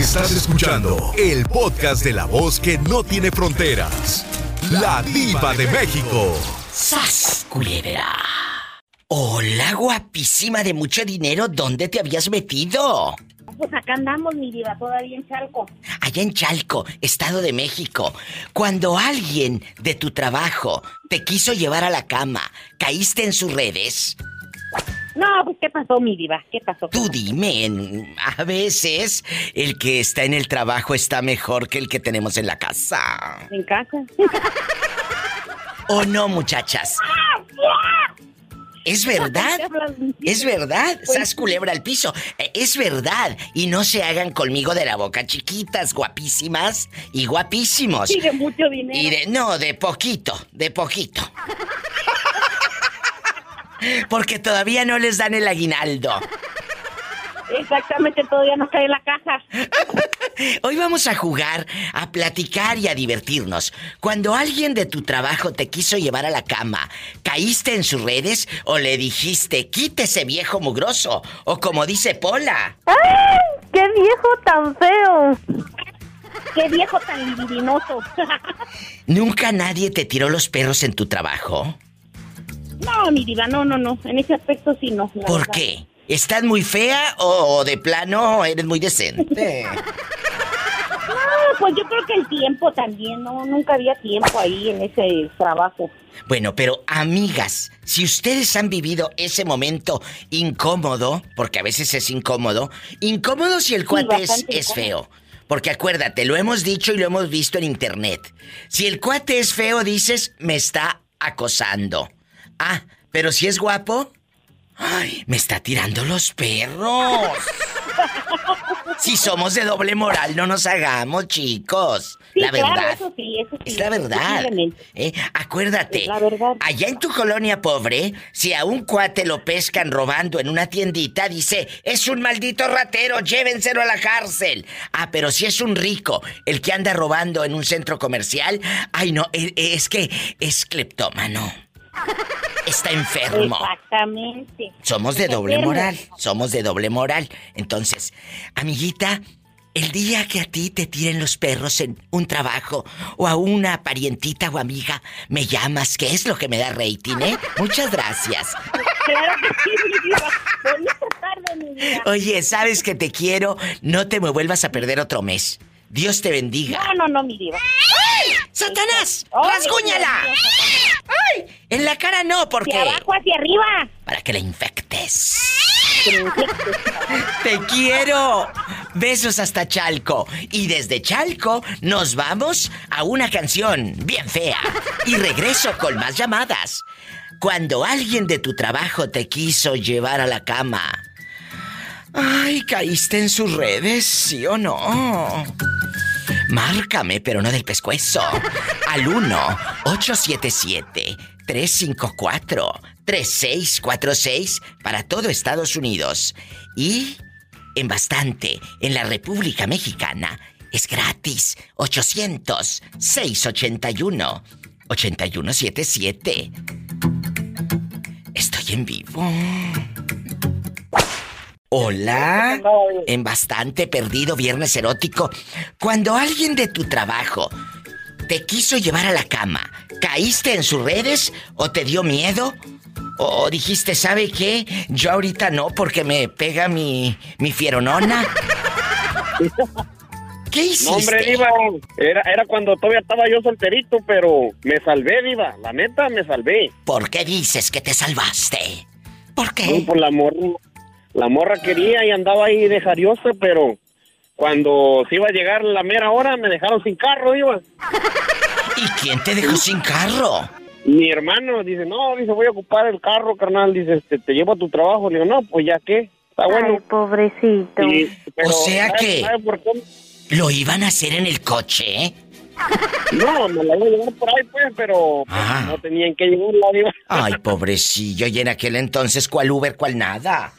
Estás escuchando el podcast de la voz que no tiene fronteras. La diva de México. ¡Sas, culebra! Hola, guapísima de mucho dinero, ¿dónde te habías metido? Pues acá andamos, mi diva, todavía en Chalco. Allá en Chalco, Estado de México. Cuando alguien de tu trabajo te quiso llevar a la cama, ¿caíste en sus redes? No, pues ¿qué pasó, mi diva? ¿Qué pasó? Tú dime, en- a veces el que está en el trabajo está mejor que el que tenemos en la casa. En casa. ¿O no, muchachas? Es verdad. Es verdad. Sas culebra al piso. Eh, Es verdad. Y no se hagan conmigo de la boca, chiquitas, guapísimas y guapísimos. Y de mucho dinero. Y de. No, de poquito, de poquito. Porque todavía no les dan el aguinaldo. Exactamente, todavía no cae en la caja. Hoy vamos a jugar, a platicar y a divertirnos. Cuando alguien de tu trabajo te quiso llevar a la cama, ¿caíste en sus redes o le dijiste, quítese viejo mugroso? O como dice Pola. ¡Ay! ¡Qué viejo tan feo! ¡Qué viejo tan libidinoso! ¿Nunca nadie te tiró los perros en tu trabajo? No, mi diva, no, no, no. En ese aspecto sí no. ¿Por verdad. qué? ¿Estás muy fea o de plano eres muy decente? No, pues yo creo que el tiempo también, ¿no? Nunca había tiempo ahí en ese trabajo. Bueno, pero amigas, si ustedes han vivido ese momento incómodo, porque a veces es incómodo, incómodo si el cuate es, es feo. Porque acuérdate, lo hemos dicho y lo hemos visto en internet. Si el cuate es feo, dices, me está acosando. Ah, pero si es guapo, ay, me está tirando los perros. Si somos de doble moral, no nos hagamos, chicos. Sí, la claro, verdad. eso sí, eso sí. Es la verdad. ¿eh? Acuérdate. Es la verdad. Allá en tu colonia pobre, si a un cuate lo pescan robando en una tiendita, dice, es un maldito ratero, llévenselo a la cárcel. Ah, pero si es un rico el que anda robando en un centro comercial, ay no, e- e- es que es cleptómano. Está enfermo. Exactamente. Somos de doble enfermo. moral, somos de doble moral. Entonces, amiguita, el día que a ti te tiren los perros en un trabajo o a una parientita o amiga, me llamas, que es lo que me da rating, ¿eh? Muchas gracias. Claro que sí, mi. Bonita tarde, mi diva. Oye, sabes que te quiero, no te me vuelvas a perder otro mes. Dios te bendiga. No, no, no, mi diva. ¡Satanás! Ay, ¡Rasguñala! Dios mío, ¡Ay! En la cara no, porque... Hacia abajo, hacia arriba. Para que la infectes. Que me infecte. Te quiero. Besos hasta Chalco. Y desde Chalco nos vamos a una canción bien fea. Y regreso con más llamadas. Cuando alguien de tu trabajo te quiso llevar a la cama. Ay, caíste en sus redes, ¿sí o no? Márcame, pero no del pescuezo. Al 1-877-354-3646 para todo Estados Unidos. Y en bastante, en la República Mexicana, es gratis. 800-681-8177. Estoy en vivo. Hola. En bastante perdido viernes erótico. Cuando alguien de tu trabajo te quiso llevar a la cama, ¿caíste en sus redes o te dio miedo? ¿O dijiste, ¿sabe qué? Yo ahorita no porque me pega mi, mi fieronona. ¿Qué hiciste? No, hombre, Diva, era, era cuando todavía estaba yo solterito, pero me salvé, Diva. La neta, me salvé. ¿Por qué dices que te salvaste? ¿Por No, qué? por la morra. La morra quería y andaba ahí de jariosa, pero cuando se iba a llegar la mera hora, me dejaron sin carro, Diva. ¿Y quién te dejó sin carro? Mi hermano dice, no, dice, voy a ocupar el carro, carnal. Dice, este, te llevo a tu trabajo. Le digo, no, pues ya qué. Está bueno. Ay, pobrecito. Y- pero, O sea ¿sabe- que- sabe por qué? ¿Lo iban a hacer en el coche? eh? No, me la iba a llevar por ahí, pues, pero pues, Ah. no tenían que llevarla, Diva. Ay, pobrecillo, y en aquel entonces, ¿cuál Uber, cuál nada?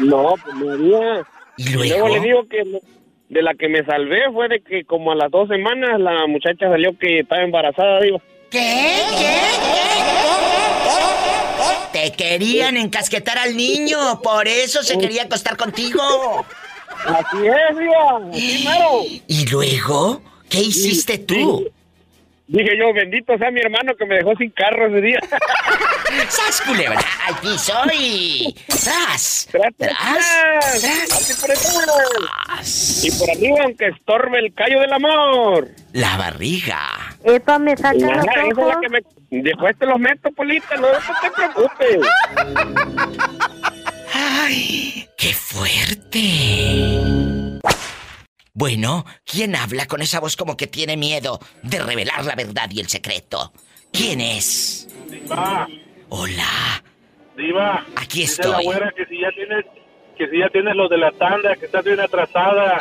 No, pues me había... ¿Y Y luego? luego le digo que me- de la que me salvé fue de que como a las dos semanas la muchacha salió que estaba embarazada, digo. ¿Qué? ¿Qué? Te querían encasquetar al niño, por eso se quería acostar contigo. Así es, Diva. Así mero. ¿Y luego? ¿Qué hiciste tú? Dije yo, bendito sea mi hermano que me dejó sin carro ese día. ¡Sas, culebra! ¡Al piso y... ¡Tras! Tras, ¡Tras! tras, ¡Tras! así por atrás. Y por arriba, aunque estorbe el callo del amor. La barriga. Epa, me saca los esa es ojos. la que me... Después te los meto, Polita, no, no te preocupes. ¡Ay! ¡Qué fuerte! Bueno, ¿quién habla con esa voz como que tiene miedo de revelar la verdad y el secreto? ¿Quién es? Diva, Hola. diva. Aquí estoy. la güera que si ya tienes, que si ya tienes los de la tanda, que estás bien atrasada.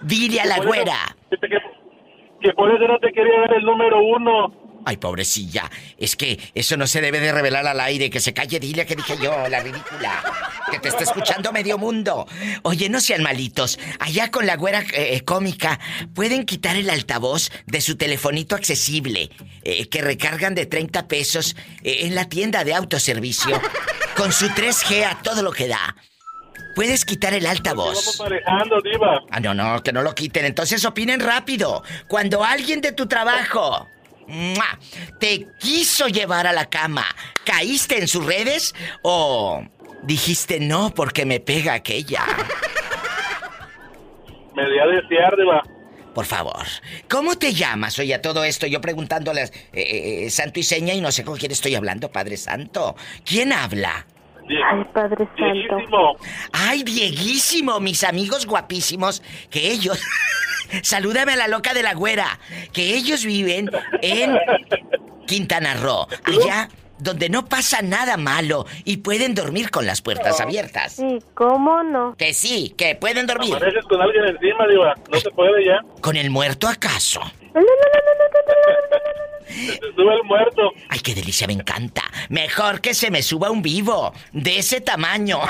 Dile a la güera. Que por eso no te quería dar el número uno. Ay, pobrecilla. Es que eso no se debe de revelar al aire. Que se calle, dile que dije yo, la ridícula. Que te está escuchando medio mundo. Oye, no sean malitos. Allá con la güera eh, cómica, pueden quitar el altavoz de su telefonito accesible, eh, que recargan de 30 pesos eh, en la tienda de autoservicio, con su 3G a todo lo que da. Puedes quitar el Vamos altavoz. manejando, diva. Ah, no, no, que no lo quiten. Entonces opinen rápido. Cuando alguien de tu trabajo ¡mua! te quiso llevar a la cama, ¿caíste en sus redes o dijiste no porque me pega aquella? Me di a desear, diva. Por favor, ¿cómo te llamas? Oye, a todo esto yo preguntándole eh, eh, santo y seña y no sé con quién estoy hablando, Padre Santo. ¿Quién habla? Die- Ay, Padre Santo. Viejísimo. Ay, Dieguísimo, mis amigos guapísimos, que ellos... Salúdame a la loca de la güera, que ellos viven en Quintana Roo, allá donde no pasa nada malo y pueden dormir con las puertas abiertas. Sí, ¿cómo no? Que sí, que pueden dormir. Con alguien encima, diva. No se puede ya. ¿Con el muerto acaso? Se te sube el muerto. Ay, qué delicia, me encanta. Mejor que se me suba un vivo, de ese tamaño.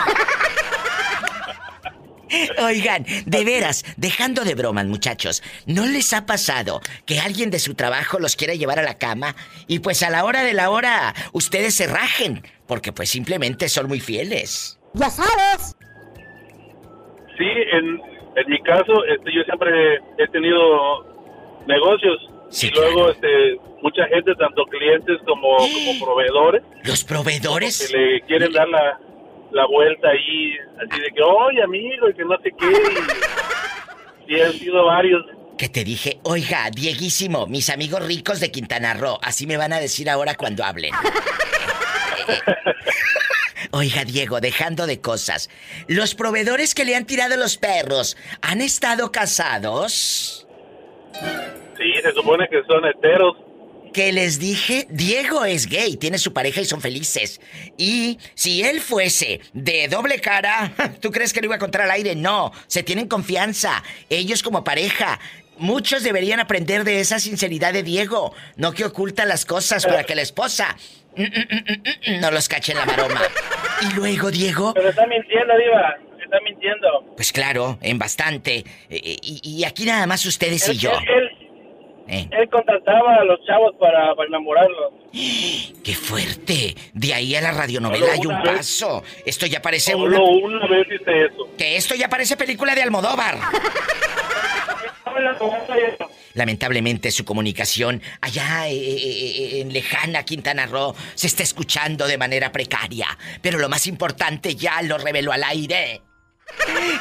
Oigan, de veras, dejando de bromas, muchachos, ¿no les ha pasado que alguien de su trabajo los quiera llevar a la cama y pues a la hora de la hora ustedes se rajen? Porque pues simplemente son muy fieles. Ya sabes. Sí, en, en mi caso, este, yo siempre he tenido negocios. Sí, y luego, claro. este, mucha gente, tanto clientes como, como proveedores, Los proveedores... que le quieren dar la, la vuelta ahí, así de que, oye, amigo, y que no sé qué. Y, y han sido varios. Que te dije, oiga, Dieguísimo, mis amigos ricos de Quintana Roo, así me van a decir ahora cuando hablen. Oiga, Diego, dejando de cosas, ¿los proveedores que le han tirado los perros han estado casados? Sí, se supone que son heteros. Que les dije, Diego es gay, tiene su pareja y son felices. Y si él fuese de doble cara, ¿tú crees que lo iba a contar al aire? No, se tienen confianza, ellos como pareja. Muchos deberían aprender de esa sinceridad de Diego, no que oculta las cosas para que la esposa mm, mm, mm, no los cache en la maroma. Y luego, Diego, Pero está mintiendo, Diva. Está mintiendo. pues claro, en bastante. Eh, Y, y aquí nada más ustedes y yo. Eh, él contrataba a los chavos para, para enamorarlos. ¡Qué fuerte! De ahí a la radionovela hay un vez. paso. Esto ya parece una... Solo una vez hice eso. Que esto ya parece película de Almodóvar. Lamentablemente su comunicación allá eh, eh, en lejana Quintana Roo se está escuchando de manera precaria. Pero lo más importante ya lo reveló al aire.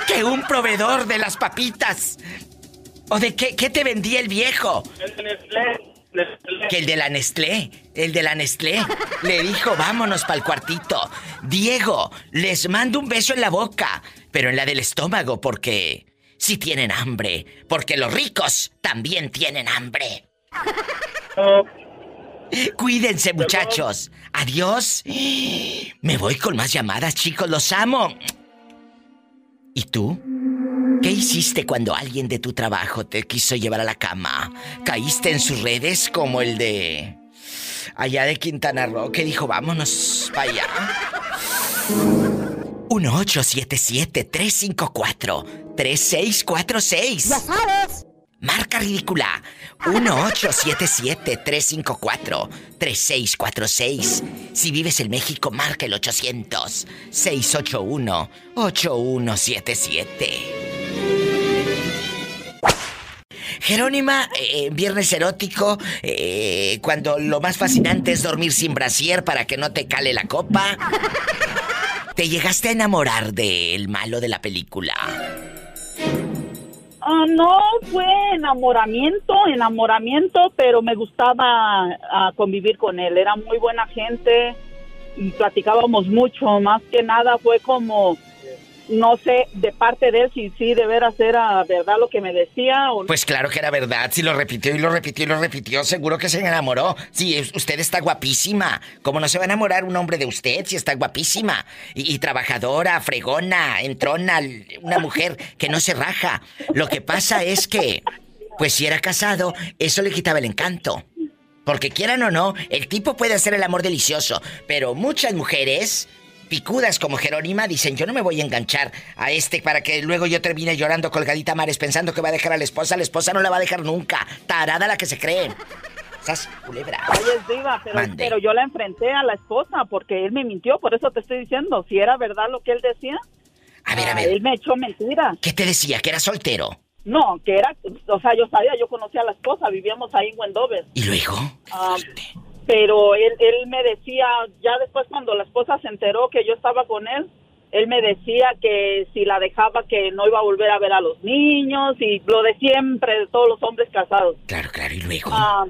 Que un proveedor de las papitas. ¿O de qué, qué te vendía el viejo? El de Nestlé, Nestlé. Que el de la Nestlé, el de la Nestlé, le dijo, vámonos para el cuartito. Diego, les mando un beso en la boca, pero en la del estómago, porque si tienen hambre, porque los ricos también tienen hambre. Cuídense, muchachos. Adiós. Me voy con más llamadas, chicos, los amo. ¿Y tú? ¿Qué hiciste cuando alguien de tu trabajo te quiso llevar a la cama? ¿Caíste en sus redes como el de allá de Quintana Roo que dijo vámonos para allá? 1877-354-3646. Ya sabes. Marca ridícula. 1877-354-3646. Si vives en México, marca el 800-681-8177. Jerónima, eh, viernes erótico, eh, cuando lo más fascinante es dormir sin brasier para que no te cale la copa. ¿Te llegaste a enamorar del malo de la película? Ah, no fue enamoramiento, enamoramiento, pero me gustaba ah, convivir con él. Era muy buena gente y platicábamos mucho. Más que nada fue como, no sé, de parte de él si sí de veras era verdad lo que me decía o Pues claro que era verdad, si lo repitió y lo repitió y lo repitió, seguro que se enamoró. Sí, usted está guapísima. ¿Cómo no se va a enamorar un hombre de usted si está guapísima? Y, y trabajadora, fregona, entrona, una mujer que no se raja. Lo que pasa es que, pues si era casado, eso le quitaba el encanto. Porque quieran o no, el tipo puede hacer el amor delicioso, pero muchas mujeres picudas como Jerónima dicen, yo no me voy a enganchar a este para que luego yo termine llorando colgadita a mares pensando que va a dejar a la esposa. La esposa no la va a dejar nunca. Tarada la que se cree. ¿Sabes? Culebra. Oye, es diva, pero, Mande. pero yo la enfrenté a la esposa porque él me mintió, por eso te estoy diciendo, si era verdad lo que él decía, A ver, a ver. él me echó mentiras. ¿Qué te decía? ¿Que era soltero? No, que era, o sea, yo sabía, yo conocía a la esposa, vivíamos ahí en Wendover. ¿Y luego? Ah, pero él, él me decía, ya después cuando la esposa se enteró que yo estaba con él, él me decía que si la dejaba que no iba a volver a ver a los niños y lo de siempre de todos los hombres casados. Claro, claro, ¿y luego? Ah,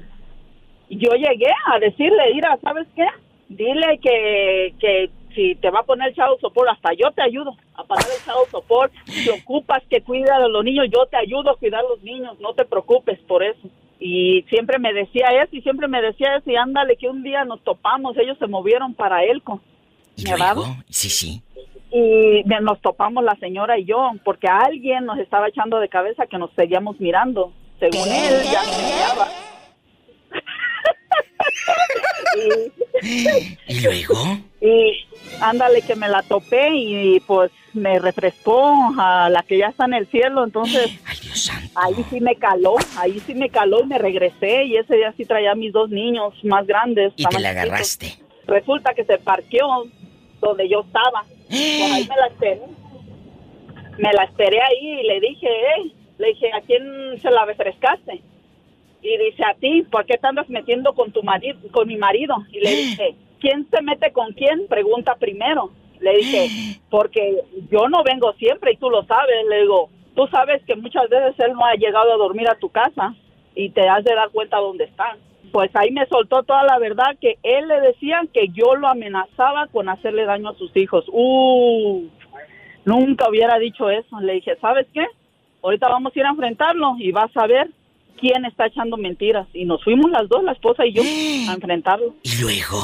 yo llegué a decirle, mira, ¿sabes qué? Dile que, que si te va a poner el chavo sopor, hasta yo te ayudo a pagar el chavo sopor. Si ocupas que cuida a los niños, yo te ayudo a cuidar a los niños, no te preocupes por eso. Y siempre me decía eso, y siempre me decía eso, y ándale, que un día nos topamos, ellos se movieron para Elco. ¿Y luego? Sí, sí. Y me- nos topamos la señora y yo, porque alguien nos estaba echando de cabeza que nos seguíamos mirando. Según él, ya me miraba. Y, ¿Y luego? y ándale que me la topé y pues me refrescó a la que ya está en el cielo, entonces Ay, Dios santo. ahí sí me caló, ahí sí me caló y me regresé y ese día sí traía a mis dos niños más grandes. Y te la chiquitos. agarraste. Resulta que se parqueó donde yo estaba. Por ahí me la esperé. Me la esperé ahí y le dije, eh, le dije, ¿a quién se la refrescaste? Y dice, a ti, ¿por qué te andas metiendo con tu marido, con mi marido? Y le dije, ¿quién se mete con quién? Pregunta primero. Le dije, porque yo no vengo siempre y tú lo sabes. Le digo, tú sabes que muchas veces él no ha llegado a dormir a tu casa y te has de dar cuenta dónde están. Pues ahí me soltó toda la verdad que él le decía que yo lo amenazaba con hacerle daño a sus hijos. Uh, nunca hubiera dicho eso. Le dije, ¿sabes qué? Ahorita vamos a ir a enfrentarlo y vas a ver quién está echando mentiras. Y nos fuimos las dos, la esposa y yo, a enfrentarlo. ¿Y luego?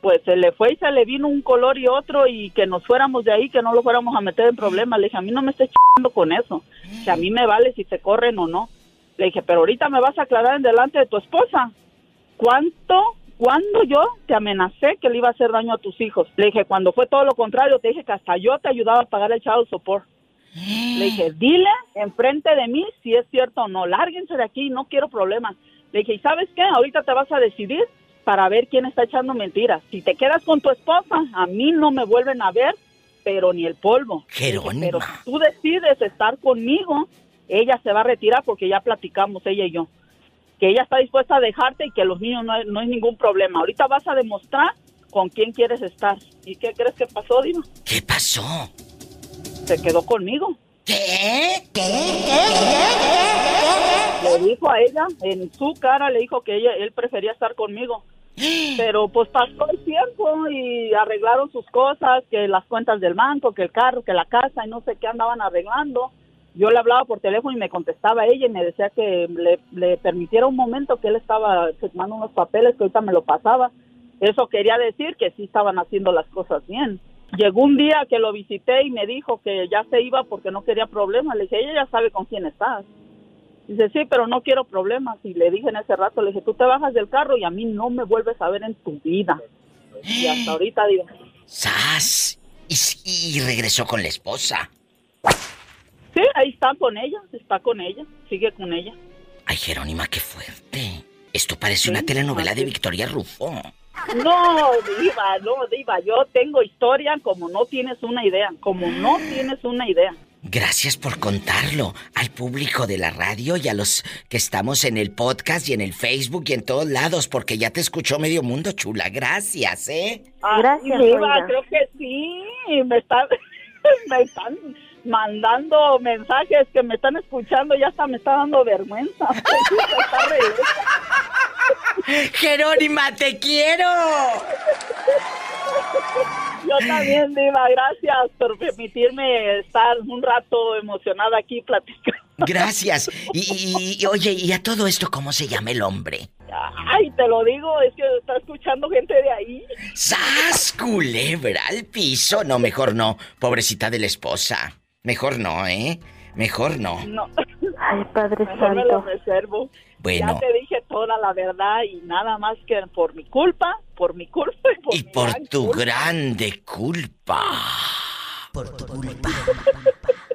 Pues se le fue y se le vino un color y otro y que nos fuéramos de ahí, que no lo fuéramos a meter en problemas. Le dije, a mí no me estés chingando con eso. Que a mí me vale si se corren o no. Le dije, pero ahorita me vas a aclarar en delante de tu esposa. ¿Cuánto, cuándo yo te amenacé que le iba a hacer daño a tus hijos? Le dije, cuando fue todo lo contrario, te dije que hasta yo te ayudaba a pagar el child support. Le dije, dile enfrente de mí si es cierto o no. Lárguense de aquí, no quiero problemas. Le dije, ¿y sabes qué? Ahorita te vas a decidir para ver quién está echando mentiras. Si te quedas con tu esposa, a mí no me vuelven a ver, pero ni el polvo. Dije, pero si tú decides estar conmigo, ella se va a retirar porque ya platicamos, ella y yo. Que ella está dispuesta a dejarte y que los niños no, hay- no es ningún problema. Ahorita vas a demostrar con quién quieres estar. ¿Y qué crees que pasó, Dino? ¿Qué pasó? Se quedó conmigo. ¿Qué? le dijo a ella, en su cara le dijo que ella, él prefería estar conmigo. Pero pues pasó el tiempo y arreglaron sus cosas, que las cuentas del banco, que el carro, que la casa y no sé qué andaban arreglando. Yo le hablaba por teléfono y me contestaba ella y me decía que le, le permitiera un momento que él estaba firmando unos papeles que ahorita me lo pasaba. Eso quería decir que sí estaban haciendo las cosas bien. Llegó un día que lo visité y me dijo que ya se iba porque no quería problemas. Le dije, ella ya sabe con quién estás. Dice, sí, pero no quiero problemas. Y le dije en ese rato, le dije, tú te bajas del carro y a mí no me vuelves a ver en tu vida. Y hasta ahorita digo, ¡Sas! Y, y regresó con la esposa. sí, ahí está con ella, está con ella, sigue con ella. Ay, Jerónima, qué fuerte. Esto parece una telenovela de Victoria Rufo. No, Diva, no, Diva. Yo tengo historia como no tienes una idea. Como no tienes una idea. Gracias por contarlo al público de la radio y a los que estamos en el podcast y en el Facebook y en todos lados, porque ya te escuchó medio mundo, chula. Gracias, ¿eh? Gracias, Diva, creo que sí. Me están, me están mandando mensajes que me están escuchando. Ya hasta me está dando vergüenza. Jerónima, te quiero. Yo también, Diva. Gracias por permitirme estar un rato emocionada aquí platicando. Gracias. Y, y- y, oye, ¿y a todo esto cómo se llama el hombre? Ay, te lo digo, es que está escuchando gente de ahí. ¡Sas, culebra al piso! No, mejor no. Pobrecita de la esposa. Mejor no, ¿eh? Mejor no. No, Ay, Padre mejor me lo Santo. reservo. Bueno. Ya te dije toda la verdad y nada más que por mi culpa, por mi culpa y por, Y mi por gran tu culpa. grande culpa. Por tu culpa.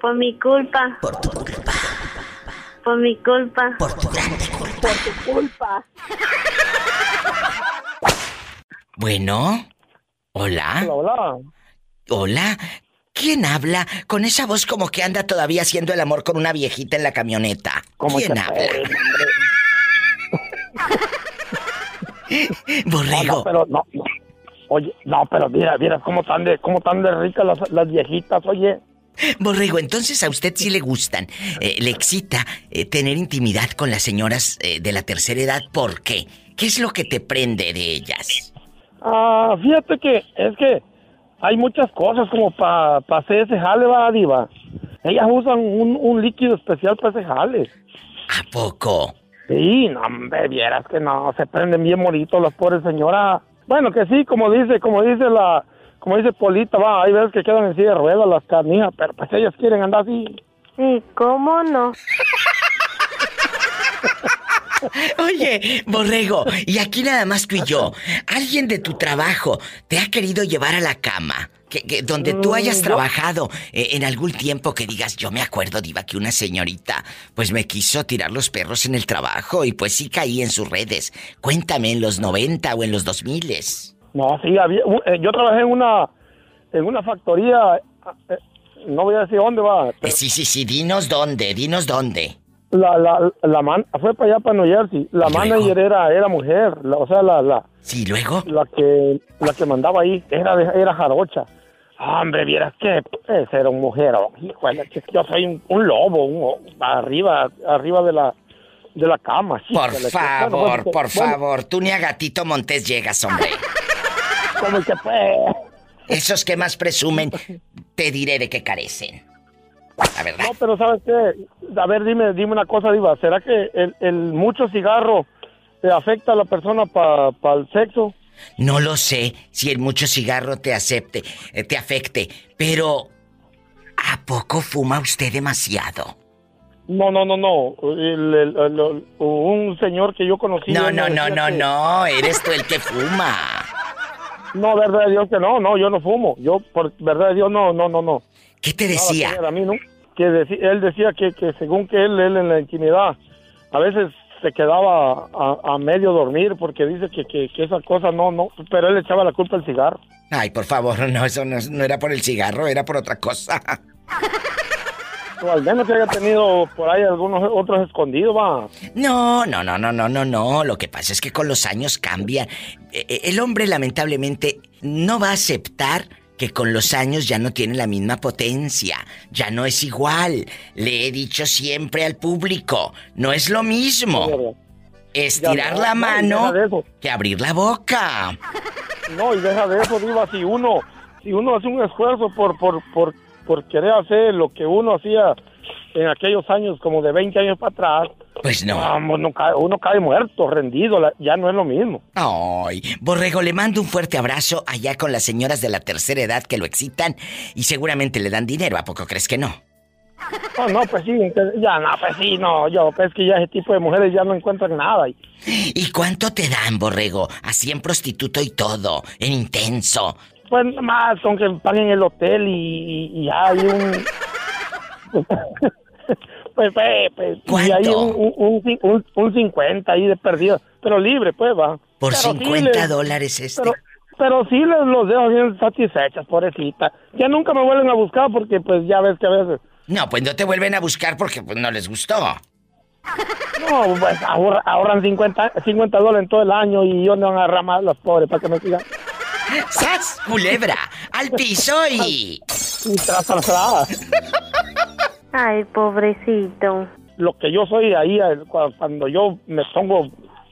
Por mi culpa. Por tu culpa. Por mi culpa. Por tu grande culpa. Por tu culpa. Bueno. Hola. Hola. Hola. ¿Quién habla con esa voz como que anda todavía haciendo el amor con una viejita en la camioneta? ¿Cómo ¿Quién habla? No, Borrego. no, pero no, no. Oye, no, pero mira, mira cómo tan de, cómo tan de ricas las, las viejitas, oye. Borrego, entonces a usted sí le gustan, eh, le excita eh, tener intimidad con las señoras eh, de la tercera edad. ¿Por qué? ¿Qué es lo que te prende de ellas? Ah, fíjate que es que hay muchas cosas como para hacer ese jale, va, diva. Ellas usan un, un líquido especial para ese jale. ¿A poco? Sí, no, hombre, vieras que no, se prenden bien bonitos las pobres señoras. Bueno, que sí, como dice, como dice la, como dice Polita, va, hay veces que quedan en silla de ruedas las carnijas, pero pues ellas quieren andar así. Sí, ¿cómo no? Oye, Borrego, y aquí nada más tú y yo. ¿Alguien de tu trabajo te ha querido llevar a la cama? Que, que donde tú hayas Mm, yo- trabajado eh, en algún tiempo que digas, yo me acuerdo, Diva, que una señorita pues me quiso tirar los perros en el trabajo y pues sí caí en sus redes. Cuéntame, en los 90 o en los 2000 No, sí, había, eh, yo trabajé en una, en una factoría, eh, no voy a decir dónde va, pero sí, sí, sí, dinos dónde, dinos dónde. La, la, la man, fue para allá, para New Jersey, la manager era, era mujer, la- o sea, la, la, Sí, luego. la que, la que mandaba ahí, era, era jarocha. Hombre, vieras que esa era un mujer, oh, híjole, yo soy un, un lobo, un- arriba, arriba de la, de la cama. Por híjole, que- favor, bueno, pues, por bueno, favor, tú ni a Gatito Montés llegas, hombre. como que pues, Esos que más presumen, te diré de qué carecen. La verdad. No, pero ¿sabes qué? A ver, dime, dime una cosa, Diva. ¿Será que el, el mucho cigarro te afecta a la persona para el sexo? No lo sé si el mucho cigarro te acepte, eh, te afecte, pero ¿a poco fuma usted demasiado? No, no, no, no. El- el- el- el- un señor que yo conocí... No, no, no, no, que- no, eres tú el que fuma. No, verdad de Dios que no, no, yo no fumo. Yo, por verdad de Dios, no, no, no, no. ¿Qué te decía? a mí, ¿no? Que él decía que, que según que él, él en la intimidad, a veces se quedaba a, a medio dormir porque dice que, que, que esa cosa no, no, pero él le echaba la culpa al cigarro. Ay, por favor, no, eso no, no era por el cigarro, era por otra cosa. O al menos que haya tenido por ahí algunos otros escondidos, va. No, no, no, no, no, no, no. Lo que pasa es que con los años cambian. Eh, eh, El hombre lamentablemente no va a aceptar que con los años ya no tiene la misma potencia, ya no es igual. Le he dicho siempre al público, no es lo mismo estirar no, la mano que abrir la boca. No, y deja de eso, Diva, si uno, si uno hace un esfuerzo por, por, por, por querer hacer lo que uno hacía en aquellos años, como de 20 años para atrás, Pues no. vamos, uno, cae, uno cae muerto, rendido, la- ya no es lo mismo. Ay, Borrego, le mando un fuerte abrazo allá con las señoras de la tercera edad que lo excitan y seguramente le dan dinero, ¿a poco crees que no? No, no, pues sí, ya, no, pues sí, no, yo, pues que ya ese tipo de mujeres ya no encuentran nada. Y, ¿Y cuánto te dan, Borrego? Así en prostituto y todo, en intenso. pues nada más, con que paguen el hotel y, y, y ya hay un... pues, pues, pues, y ¿Cuánto? ahí un, un, un, cin- un- un 50 ahí de perdido, pero libre, pues, va. Por Pero sí 50 les- dólares este. Pero, pero sí les los dejo bien satisfechas, pobrecita. Ya nunca me vuelven a buscar porque, pues, ya ves que a veces... No, pues no te vuelven a buscar porque pues, no les gustó. No, pues ahorra- ahorran 50, 50 dólares en todo el año y yo no agarrar más los pobres para que me sigan. ¡Sas! Culebra, al piso y... Y tras, tras, tras. Ay, pobrecito. Lo que yo soy ahí, cu- cuando yo me pongo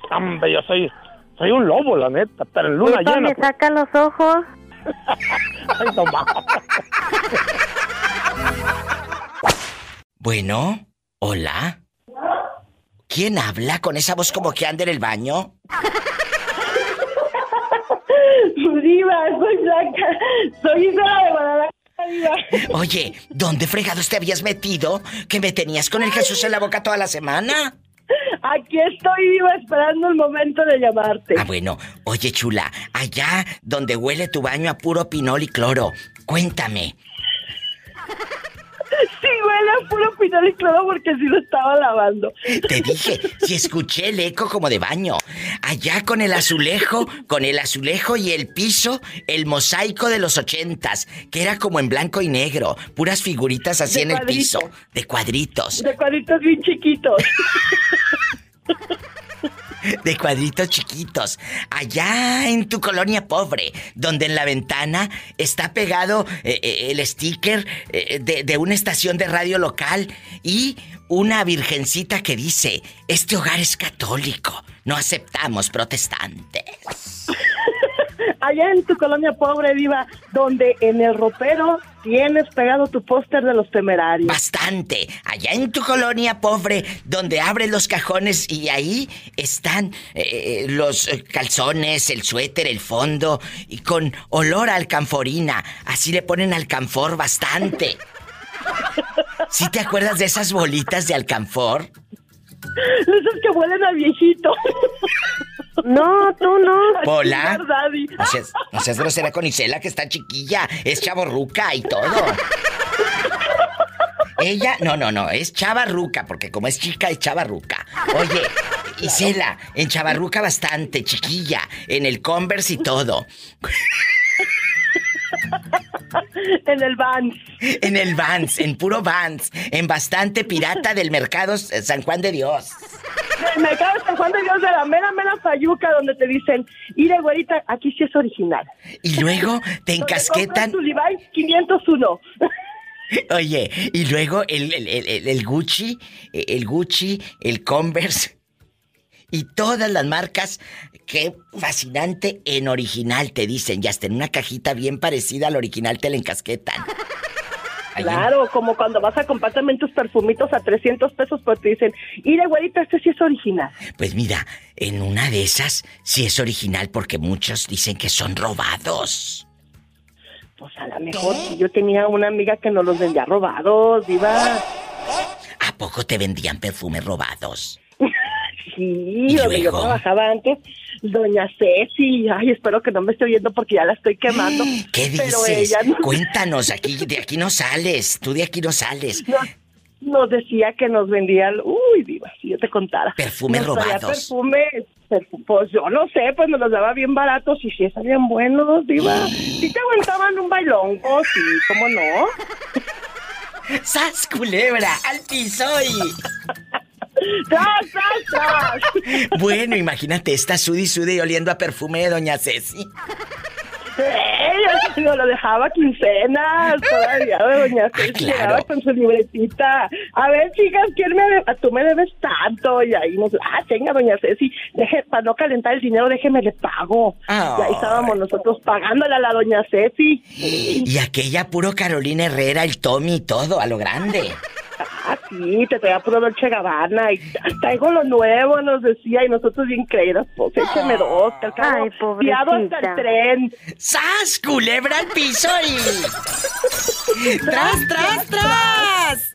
hambre, yo soy, soy un lobo, la neta, pero en luna llena. me pues, saca los ojos. ay. Bueno, hola. ¿Quién habla con esa voz como que anda en el baño? Diva, soy Blanca. Soy Isabela de Guadalajara. Oye, ¿dónde fregados te habías metido? ¿Que me tenías con el Jesús en la boca toda la semana? Aquí estoy, Diva, esperando el momento de llamarte. Ah, bueno. Oye, chula, allá donde huele tu baño a puro pinol y cloro, cuéntame. Huele a puro pinol y cloro porque sí lo estaba lavando. Te dije, si escuché el eco como de baño. Allá con el azulejo, con el azulejo y el piso, el mosaico de los ochentas, que era como en blanco y negro, puras figuritas así De en el piso, de cuadritos, De cuadritos bien chiquitos. de cuadritos chiquitos. Allá en tu colonia pobre, donde en la ventana está pegado eh, eh, el sticker eh, de, de una estación de radio local y una virgencita que dice, este hogar es católico, no aceptamos protestantes. Allá en tu colonia pobre, Diva, donde en el ropero tienes pegado tu póster de los temerarios. Bastante. Allá en tu colonia pobre, donde abres los cajones y ahí están eh, los eh, calzones, el suéter, el fondo, y con olor a alcanforina. Así le ponen alcanfor bastante. ¿Sí te acuerdas de esas bolitas de alcanfor? Esos que huelen a viejito. No, tú no. Pola. No seas, no seas grosera con Isela, que está chiquilla. Es chaborruca y todo. Ella, no, no, no, es chavarruca, porque como es chica, es chavarruca. Oye, Isela, en chavarruca bastante, chiquilla, en el Converse y todo. En el van. En el Vans, en puro Vans, en bastante pirata del mercado San Juan de Dios. Del mercado San Juan de Dios de la mera, mera fayuca, donde te dicen, mire, güerita, aquí sí es original. Y luego te encasquetan. Tu Levi's 501. Oye, y luego el, el- el- el- Gucci, el Gucci, el Converse y todas las marcas. Qué fascinante en original te dicen. Y hasta en una cajita bien parecida al original te la encasquetan. En- Claro, como cuando vas a comprar también tus perfumitos a 300 pesos, pues te dicen, mire, güerita, este sí es original. Pues mira, en una de esas sí es original porque muchos dicen que son robados. Pues a lo mejor si yo tenía una amiga que nos los vendía robados, iba. ¿A poco te vendían perfumes robados? Sí, ¿Y donde yo trabajaba antes, doña Ceci, ay, espero que no me esté oyendo porque ya la estoy quemando. ¿Qué Pero dices? ella no- Cuéntanos, aquí, de aquí no sales. Tú de aquí no sales. nos, nos decía que nos vendían, uy, diva, si yo te contara. Perfumes Nos robados. Perfumes, perfu- pues yo no sé, pues nos los daba bien baratos y sí salían buenos, diva. Sí te aguantaban un bailongo, sí, ¿cómo no? ¡Sas, culebra! ¡Al piso y... ¡Tras, tras, tras! Bueno, imagínate, está sudi sudi oliendo a perfume de Doña Ceci. Ella no lo dejaba quincenas todavía de doña Ceci claro. llegaba con su libretita. A ver, chicas, ¿quién me debe? Tú me debes tanto. Y ahí nos, ah, tenga, doña Ceci, deje, para no calentar el dinero, déjeme le pago. Ay. Y ahí estábamos nosotros pagándole a la doña Ceci. Y aquella puro Carolina Herrera, el Tommy y todo, a lo grande. Ah, sí, te traía puro Dolce Gabbana y traigo lo nuevo, nos decía, y nosotros bien creídas, pues écheme dos, que al cabo, Ay, fiado hasta el tren. ¡Sas, culebra al piso y... ¡Tras, tras, tras!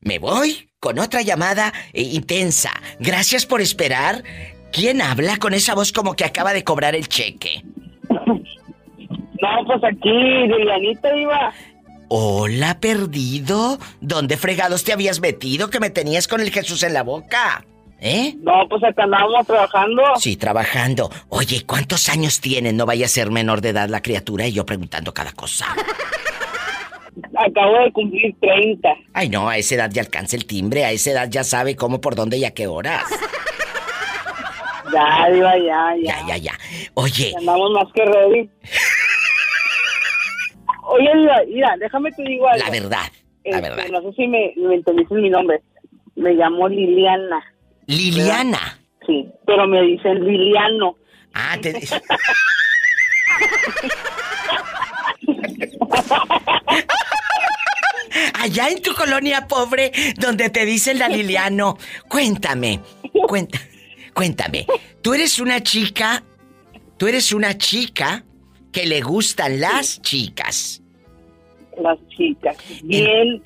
Me voy con otra llamada eh, intensa. Gracias por esperar. ¿Quién habla con esa voz como que acaba de cobrar el cheque? No, pues aquí, Lilianita iba. Hola, perdido. ¿Dónde fregados te habías metido que me tenías con el Jesús en la boca? ¿Eh? No, pues acá andábamos trabajando. Sí, trabajando. Oye, ¿cuántos años tienen? No vaya a ser menor de edad la criatura y yo preguntando cada cosa. Acabo de cumplir 30. Ay, no, a esa edad ya alcanza el timbre, a esa edad ya sabe cómo, por dónde y a qué horas. Ya, Diva, ya, ya. Ya, ya, ya. Oye, Andamos más que ready. Oye, Diva, mira, déjame te digo algo. la verdad, la Este, verdad. No sé si me, me entendiste mi nombre. Me llamo Liliana. Liliana. Sí, pero me dicen Liliano. Ah, te... Allá en tu colonia pobre, donde te dicen la Liliano, cuéntame, cuenta, cuéntame. Tú eres una chica, tú eres una chica que le gustan las chicas. Las chicas. Bien.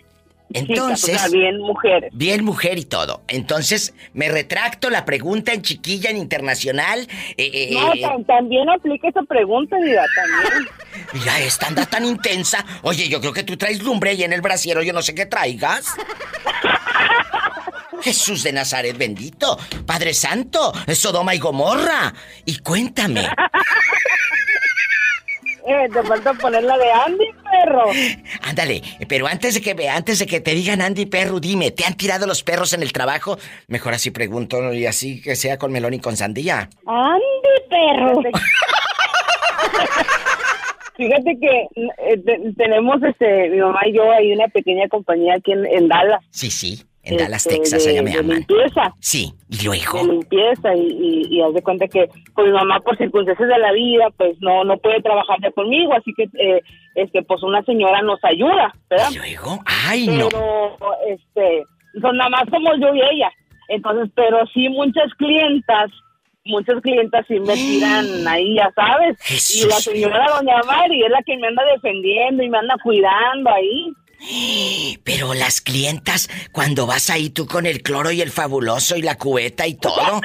Entonces, chicas, o sea, bien mujeres. Bien mujer y todo. Entonces, me retracto la pregunta en chiquilla, en internacional. eh, eh, No, eh, tam- también aplica esa pregunta, Diva, también. Mira, esta anda tan intensa. Oye, yo creo que tú traes lumbre ahí en el brasiero, yo no sé qué traigas. Jesús de Nazaret bendito, Padre Santo, Sodoma y Gomorra. Y cuéntame, Eh, te falta poner la de Andy, perro. ándale, pero antes de que antes de que te digan Andy perro, dime, ¿te han tirado los perros en el trabajo? Mejor así pregunto y así que sea con melón y con sandía. Andy, perro. Fíjate que eh, te- tenemos, este, mi mamá y yo, hay una pequeña compañía aquí en, en Dallas. Sí, sí, en Dallas, este, Texas, de- allá me de aman. limpieza. Sí, y de luego. limpieza y, y, y haz de cuenta que pues mi mamá por circunstancias de la vida pues no no puede trabajar ya conmigo así que eh, este pues una señora nos ayuda ¿verdad? ¿Y luego? ¡Ay, no! pero este son nada más somos yo y ella entonces pero sí muchas clientas muchas clientas sí me tiran ahí ya sabes y la señora doña Mari es la que me anda defendiendo y me anda cuidando ahí Pero las clientas, cuando vas ahí tú con el cloro y el fabuloso y la cubeta y todo,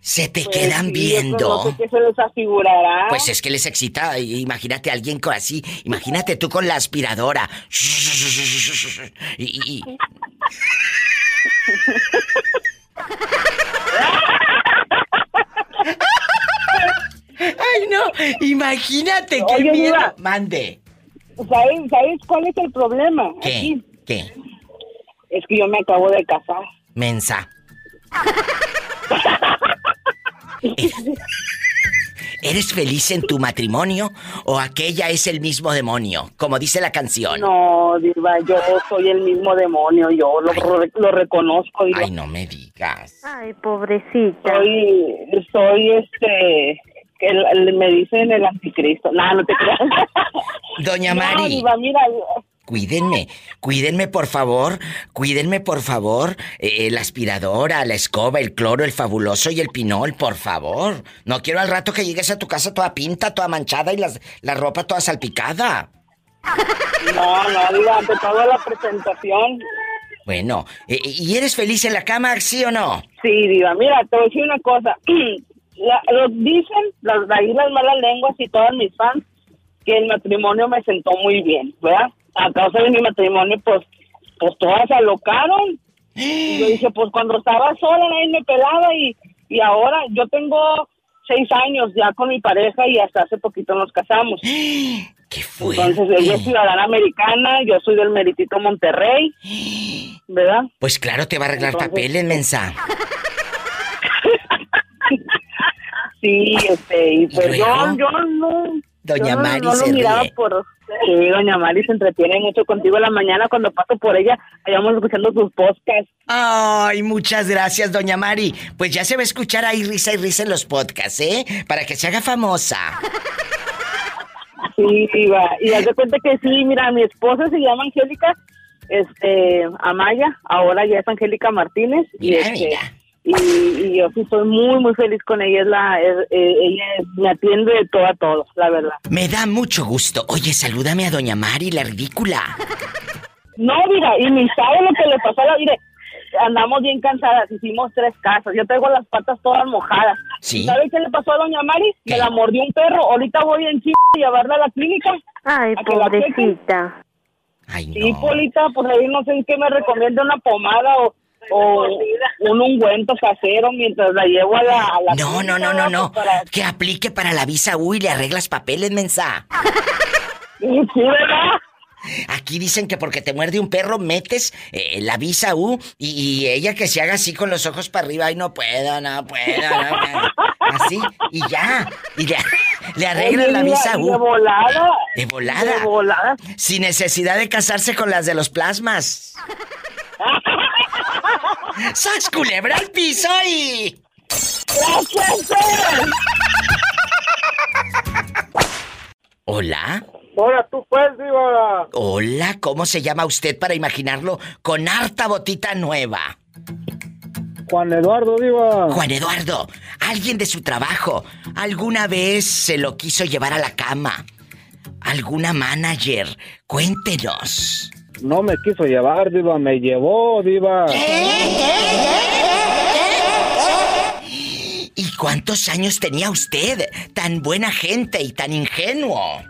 se te Pues quedan sí, viendo. no sé qué se les afigurará Pues es que les excita, imagínate a alguien así, imagínate tú con la aspiradora. Y, Ay, no, imagínate qué Oye, miedo. Diva. Mande. ¿Sabes, ¿Sabes cuál es el problema? ¿Qué? Aquí ¿Qué? es que yo me acabo de casar. Mensa. Eh, ¿Eres feliz en tu matrimonio o aquella es el mismo demonio? Como dice la canción. No, Diva, yo soy el mismo demonio, yo lo, re- lo reconozco. Diva. Ay, no me digas. Ay, pobrecita. Soy, soy este, que el- el- me dicen el anticristo. No, no te creas. Doña No, Mari, Diva, mira, cuídenme, cuídenme por favor, cuídenme por favor, eh, la aspiradora, la escoba, el cloro, el fabuloso y el pinol, por favor. No quiero al rato que llegues a tu casa toda pinta, toda manchada y las, la ropa toda salpicada. no, no, Diva, ante todo la presentación. Bueno, eh, ¿y eres feliz en la cama, sí o no? Sí, Diva, mira, te voy a decir una cosa. La- lo dicen las, ahí las malas lenguas y todas mis fans que el matrimonio me sentó muy bien, ¿verdad? A causa de mi matrimonio, pues, pues todas se alocaron. Y yo dije, pues cuando estaba sola nadie me pelaba y, y ahora yo tengo seis años ya con mi pareja y hasta hace poquito nos casamos. ¡Qué fuerte! Entonces ella es ciudadana americana, yo soy del Meritito Monterrey, ¿verdad? Pues claro, te va a arreglar Entonces- papeles, mensa. Sí, este, y pues ¿Y yo, yo no... Doña yo no- Mari no lo se miraba ríe. por... Sí, doña Mari se entretiene mucho contigo en la mañana cuando paso por ella, allá vamos escuchando tus podcasts. Ay, muchas gracias, doña Mari. Pues ya se va a escuchar ahí risa y risa en los podcasts, ¿eh? Para que se haga famosa. Sí, iba. Y haz de cuenta que sí, mira, mi esposa se llama Angélica, este, Amaya, ahora ya es Angélica Martínez. y este, mira. Y, y yo sí estoy muy, muy feliz con ella. Es la, es- eh, ella me atiende de todo a todo, la verdad. Me da mucho gusto. Oye, salúdame a doña Mari, la ridícula. No, mira, y ni sabe lo que le pasó a la vida. Andamos bien cansadas, hicimos tres casas. Yo traigo las patas todas mojadas. Sí. ¿Sabes qué le pasó a doña Mari? ¿Qué? Me la mordió un perro. Ahorita voy en chinga a llevarla a la clínica. Ay, pobrecita. Ay, Sí, no. Polita, pues ahí no sé en qué me recomienda una pomada o, o un ungüento casero mientras la llevo a la, a la No, no, no, no, no. pues, para- Que aplique para la visa U y le arreglas papeles, mensa. Sí, ¿verdad? Aquí dicen que porque te muerde un perro metes eh, la visa U y, y ella que se haga así con los ojos para arriba. Ay, no puedo, no puedo, no puedo. Así, y ya. Y le, le arreglan la visa y U. De volada. De volada. De volada. Sin necesidad de casarse con las de los plasmas. ¡Sas culebra al piso y... Hola. Ahora tú pues, diva. Hola, ¿cómo se llama usted para imaginarlo con harta botita nueva? Juan Eduardo, diva. Juan Eduardo, alguien de su trabajo, ¿alguna vez se lo quiso llevar a la cama? ¿Alguna manager? Cuéntenos. No me quiso llevar, diva. Me llevó, diva. ¿Y cuántos años tenía usted? Tan buena gente y tan ingenuo.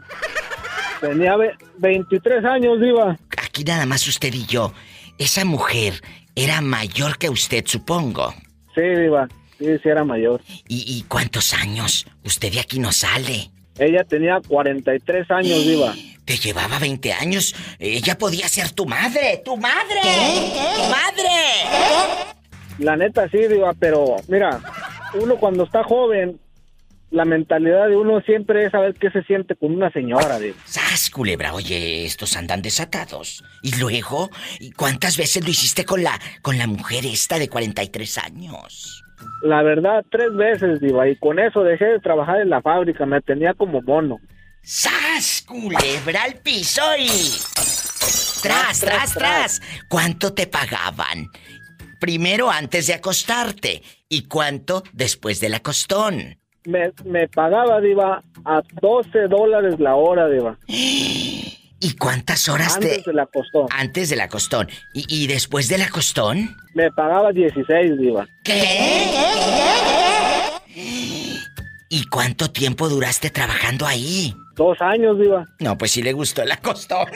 Tenía ve- 23 años, diva. Aquí nada más usted y yo. Esa mujer era mayor que usted, supongo. Sí, diva. Sí, sí era mayor. ¿Y, y cuántos años? Usted de aquí no sale. Ella tenía 43 años, diva. Te llevaba 20 años. Ella podía ser tu madre. ¡Tu madre! ¡Tu madre! La neta sí, diva, pero mira, uno cuando está joven, la mentalidad de uno siempre es saber qué se siente con una señora, diva. ¡Sas, culebra! Oye, estos andan desatados. ¿Y luego? ¿Y cuántas veces lo hiciste con la, con la mujer esta de 43 años? La verdad, tres veces, diva, y con eso dejé de trabajar en la fábrica, me tenía como mono. ¡Sas, culebra al piso y... ¡Tras, tras, tras! ¿Cuánto te pagaban? Primero antes de acostarte. ¿Y cuánto después del acostón? Me, me pagaba, diva, a 12 dólares la hora, diva. ¿Y cuántas horas Antes te...? de la costó. Antes del acostón. ¿Y, y después del acostón? Me pagaba 16, diva. ¿Qué? ¿Y cuánto tiempo duraste trabajando ahí? Dos años, diva. No, pues sí le gustó el acostón.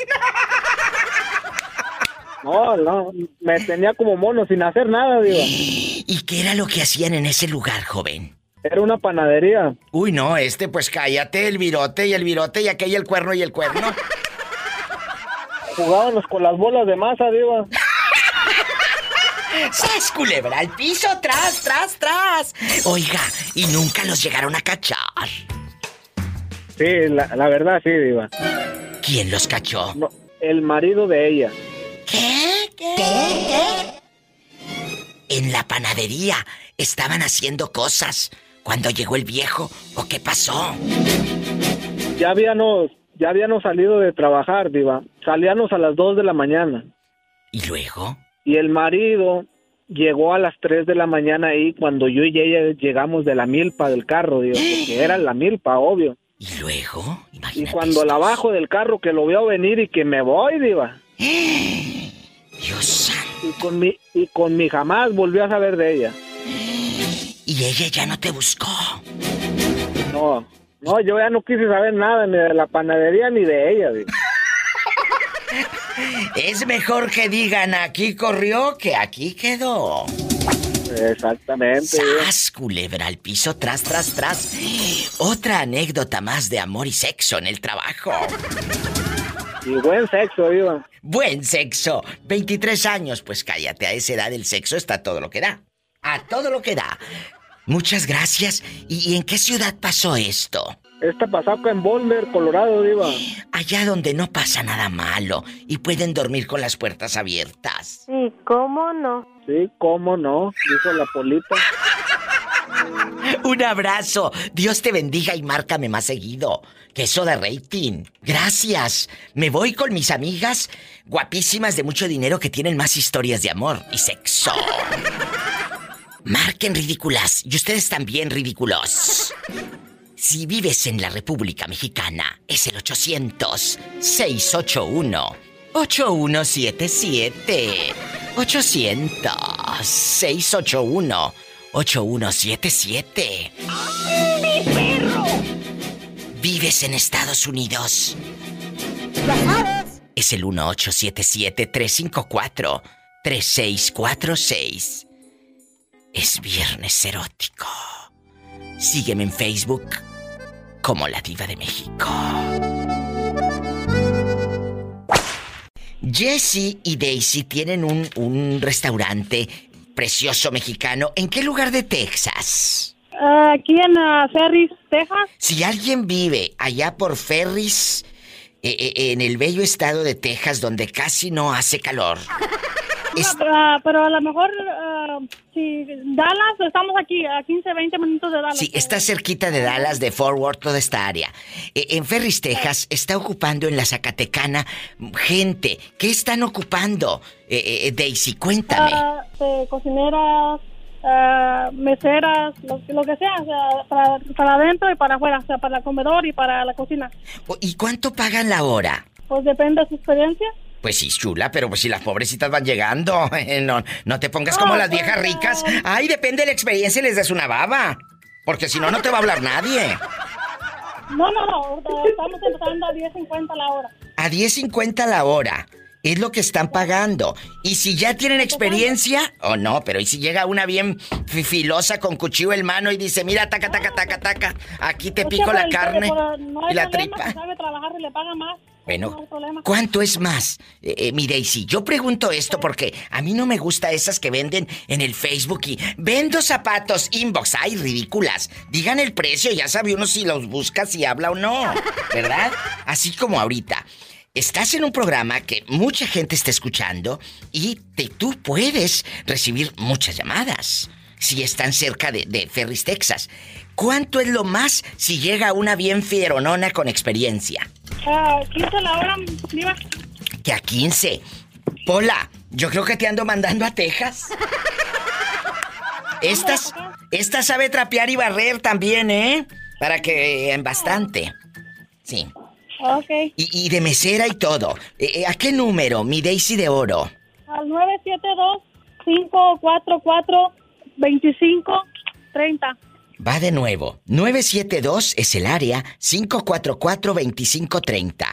No, no, me tenía como mono sin hacer nada, diva. ¿Y qué era lo que hacían en ese lugar, joven? Era una panadería. Uy, no, este, pues cállate, el virote y el virote y aquel y el cuerno y el cuerno. Jugábamos con las bolas de masa, diva. ¡Sas, culebra al piso! ¡Tras, tras, tras! Oiga, y nunca los llegaron a cachar. Sí, la, la verdad, sí, diva. ¿Quién los cachó? No, el marido de ella. ¿Qué? ¿Qué? ¿Qué? En la panadería estaban haciendo cosas cuando llegó el viejo. ¿O qué pasó? Ya habíamos, ya habíamos salido de trabajar, diva. Salíamos a las 2 de la mañana. ¿Y luego? Y el marido llegó a las 3 de la mañana ahí cuando yo y ella llegamos de la milpa del carro, diva. Porque era la milpa, obvio. ¿Y luego? Y cuando la bajo del carro que lo veo venir y que me voy, diva. Dios santo. Y con mi, y con mi jamás volví a saber de ella. Y ella ya no te buscó. No, no, yo ya no quise saber nada ni de la panadería ni de ella. Es mejor que digan aquí corrió que aquí quedó. Exactamente. ¡Sas, culebra al piso, tras, tras, tras! Otra anécdota más de amor y sexo en el trabajo. Y buen sexo, diva. Buen sexo. 23 años, pues cállate, a esa edad el sexo está a todo lo que da. A todo lo que da. Muchas gracias. ¿Y, y en qué ciudad pasó esto? Esta pasó acá en Boulder, Colorado, diva. Allá donde no pasa nada malo y pueden dormir con las puertas abiertas. Sí, ¿cómo no? Sí, cómo no, dijo la polita. Un abrazo. Dios te bendiga y márcame más seguido. Que eso de rating. Gracias. Me voy con mis amigas guapísimas de mucho dinero que tienen más historias de amor y sexo. Marquen ridículas y ustedes también ridículos. Si vives en la República Mexicana, es el 800-681-8177. 800-681. 8177. ¡Mi perro! ¿Vives en Estados Unidos? Es el 1877-354-3646. Es viernes erótico. Sígueme en Facebook como la diva de México. Jessie y Daisy tienen un, un restaurante precioso mexicano. ¿En qué lugar de Texas? Aquí en ah, Ferris, Texas. Si alguien vive allá por Ferris, eh, eh, en el bello estado de Texas, donde casi no hace calor. Es- Ah, pero a lo mejor, ah, si Dallas, estamos aquí a 15, 20 minutos de Dallas. Sí, está cerquita de Dallas, de Fort Worth, toda esta área. Eh, en Ferris, Texas, está ocupando en la Zacatecana gente. ¿Qué están ocupando? Eh, eh, Daisy, cuéntame. De cocineras, ah, meseras, lo, lo que sea, o sea, para, para adentro y para afuera, o sea, para el comedor y para la cocina. ¿Y cuánto pagan la hora? Pues depende de su experiencia. Pues sí, chula, pero pues si las pobrecitas van llegando, eh, no, no te pongas como las viejas ricas. Ay, depende de la experiencia y les des una baba. Porque si no, no te va a hablar nadie. No, no, no, estamos empezando a 10.50 la hora. A 10.50 la hora. Es lo que están pagando. Y si ya tienen experiencia, o no, pero y si llega una bien fi- filosa con cuchillo en mano y dice, mira, taca, taca, taca, taca, aquí te pico la el- carne y la tripa. Bueno. ¿cuánto es más? Eh, eh, mi Daisy, yo pregunto esto porque a mí no me gusta esas que venden en el Facebook y vendo zapatos inbox. Ay, ridículas. Digan el precio, ya sabe uno si los busca, si habla o no. ¿Verdad? Así como ahorita. Estás en un programa que mucha gente está escuchando y te- tú puedes recibir muchas llamadas si están cerca de, de Ferris, Texas. ¿Cuánto es lo más si llega una bien fieronona con experiencia? Ah, 15 la hora, Diva. Que a 15. Pola, yo creo que te ando mandando a Texas. Estas, esta sabe trapear y barrer también, ¿eh? Para que en bastante. Sí. Ok. Y, y de mesera y todo. Eh, eh, ¿A qué número? Mi Daisy de oro. Al 972-544-2530. Va de nuevo. 972 es el área 544-2530.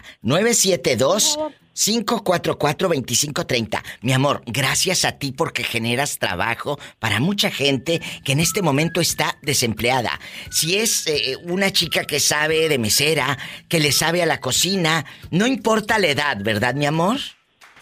972-544-2530. Mi amor, gracias a ti porque generas trabajo para mucha gente que en este momento está desempleada. Si es eh, una chica que sabe de mesera, que le sabe a la cocina, no importa la edad, ¿verdad, mi amor?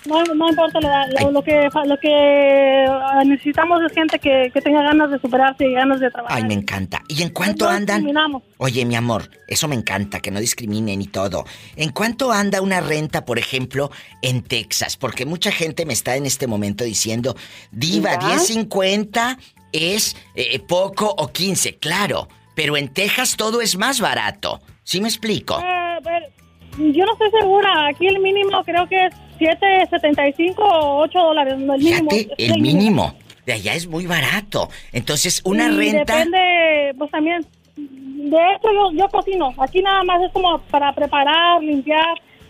No, no importa la edad. Lo, lo que, lo que ah, necesitamos es gente que, que tenga ganas de superarse y ganas de trabajar. Ay, me encanta. ¿Y en cuánto No andan? discriminamos. Oye, mi amor, eso me encanta, que no discriminen y todo. ¿En cuánto anda una renta, por ejemplo, en Texas? Porque mucha gente me está en este momento diciendo, Diva, ¿Ya? 10.50 es eh, poco o 15, claro. Pero en Texas todo es más barato. ¿Sí me explico? Eh, yo no estoy segura. Aquí el mínimo creo que es 7.75 o 8 dólares. El mínimo. Fíjate, el mínimo. De allá es muy barato. Entonces, una Y renta... Depende, pues también. De hecho, yo, yo cocino. Aquí nada más es como para preparar, limpiar.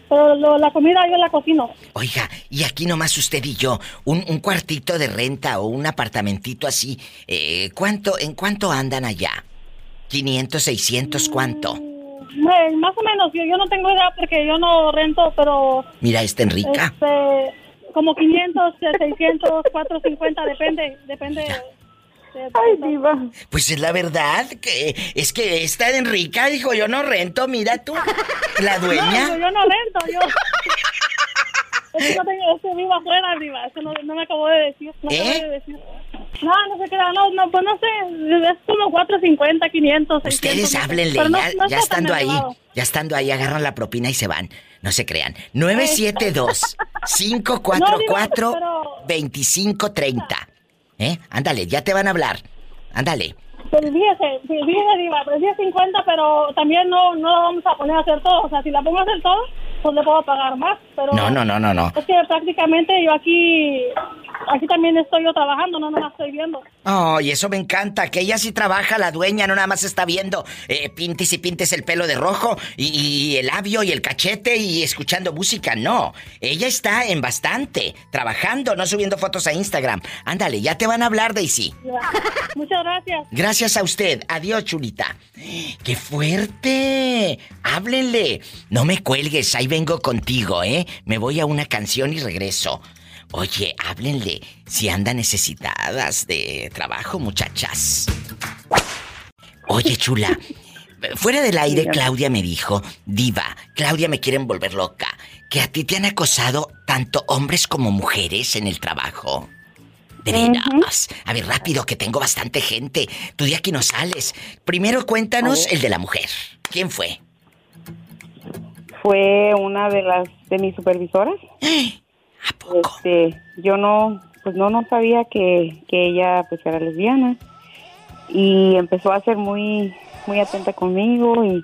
Pero lo- la comida yo la cocino. Oiga, y aquí nomás usted y yo, un, un cuartito de renta o un apartamentito así, eh, ¿cuánto, ¿en cuánto andan allá? ¿500, 600, cuánto? Eh, más o menos, yo, yo no tengo idea porque yo no rento, pero Mira, esta Enrica. este, como 500, 600, 450, depende, depende. de- de- Ay, diva. Pues es la verdad, que es que esta Enrica dijo, yo no rento, mira tú, la No, dueña. yo, yo no rento, yo. Es que no tengo, es que vivo afuera, arriba. Eso no, no me acabo de decir. No ¿Eh? acabo de decir. No, no se queda, no, no, pues no sé. Es como 450, 500, 600. Ustedes háblenle, no- ya, no ya estando ahí, elevado. ya estando ahí, agarran la propina y se van. No se crean. 972-544-2530. ¿Eh? Ándale, ya te van a hablar. Ándale. Pero fíjese, fíjese, Diva, pero 10.50, pero también no, no lo vamos a poner a hacer todo. O sea, si la pongo a hacer todo, pues le puedo pagar más. Pero No, no, no, no, no. Es que prácticamente yo aquí aquí también estoy yo trabajando, no nomás estoy viendo. Oh, y eso me encanta, que ella sí trabaja, la dueña, no nada más está viendo eh, pintes y pintes el pelo de rojo y, y el labio y el cachete y escuchando música, no. Ella está en bastante, trabajando, no subiendo fotos a Instagram. Ándale, ya te van a hablar, Daisy. Muchas gracias. Gracias a usted. Adiós, chulita. ¡Qué fuerte! Háblenle. No me cuelgues, ahí vengo contigo, ¿eh? Me voy a una canción y regreso. Oye, háblenle si andan necesitadas de trabajo, muchachas. Oye, chula. Fuera del aire, Claudia me dijo, Diva, Claudia me quieren volver loca, que a ti te han acosado tanto hombres como mujeres en el trabajo. De veras. A ver, rápido, que tengo bastante gente. Tú de aquí no sales. Primero cuéntanos el de la mujer. ¿Quién fue? Fue una de las de mis supervisoras. ¿A poco? Este, yo no, pues no, no sabía que, que ella pues era lesbiana. Y empezó a ser muy, muy atenta conmigo y,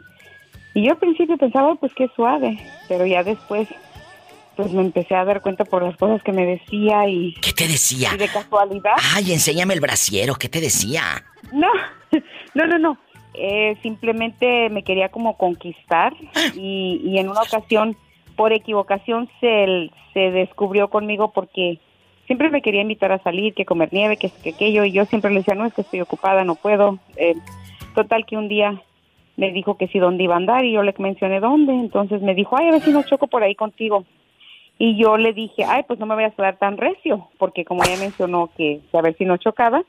y yo al principio pensaba pues que suave, pero ya después pues me empecé a dar cuenta por las cosas que me decía y... ¿Qué te decía? Y de casualidad... Ay, enséñame el brasiero, ¿qué te decía? No, no, no, no. Eh, simplemente me quería como conquistar y, y en una ocasión, por equivocación, se, se descubrió conmigo porque siempre me quería invitar a salir, que comer nieve, que, que aquello, y yo siempre le decía, no, es que estoy ocupada, no puedo. Eh, total que un día me dijo que sí, dónde iba a andar y yo le mencioné dónde, entonces me dijo, ay, a ver si no choco por ahí contigo. Y yo le dije, ay, pues no me voy a quedar tan recio, porque como ella mencionó que, que a ver si no chocaba.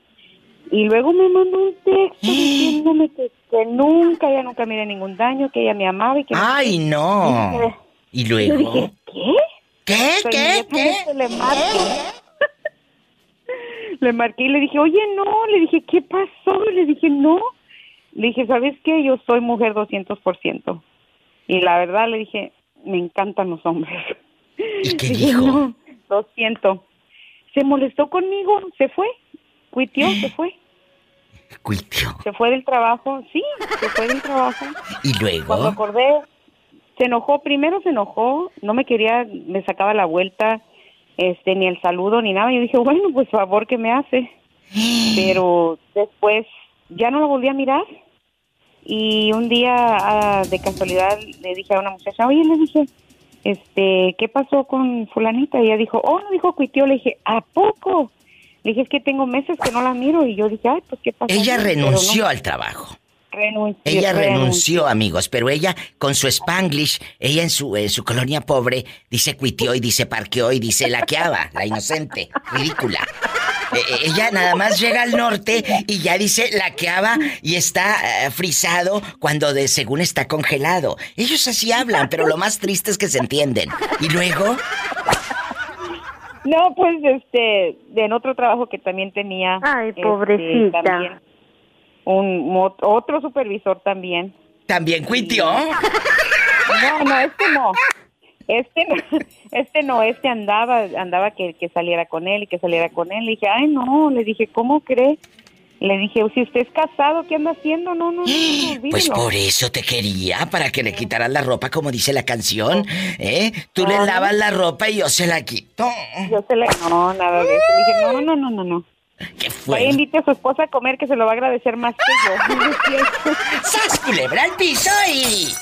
Y luego me mandó un texto diciéndome que, que nunca, ella nunca me dio ningún daño, que ella me amaba y que... ¡Ay, no! ¿Y Yo luego? dije, ¿qué? ¿Qué? ¿Qué? ¿Qué? Le marqué. le marqué y le dije, oye, no. Le dije, ¿qué pasó? Le dije, no. Le dije, ¿sabes qué? Yo soy mujer 200%. Y la verdad le dije, me encantan los hombres. ¿Y qué Dije, dijo? No, lo siento. Se molestó conmigo, se fue. Cuitió, se fue. Cuitio. Se fue del trabajo, sí, se fue del trabajo. ¿Y Cuando luego? acordé, se enojó, primero se enojó, no me quería, me sacaba la vuelta, este, ni el saludo, ni nada. Yo dije, bueno, pues favor que me hace. Pero después ya no lo volví a mirar. Y un día, ah, de casualidad, le dije a una muchacha, oye, le dije, este, ¿qué pasó con fulanita? Y ella dijo, oh, no dijo cuitió. Le dije, ¿a poco? Le dije, es que tengo meses que no la miro. Y yo dije, ay, pues, ¿qué pasó? Ella no. renunció al trabajo. Renunció, Ella renunció, amigos, pero ella con su spanglish, ella en su en su colonia pobre dice cuitió y dice parqueó y dice laqueaba, la inocente, ridícula. Eh, eh, ella nada más llega al norte y ya dice laqueaba y está eh, frisado cuando de según está congelado. Ellos así hablan, pero lo más triste es que se entienden. Y luego, No, pues este, en otro trabajo que también tenía. Ay, este, pobrecita. también un otro supervisor también. también cuitió. No, no, este no. Este no, este no, este andaba, andaba que, que saliera con él y que saliera con él. Le dije, ay no, le dije, ¿cómo cree? Le dije, si usted es casado, ¿qué anda haciendo? No, no, no, no, Pues por eso te quería, para que le quitaras la ropa, como dice la canción. ¿Eh? Tú le lavas la ropa y yo se la quito. Yo se le, no, nada de eso. Le dije, no, no, no, no, no. ¿Qué fue? invite a su esposa a comer que se lo va a agradecer más que yo. ¡Sas, culebra al piso y...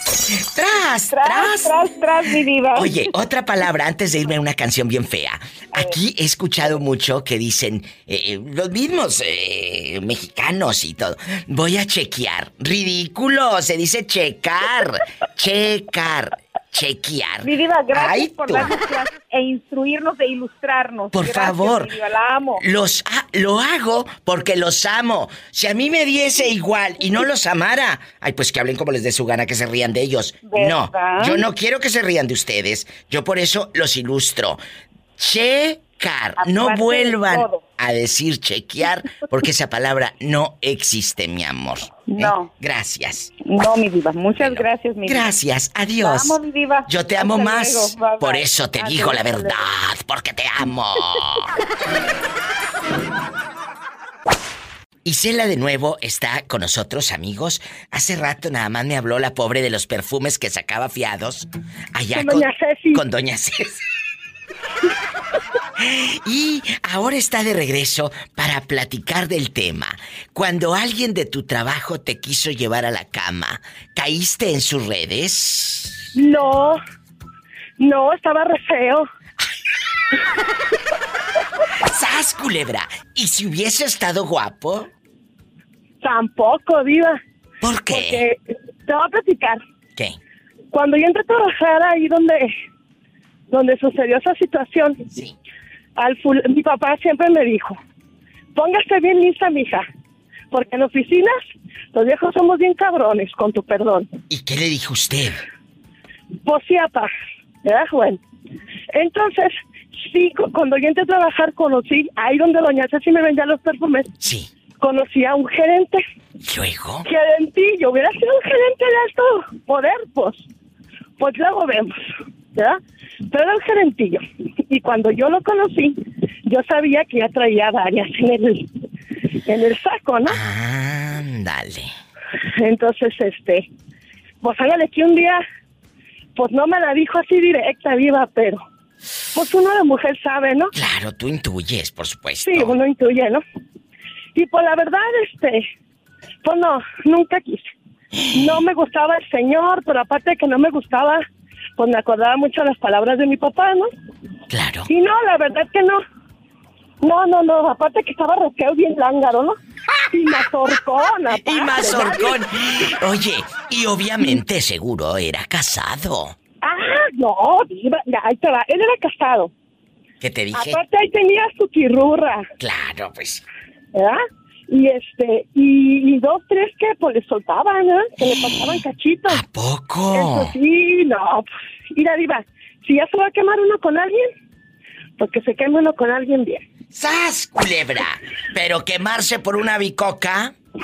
¡Tras, Tras, tras! tras, tras, mi diva. Oye, otra palabra antes de irme a una canción bien fea. Aquí he escuchado mucho que dicen eh, eh, los mismos eh, mexicanos y todo. Voy a chequear. Ridículo, se dice checar. Checar. Chequear. Mi diva, gracias Ay, por darnos clases e instruirnos e ilustrarnos. Por Gracias, favor. mi diva, la amo. Los lo hago porque los amo. Si a mí me diese igual y no los amara, ay, pues que hablen como les dé su gana, que se rían de ellos. No, yo no quiero que se rían de ustedes. Yo por eso los ilustro. Checar, no Aparte vuelvan. A decir chequear porque esa palabra no existe, mi amor. ¿eh? No. Gracias. No, mi diva. Muchas gracias, mi diva. Gracias, adiós. La amo, mi diva. Yo te amo Hasta más. luego. Bye, bye. Por eso te Adiós, digo la verdad, porque te amo. Isela de nuevo está con nosotros, amigos. Hace rato nada más me habló la pobre de los perfumes que sacaba fiados allá Con doña Ceci. con doña Ceci. Y ahora está de regreso para platicar del tema. Cuando alguien de tu trabajo te quiso llevar a la cama, ¿caíste en sus redes? No, no, estaba re feo. ¡Sas, culebra! ¿Y si hubiese estado guapo? Tampoco, diva. ¿Por qué? Porque te voy a platicar. ¿Qué? Cuando yo entré a trabajar ahí donde, donde sucedió esa situación, al ful- mi papá siempre me dijo, póngase bien lista, mija, porque en oficinas los viejos somos bien cabrones, con tu perdón. ¿Y qué le dijo usted? Pues sí, apá, ¿verdad, Juan? Entonces, sí, cu- cuando yo entré a trabajar conocí, ahí donde doña Ceci me vendía los perfumes, sí. conocí a un gerente. ¿Luego? Gerentillo, hubiera sido un gerente de alto poder, pues, pues luego vemos, ¿verdad? Pero era un gerentillo. Y cuando yo lo conocí, yo sabía que ya traía varias en el, en el saco, ¿no? Ándale. Entonces, este, pues hágale que un día, pues no me la dijo así directa, viva, pero, pues uno de mujer sabe, ¿no? Claro, tú intuyes, por supuesto. Sí, uno intuye, ¿no? Y pues la verdad, este, pues no, nunca quise. No me gustaba el señor, pero aparte de que no me gustaba, pues me acordaba mucho las palabras de mi papá, ¿no? Claro. Y no, la verdad que no. No, no, no, aparte que estaba roqueo bien lángaro, ¿no? Y mazorcón, aparte. Y mazorcón. Oye, y obviamente seguro era casado. Ah, no, ya, ahí te va. Él era casado. ¿Qué te dije? Aparte ahí tenía su chirrurra, Claro, pues. ¿verdad? Y este, y, y dos, tres que pues le soltaban, ¿eh? Que le pasaban cachitos. ¿A poco? Eso sí, no. pues, Mira, diva, si ya se va a quemar uno con alguien, pues que se queme uno con alguien bien. ¡Sas, culebra! Pero quemarse por una bicoca. No,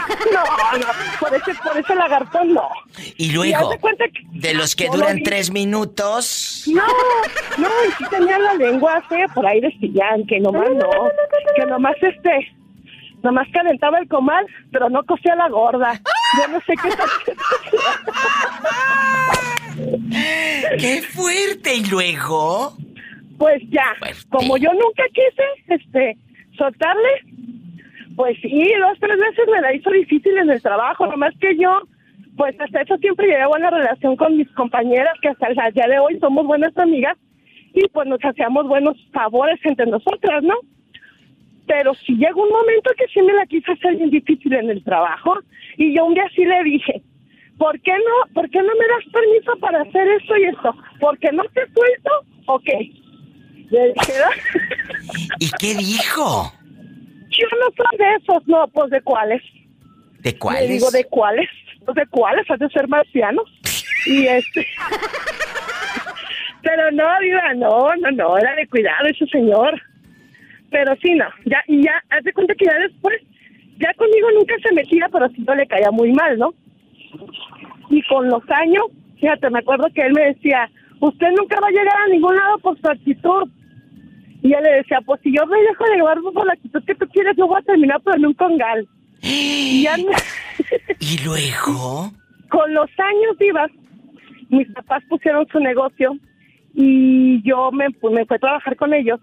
no, por ese, por ese lagartón no. Y luego, de cuenta que- de los que No duran tres minutos. No, no, y sí tenía la lengua fea por ahí de que nomás no, que nomás este, nomás calentaba el comal, pero no cosía la gorda. Yo no sé qué ¡Qué fuerte! ¿Y luego? Pues ya, como yo nunca quise, este, soltarle, pues sí, dos, tres veces me la hizo difícil en el trabajo, nomás que yo, pues hasta eso siempre llevé buena relación con mis compañeras, que hasta el día de hoy somos buenas amigas, y pues nos hacíamos buenos favores entre nosotras, ¿no? Pero si llegó un momento que sí me la quiso hacer bien difícil en el trabajo, y yo un día sí le dije, ¿por qué no, por qué no me das permiso para hacer esto y esto? ¿Porque no te suelto o qué? Le dije, ¿Y qué dijo? yo no soy de esos, no, pues de cuáles. ¿De Le cuáles? digo, ¿de cuáles? Pues de cuáles, has de ser marcianos. Y este... Pero no, viva, no, no, no, era de cuidado ese señor. Pero sí, no, ya, y ya, haz de cuenta que ya después, ya conmigo nunca se metía, pero sí yo le caía muy mal, ¿no? Y con los años, fíjate, me acuerdo que él me decía, usted nunca va a llegar a ningún lado por su actitud. Y él le decía, pues si yo me dejo de llevar por la actitud que tú quieres, yo voy a terminar por un congal. Y ya me- ¿Y luego? con los años vivas, mis papás pusieron su negocio y yo me, pues, me fui a trabajar con ellos.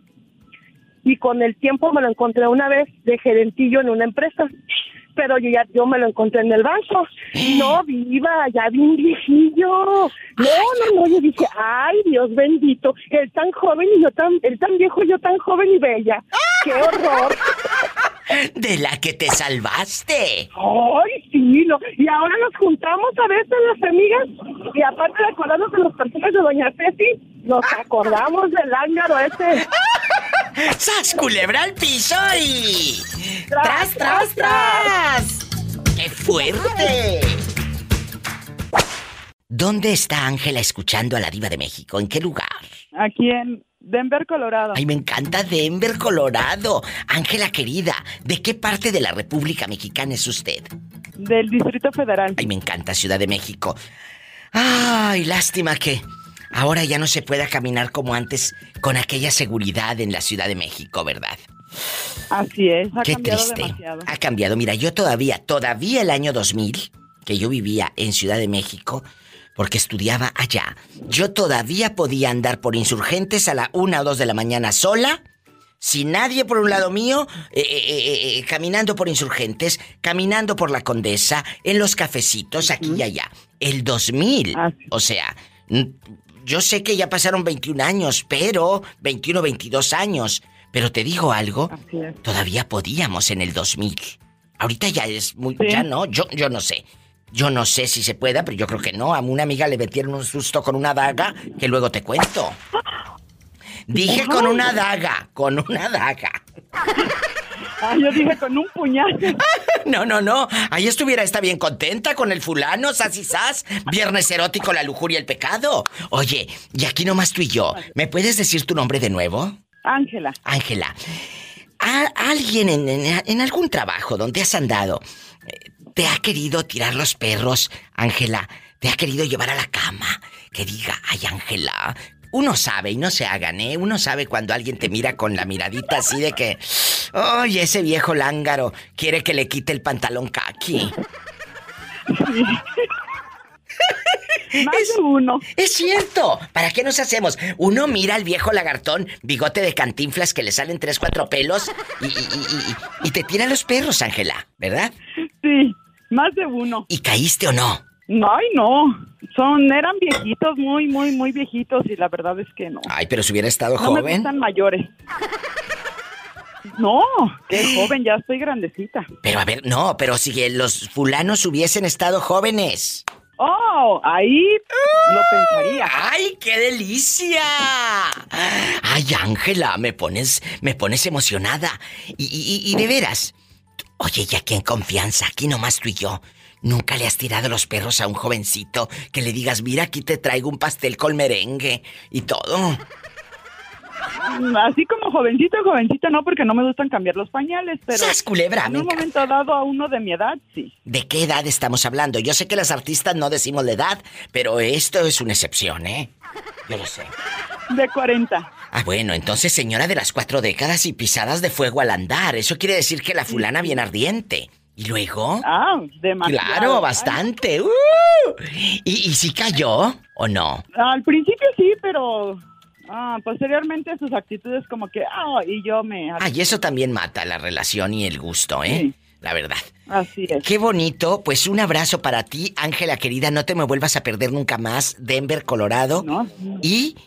Y con el tiempo me lo encontré una vez de gerentillo en una empresa. Pero yo ya yo me lo encontré en el banco. No, viva, ya bien viejillo. No, no, no, yo dije, ay, Dios bendito. Él tan joven y yo tan, él tan viejo y yo tan joven y bella. ¡Qué horror! De la que te salvaste. Ay, sí, no. Y ahora nos juntamos a veces las amigas y aparte de acordarnos de los perfumes de Doña Ceci, nos acordamos del ángaro ese. ¡Sas, culebra al piso y... ¡Tras, tras, tras! ¡Qué fuerte! ¿Dónde está Ángela escuchando a la diva de México? ¿En qué lugar? Aquí en Denver, Colorado. Ay, me encanta Denver, Colorado. Ángela querida, ¿de qué parte de la República Mexicana es usted? Del Distrito Federal. Ay, me encanta Ciudad de México. Ay, lástima que ahora ya no se pueda caminar como antes con aquella seguridad en la Ciudad de México, ¿verdad? Así es, ha Qué cambiado triste. demasiado. Ha cambiado. Mira, yo todavía, todavía el año 2000, que yo vivía en Ciudad de México, porque estudiaba allá, yo todavía podía andar por insurgentes a la una o dos de la mañana sola, sin nadie por un lado mío, eh, eh, eh, caminando por insurgentes, caminando por la condesa, en los cafecitos, aquí y allá. El 2000. O sea, yo sé que ya pasaron 21 años, pero 21, 22 años. Pero te digo algo, todavía podíamos en el 2000. Ahorita ya es muy... Ya no, yo, yo no sé. Yo no sé si se pueda, pero yo creo que no. A una amiga le metieron un susto con una daga que luego te cuento. Dije con una daga, con una daga. Ah, yo dije con un puñal. No, no, no. Ahí estuviera esta bien contenta con el fulano, sas y sas. Viernes erótico, la lujuria y el pecado. Oye, y aquí nomás tú y yo. ¿Me puedes decir tu nombre de nuevo? Ángela. Ángela. alguien en, en, algún trabajo donde has andado eh, te ha querido tirar los perros, Ángela. Te ha querido llevar a la cama. Que diga, ay, Ángela, uno sabe y no se hagan, ¿eh? Uno sabe cuando alguien te mira con la miradita así de que, oye, ese viejo lángaro quiere que le quite el pantalón kaki. Más es, uno. Es cierto. ¿Para qué nos hacemos? Uno mira al viejo lagartón, bigote de cantinflas que le salen tres, cuatro pelos y, y te tira los perros, Ángela, ¿verdad? Sí, más de uno. ¿Y caíste o no? Ay, no. Son, eran viejitos, muy, muy, muy viejitos y la verdad es que no. Ay, pero si hubiera estado no joven. Me gustan mayores. No, qué joven, ya estoy grandecita. Pero a ver, no, pero si los fulanos hubiesen estado jóvenes. Oh, ahí lo pensaría. ¡Ay, qué delicia! Ay, Ángela, me pones, me pones emocionada. Y, y, y de veras. Oye, ya aquí en confianza, aquí nomás tú y yo. ¿Nunca le has tirado los perros a un jovencito que le digas, mira, aquí te traigo un pastel con merengue y todo? Así como jovencito, jovencito no, porque no me gustan cambiar los pañales, pero... ¡Sas, culebra! En un momento dado a uno de mi edad, sí. ¿De qué edad estamos hablando? Yo sé que las artistas no decimos la edad, pero esto es una excepción, ¿eh? Yo lo sé. De 40. Ah, bueno, entonces señora de las cuatro décadas y pisadas de fuego al andar. Eso quiere decir que la fulana bien ardiente. ¿Y luego? Ah, demasiado. Claro, bastante. Uh. ¿Y, ¿Y si cayó o no? Al principio sí, pero ah, posteriormente sus actitudes como que, ah, y yo me... Ah, y eso también mata la relación y el gusto, ¿eh? La verdad. Así es. Qué bonito. Pues un abrazo para ti, Ángela querida. No te me vuelvas a perder nunca más. Denver, Colorado. No. Y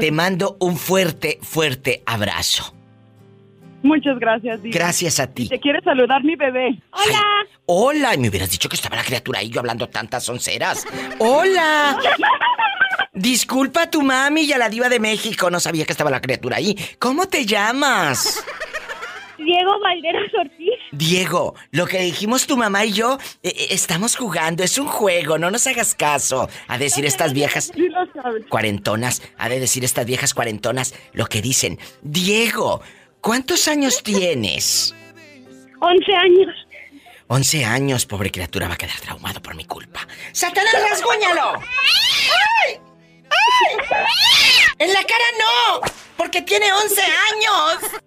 te mando un fuerte, fuerte abrazo. Muchas gracias, Gracias a ti. te quiere saludar mi bebé. ¡Hola! hola, y me hubieras dicho que estaba la criatura ahí yo hablando tantas onceras. ¡Hola! Disculpa a tu mami y a la diva de México, no sabía que estaba la criatura ahí. ¿Cómo te llamas? Diego Valderas Ortiz. Diego, lo que dijimos tu mamá y yo, eh, eh, estamos jugando, es un juego, no nos hagas caso. A decir estas viejas cuarentonas, a de decir estas viejas cuarentonas lo que dicen. Diego, ¿Cuántos años tienes? Once años. Once años, pobre criatura, va a quedar traumado por mi culpa. ¡Satanás, rasguñalo! ¡Ay! ¡Ay! ¡En la cara no! ¡Porque tiene once años!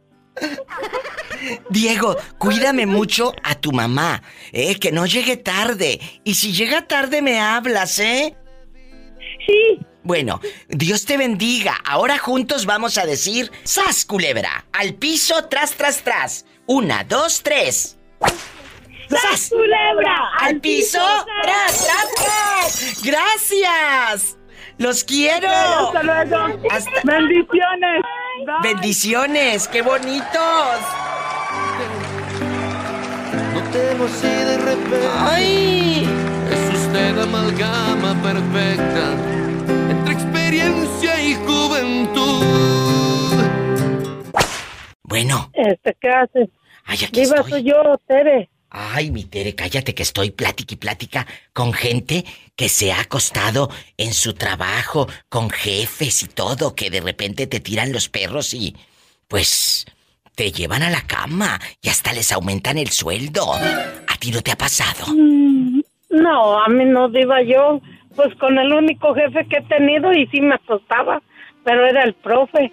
Diego, cuídame mucho a tu mamá, ¿eh? Que no llegue tarde. Y si llega tarde me hablas, ¿eh? Sí. Bueno, Dios te bendiga. Ahora juntos vamos a decir, ¡Sas, culebra! Al piso, tras, tras, tras. Una, dos, tres. ¡Sas, culebra! Al piso, tras, tras, tras. ¡Gracias! ¡Los quiero! ¡Hasta luego! ¡Bendiciones! ¡Bendiciones! ¡Qué bonitos! Notemos si de repente ¡Ay! Es usted amalgama perfecta experiencia y juventud. Bueno. Este, ¿qué haces? Ay, aquí Viva estoy. soy yo, Tere. Ay, mi Tere, cállate que estoy plática y plática con gente que se ha acostado en su trabajo, con jefes y todo, que de repente te tiran los perros y pues te llevan a la cama y hasta les aumentan el sueldo. ¿A ti no te ha pasado? Mm, no, a mí no, Diva, yo pues con el único jefe que he tenido y sí me asustaba, pero era el profe.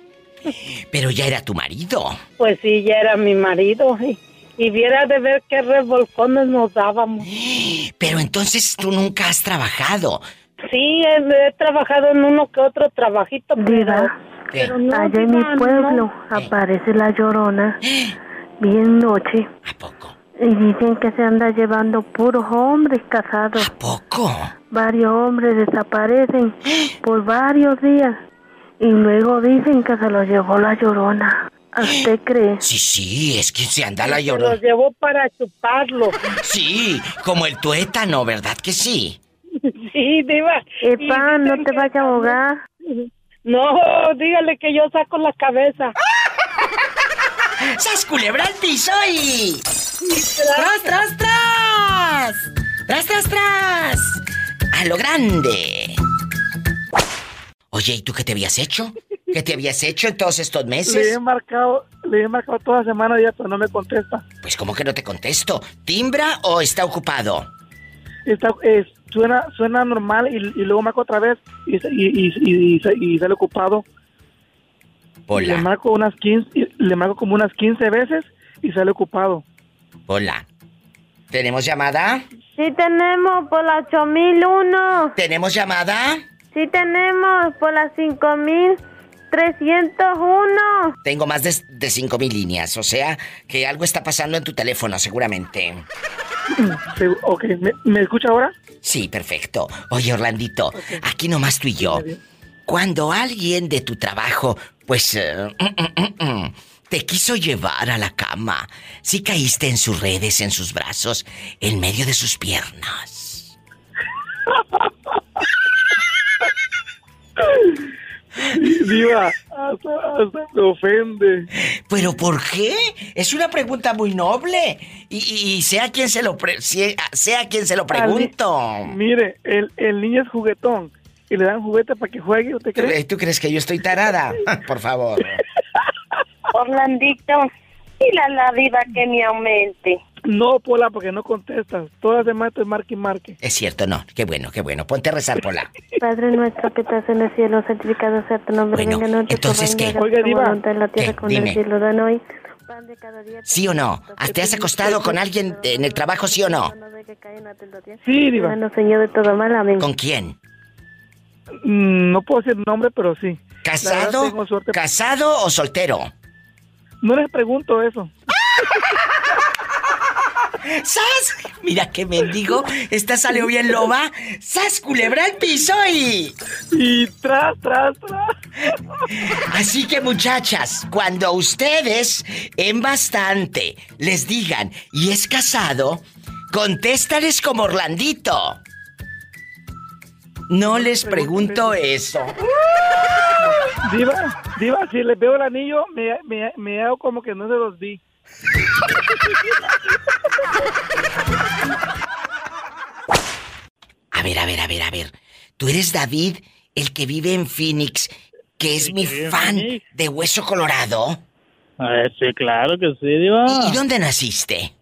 Pero ya era tu marido. Pues sí, ya era mi marido. Y, y viera de ver qué revolcones nos dábamos. Pero entonces tú nunca has trabajado. Sí, he, he trabajado en uno que otro trabajito, pero ¿Qué? Allá en mi pueblo aparece la llorona bien noche. ¿A poco? Y dicen que se anda llevando puros hombres casados. ¿A poco? Varios hombres desaparecen por varios días. Y luego dicen que se los llevó la llorona. ¿A ¿Usted cree? Sí, sí, es que se anda la Se llorona. los llevó para chuparlo. Sí, como el tuétano, ¿verdad que sí? Sí, diva. Epa, no te vayas a ahogar. No, dígale que yo saco la cabeza. ¡Sas culebra al piso y... ¡Tras, tras, tras! ¡Tras, tras, tras! ¡A lo grande! Oye, ¿y tú qué te habías hecho? ¿Qué te habías hecho en todos estos Le he meses? marcado, le he marcado toda la semana ya, pero no me contesta. Pues como que no te contesto. ¿Timbra o está ocupado? Está, eh, suena, suena normal y, y luego marco otra vez y, y, sale ocupado. Hola. Le marco unas 15, y- le marco como unas 15 veces y sale ocupado. Hola. ¿Tenemos llamada? Sí tenemos por la 8001. ¿Tenemos llamada? Sí tenemos por la 5301. Tengo más de, de 5.000 líneas, o sea que algo está pasando en tu teléfono seguramente. Ok, ¿me, me escucha ahora? Sí, perfecto. Oye, Orlandito, aquí nomás tú y yo. Cuando alguien de tu trabajo, pues, eh, te quiso llevar a la cama, sí caíste en sus redes, en sus brazos, en medio de sus piernas. Diva, hasta, hasta me ofende. ¿Pero por qué? Es una pregunta muy noble. Y, y- y sea quien se lo pre- sea, sea quien se lo pregunto. Mire, el, el niño es juguetón y le dan juguete para que juegue, ¿usted cree? Eh, ¿Tú crees que yo estoy tarada? Por favor. Orlandito, dile a la diva que me aumente. No, Pola, porque no contestas. Todas las demás te marque y marque. Es cierto, no. Qué bueno, qué bueno. Ponte a rezar, Pola. Padre nuestro que estás en el cielo, santificado sea tu nombre. Bueno, venga nosotros tu entonces, ¿qué? Oiga, diva. voluntad en la tierra ¿Qué? como en el Dime. cielo. Dan hoy. Pan de cada día. ¿Sí o no? ¿Te has acostado con alguien en el trabajo, sí o no? Sí, diva. Bueno, Señor de todo mal, amén. ¿Con quién? Mm, no puedo decir nombre, pero sí. La verdad, ¿Casado? ¿Casado o soltero? No les pregunto eso. ¡Sas! Mira qué mendigo. Esta salió bien loba. ¡Sas, culebra al piso y... Y tras, tras, tras. Así que muchachas, cuando ustedes en bastante les digan y es casado, contéstales como Orlandito. No les pregunto eso. Diva, diva, si les veo el anillo, me, me, me hago como que no se los vi. A ver, a ver, a ver, a ver. Tú eres David, el que vive en Phoenix, que es mi fan de Hueso Colorado. Eh, sí, claro que sí, Diva. ¿Y dónde naciste?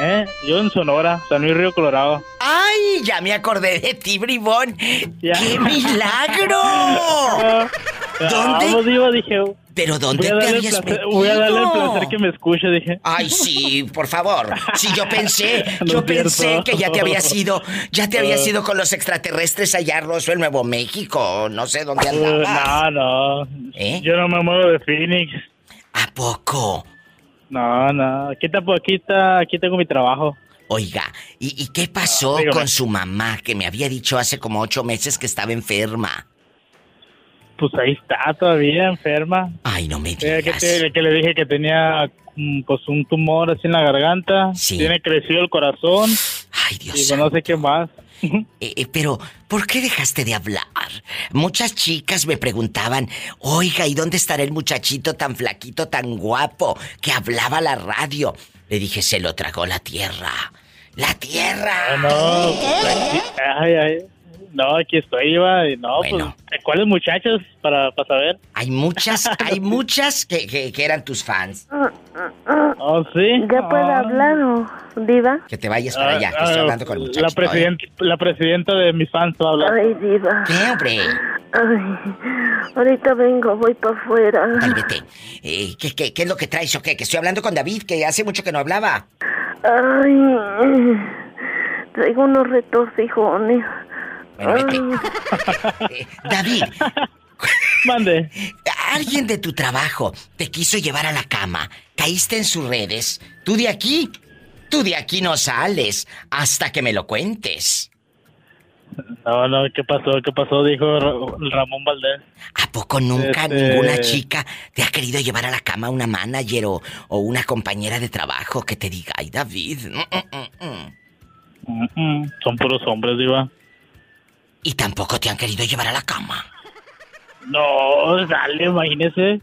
Eh, yo en Sonora, San Luis Río Colorado. ¡Ay! Ya me acordé de ti, bribón. ¡Qué milagro! ¿Dónde? Vamos, Diva, dije. ¿Pero dónde te habías placer- Voy a darle el placer que me escuche, dije. Ay, sí, por favor. Sí, yo pensé, No yo pensé que ya te habías ido, ya te habías Ah. ido con los extraterrestres allá a Roswell, Nuevo México, no sé dónde Eh, andabas. no, no. ¿Eh? Yo no me muevo de Phoenix. ¿A poco? No, no. Aquí, está, aquí, está, aquí tengo mi trabajo. Oiga, ¿y, y qué pasó con su mamá que me había dicho hace como ocho meses que estaba enferma? Pues ahí está, todavía enferma. Ay, no me Eh, que, digas. te- que le dije que tenía mm, pues un tumor así en la garganta. Tiene crecido el corazón. Ay, Dios Y pues, no sé qué más. Eh, eh, pero, ¿por qué dejaste de hablar? Muchas chicas me preguntaban, oiga, ¿y dónde estará el muchachito tan flaquito, tan guapo, que hablaba a la radio? Le dije, se lo tragó la tierra. ¡La tierra! Ah, no, ay, ay. No, aquí estoy, Iba. Y no, Bueno. pues, ¿cuáles muchachos para, para saber? Hay muchas, hay muchas que, que- que eran tus fans. Oh, sí. ¿Ya puedo Ah. hablar o diva? Que te vayas para allá, que estoy Ah, hablando con el muchacho. La, presidenta, la presidenta de mis fans va a hablar. Ay, diva. ¿Qué, hombre? Ay, ahorita vengo, voy para afuera. Cálmete. Eh, ¿qué, qué, qué es lo que traes o qué? Que estoy hablando con David, que hace mucho que no hablaba. Ay, traigo unos retorcijones. Bueno. Eh, David, Mande. Alguien de tu trabajo te quiso llevar a la cama, caíste en sus redes. Tú de aquí, tú de aquí no sales hasta que me lo cuentes. No, no, ¿qué pasó? ¿Qué pasó? Dijo Ra- Ramón Valdés. ¿A poco nunca Este- ninguna chica te ha querido llevar a la cama una manager o, o una compañera de trabajo que te diga, ay David? mm"? Mm, mm, Son puros hombres, Diva. Y tampoco te han querido llevar a la cama. No, dale, imagínese.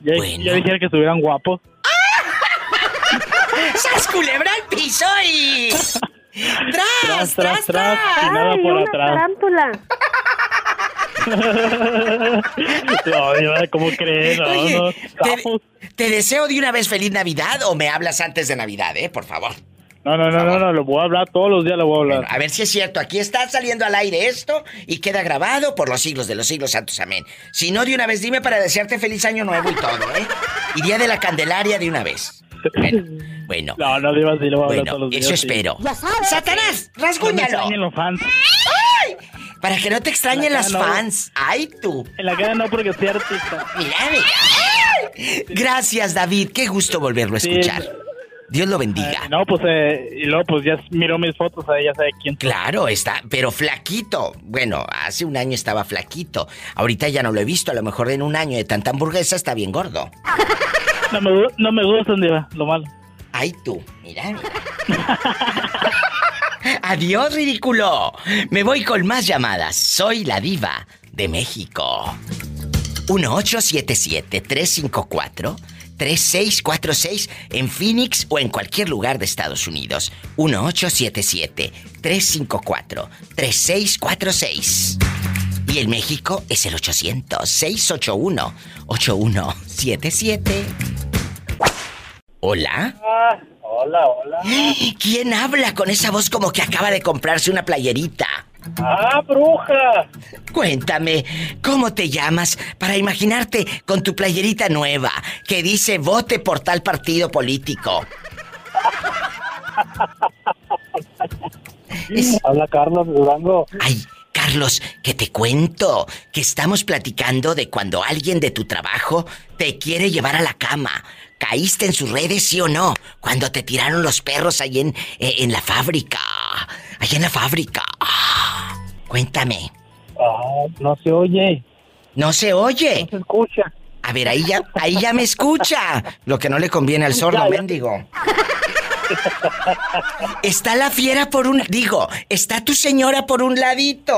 Ya, ya dijera que estuvieran guapos. ¡Sas culebra al piso y... ¡Tras, tras, tras! Y nada Ay, por una atrás. tarántula. No, Diva, ¿cómo crees? No, Oye, no. te, te deseo de una vez feliz Navidad o me hablas antes de Navidad, eh, por favor. No, no, no, no, no, lo voy a hablar todos los días, lo voy a hablar. A ver si es cierto, aquí está saliendo al aire esto y queda grabado por los siglos de los siglos santos, amén. Si no, de una vez dime para desearte feliz año nuevo y todo, ¿eh? Y día de la Candelaria de una vez. Bueno, bueno. No, no, Diva, sí lo voy a hablar Bueno, todos los días. eso sí. espero. ¡Satanás! No me ¡Rasguñalo! extrañen los fans. ¡Ay! Para que no te extrañen En la las no. fans. ¡Ay, tú! En la cara no, porque soy artista. Mira. Gracias, David. Qué gusto volverlo a Sí, escuchar. Dios lo bendiga. Eh, no, pues, eh, y luego, pues, ya miró mis fotos, ahí ya sabe quién. Claro, está, pero flaquito. Bueno, hace un año estaba flaquito. Ahorita ya no lo he visto. A lo mejor en un año de tanta hamburguesa está bien gordo. No me, no me gustan, Diva, lo malo. Ay, tú. Mira, mira. Adiós, ridículo. Me voy con más llamadas. Soy la diva de México. 1877-354-3646 en Phoenix o en cualquier lugar de Estados Unidos. 1877-354-3646. Y en México es el 800-681-8177. Hola. hola, hola. ¿Quién habla con esa voz como que acaba de comprarse una playerita? ¡Ah, bruja! Cuéntame, ¿cómo te llamas para imaginarte con tu playerita nueva que dice vote por tal partido político? Habla Carlos Durango. Ay, Carlos, que te cuento que estamos platicando de cuando alguien de tu trabajo te quiere llevar a la cama. ¿Caíste en sus redes, sí o no? Cuando te tiraron los perros ahí en, eh, en la fábrica. Allá en la fábrica. Ah, cuéntame. Ah, no se oye. No se oye. No se escucha. A ver, ahí ya, ahí ya me escucha. Lo que no le conviene al sordo, mendigo. Está la fiera por un... Digo, está tu señora por un ladito.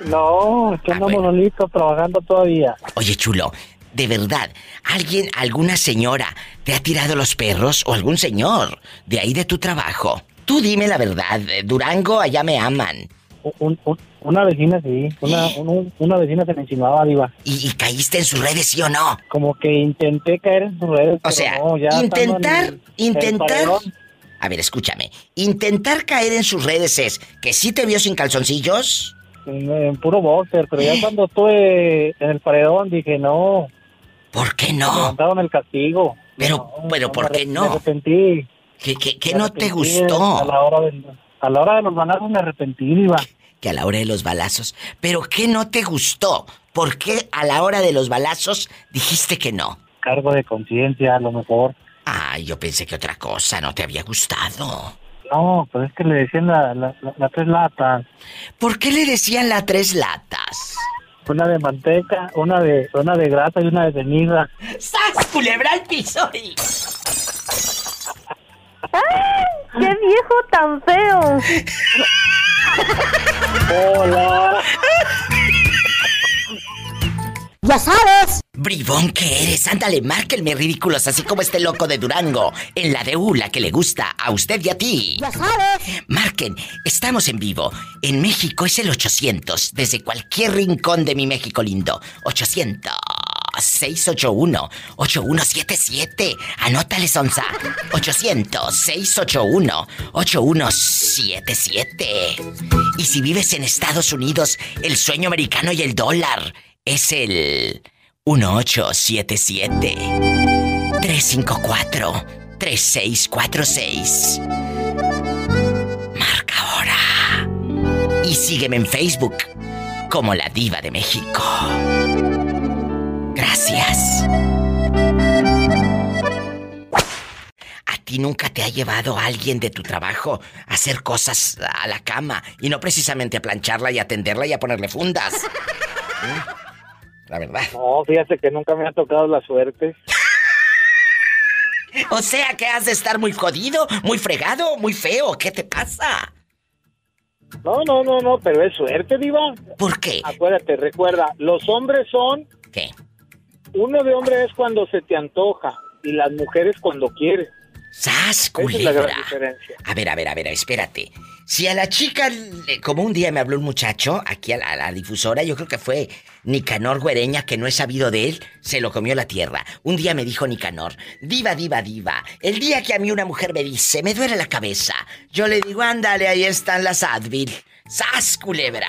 No, que andamos solitos trabajando todavía. Oye, chulo, de verdad, ¿alguien, alguna señora te ha tirado los perros o algún señor de ahí de tu trabajo? Tú dime la verdad, eh, Durango, allá me aman. Un- un- una vecina, sí. Una, un- una vecina se me insinuaba, Diva. ¿Y, y caíste en sus redes, sí o no? Como que intenté caer en sus redes. O sea, no, ya intentar, el- intentar... A ver, escúchame. Intentar caer en sus redes es que sí te vio sin calzoncillos. En, en puro boxer, pero ya cuando estuve en el paredón dije, no. ¿Por qué Me no? levantaron el castigo. Pero, pero, ¿por me qué arre- Me no? arrepentí. ¿Qué, qué, qué Me no te gustó? A la, hora de, a la hora de los balazos me arrepentí, Diva. Que a la hora de los balazos. ¿Pero qué no te gustó? ¿Por qué a la hora de los balazos dijiste que no? Cargo de conciencia, a lo mejor. Ay, yo pensé que otra cosa no te había gustado. No, pues es que le decían la, la, la- la tres latas. ¿Por qué le decían la tres latas? Una de manteca, una de una de grasa y una de ceniza. ¡Sas, culebra al piso! y- ¡Ay! ¡Qué viejo tan feo! Hola. ¡Ya sabes! Bribón que eres, ándale, márquenme ridículos, así como este loco de Durango, en la de U, la que le gusta a usted y a ti. Ya sabes. Marquen, estamos en vivo. En México es el 800, desde cualquier rincón de mi México lindo. 800. 681-8177. Anótale, Sonsa. 800-681-8177. Y si vives en Estados Unidos, el sueño americano y el dólar es el 1877 354 3646. Marca ahora. Y sígueme en Facebook como la diva de México. Gracias. ¿A ti nunca te ha llevado alguien de tu trabajo a hacer cosas a la cama y no precisamente a plancharla y atenderla y a ponerle fundas? La verdad. No, fíjate que nunca me ha tocado la suerte. O sea que has de estar muy jodido, muy fregado, muy feo. ¿Qué te pasa? No, no, no, no, pero es suerte, Diva. ¿Por qué? Acuérdate, recuerda, los hombres son. ¿Qué? Uno de hombre es cuando se te antoja y las mujeres cuando quieres. ¡Sas, Esa es la gran culebra! diferencia. A ver, a ver, a ver, espérate. Si a la chica, le- como un día me habló un muchacho aquí a la, a la difusora, yo creo que fue Nicanor Güereña, que no he sabido de él, se lo comió la tierra. Un día me dijo Nicanor, diva, diva, diva, el día que a mí una mujer me dice, me duele la cabeza, yo le digo, ándale, ahí están las Advil. ¡Sas, culebra!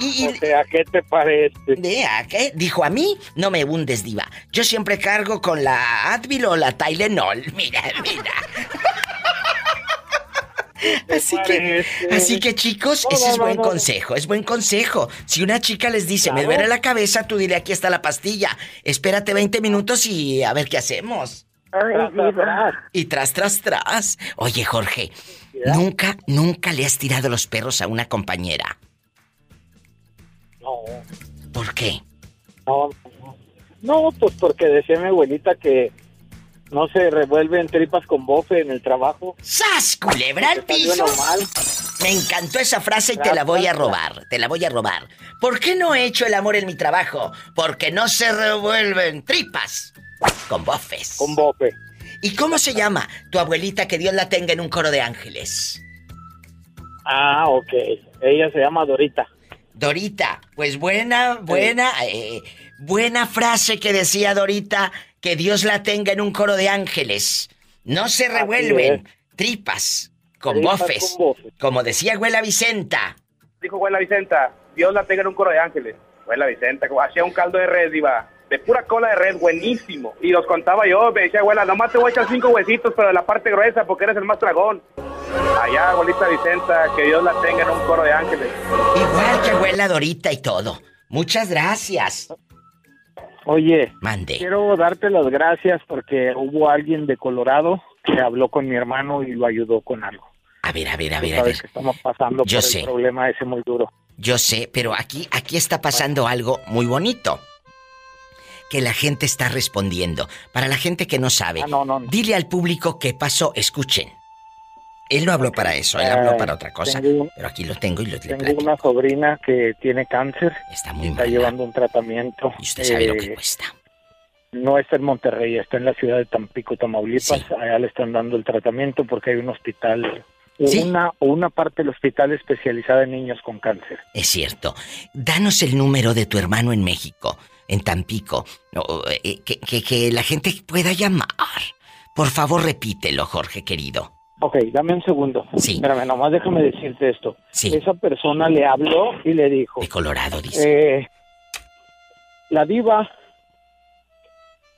Y, O sea, ¿qué te parece? Vea, ¿qué? Dijo a mí, no me hundes, diva. Yo siempre cargo con la Advil o la Tylenol. Mira, mira. Así que, así que chicos, No, ese no, es buen no. consejo, es buen consejo. Si una chica les dice, me duele la cabeza, tú dile, aquí está la pastilla. Espérate 20 minutos y a ver qué hacemos. Y tras, tras, tras. Oye, Jorge, nunca, nunca le has tirado los perros a una compañera. No, ¿Por qué? no, no. No, pues porque decía mi abuelita que no se revuelven tripas con bofe en el trabajo. ¡Sas, culebra al piso! Me encantó esa frase y te la voy a robar. Te la voy a robar. ¿Por qué no he hecho el amor en mi trabajo? Porque no se revuelven tripas con bofes. Con bofe. ¿Y cómo se llama tu abuelita que Dios la tenga en un coro de ángeles? Ah, ok. Ella se llama Dorita. Dorita, pues buena, buena, eh, buena frase que decía Dorita, que Dios la tenga en un coro de ángeles. No se revuelven tripas con Tripas bofes. con bofes. Como decía abuela Vicenta. Dijo Abuela Vicenta, Dios la tenga en un coro de ángeles. Abuela Vicenta, como hacía un caldo de red, iba de pura cola de red, buenísimo. Y los contaba yo, me decía, abuela, nomás te voy a echar cinco huesitos, pero de la parte gruesa, porque eres el más dragón. Allá, abuelita Vicenta, que Dios la tenga en un coro de ángeles. Igual que abuela Dorita y todo. Muchas gracias. Oye, Mande. quiero darte las gracias porque hubo alguien de Colorado que habló con mi hermano y lo ayudó con algo. A ver, a ver, a ver, a sabes ver. que estamos pasando Yo por sé. el problema ese muy duro. Yo sé, pero aquí, aquí está pasando algo muy bonito. Que la gente está respondiendo. Para la gente que no sabe, dile al público qué pasó. Escuchen. Él no habló para eso, él habló Eh, para otra cosa. tengo Pero aquí lo tengo y lo Tengo platico. una sobrina que tiene cáncer. Está muy Está llevando un tratamiento. Y usted sabe lo que eh, cuesta. No está en Monterrey, está en la ciudad de Tampico, Tamaulipas. Allá le están dando el tratamiento porque hay un hospital, Sí. una, una parte del hospital especializada en niños con cáncer. Es cierto. Danos el número de tu hermano en México, en Tampico. o, eh, que, que- que la gente pueda llamar. Por favor, repítelo, Jorge querido. Ok, dame un segundo. Sí. Espérame, nomás déjame decirte esto. Sí. Esa persona le habló y le dijo... De Colorado, dice. Eh, la diva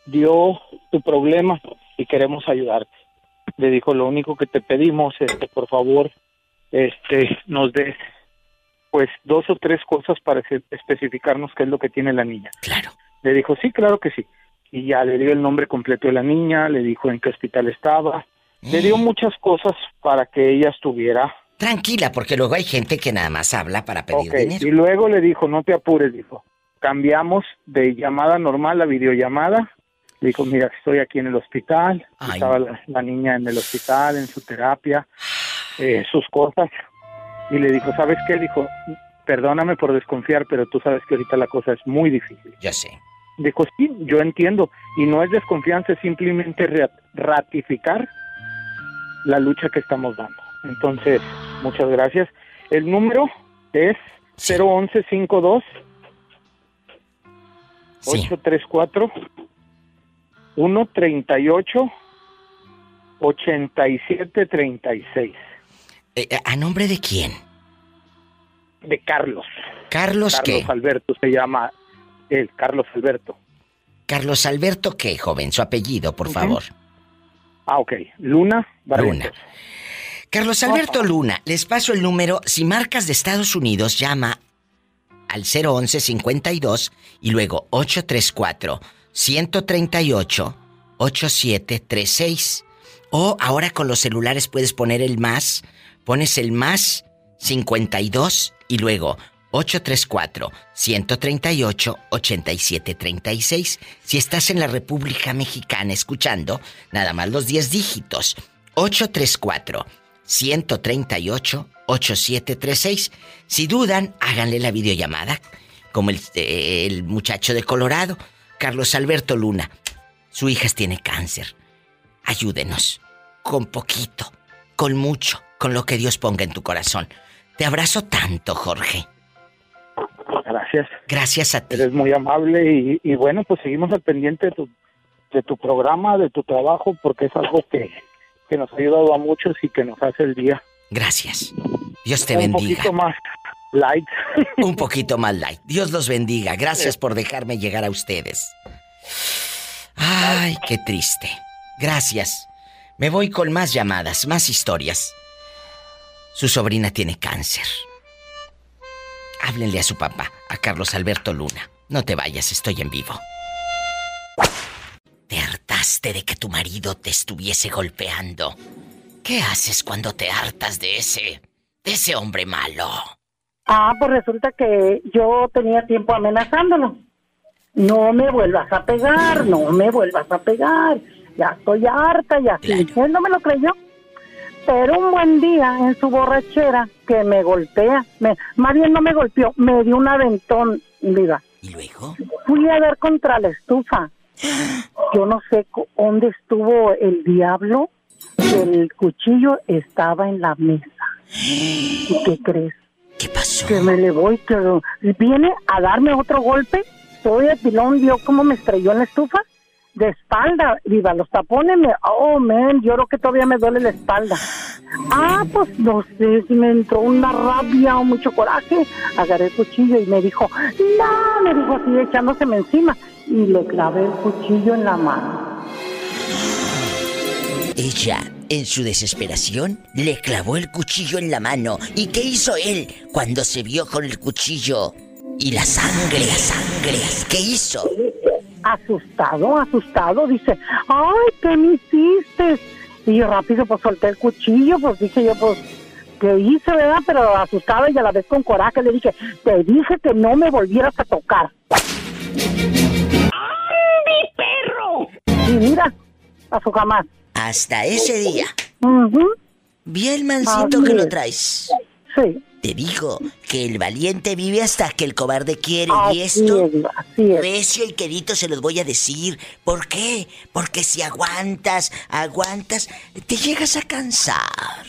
dio tu problema y queremos ayudarte. Le dijo, lo único que te pedimos es que por favor este, nos des pues dos o tres cosas para espe- especificarnos qué es lo que tiene la niña. Claro. Le dijo, sí, claro que sí. Y ya le dio el nombre completo de la niña, le dijo en qué hospital estaba, le dio muchas cosas para que ella estuviera Tranquila, porque luego hay gente que nada más habla para pedir dinero. Y luego le dijo, no te apures, dijo. Cambiamos de llamada normal a videollamada. Le dijo, mira, estoy aquí en el hospital. Estaba la, la niña en el hospital, en su terapia, eh, sus cosas. Y le dijo, ¿sabes qué? Dijo, perdóname por desconfiar, pero tú sabes que ahorita la cosa es muy difícil. Ya sé. Dijo, sí, yo entiendo. Y no es desconfianza, es simplemente ra- ratificar la lucha que estamos dando. Entonces, muchas gracias. El número es 01152 834 138 8736 Eh, ¿A nombre de quién? de Carlos. Carlos, Carlos qué? Alberto se llama él, Carlos Alberto. Carlos Alberto qué, joven, su apellido, por favor. Ah, ok. Luna Barrientos. Carlos Alberto Luna, les paso el número. Si marcas de Estados Unidos, llama al 011 52 y luego 834 138 8736. O ahora con los celulares puedes poner el más, pones el más 52 y luego 834-138-8736. Si estás en la República Mexicana escuchando, nada más los 10 dígitos. 834-138-8736. Si dudan, háganle la videollamada, como el, el muchacho de Colorado, Carlos Alberto Luna. Su hija tiene cáncer. Ayúdenos, con poquito, con mucho, con lo que Dios ponga en tu corazón. Te abrazo tanto, Jorge. Gracias. Gracias a ti. Eres muy amable y, bueno, pues seguimos al pendiente de tu, de tu programa, de tu trabajo, porque es algo que, que nos ha ayudado a muchos y que nos hace el día. Gracias. Dios te bendiga. Un poquito más light. Un poquito más light. Dios los bendiga. Gracias por dejarme llegar a ustedes. Ay, qué triste. Gracias. Me voy con más llamadas, más historias. Su sobrina tiene cáncer. Háblenle a su papá, a Carlos Alberto Luna. No te vayas, estoy en vivo. Te hartaste de que tu marido te estuviese golpeando. ¿Qué haces cuando te hartas de ese, de ese hombre malo? Ah, pues resulta que yo tenía tiempo amenazándolo. No me vuelvas a pegar, no me vuelvas a pegar. Ya estoy harta, ya. Él no me lo creyó. Pero un buen día en su borrachera que me golpea, me, más bien no me golpeó, me dio un aventón, mira. ¿Y luego? Fui a ver contra la estufa. Yo no sé dónde estuvo el diablo. El cuchillo estaba en la mesa. ¿Y qué crees? ¿Qué pasó? Que me le voy, que viene a darme otro golpe. Soy el pilón, vio cómo me estrelló en la estufa de espalda, viva, los tapones me, oh, man, yo creo que todavía me duele la espalda. Ah, pues no sé si me entró una rabia o mucho coraje, agarré el cuchillo y me dijo, no, me dijo así echándoseme encima y le clavé el cuchillo en la mano. Ella, en su desesperación, le clavó el cuchillo en la mano. ¿Y qué hizo él cuando se vio con el cuchillo? Y la sangre, la sangre, ¿qué hizo? Asustado, asustado, dice, ay, ¿qué me hiciste? Y yo rápido pues solté el cuchillo, pues dije yo, pues, ¿qué hice, verdad? Pero asustado y a la vez con coraje le dije, te dije que no me volvieras a tocar. ¡Ay, mi perro! Y mira, su jamás. Hasta ese día. Vi el mancito que lo traes. Sí. Te digo que el valiente vive hasta que el cobarde quiere. y esto, recio y querido, se los voy a decir. ¿Por qué? Porque si aguantas, aguantas, te llegas a cansar.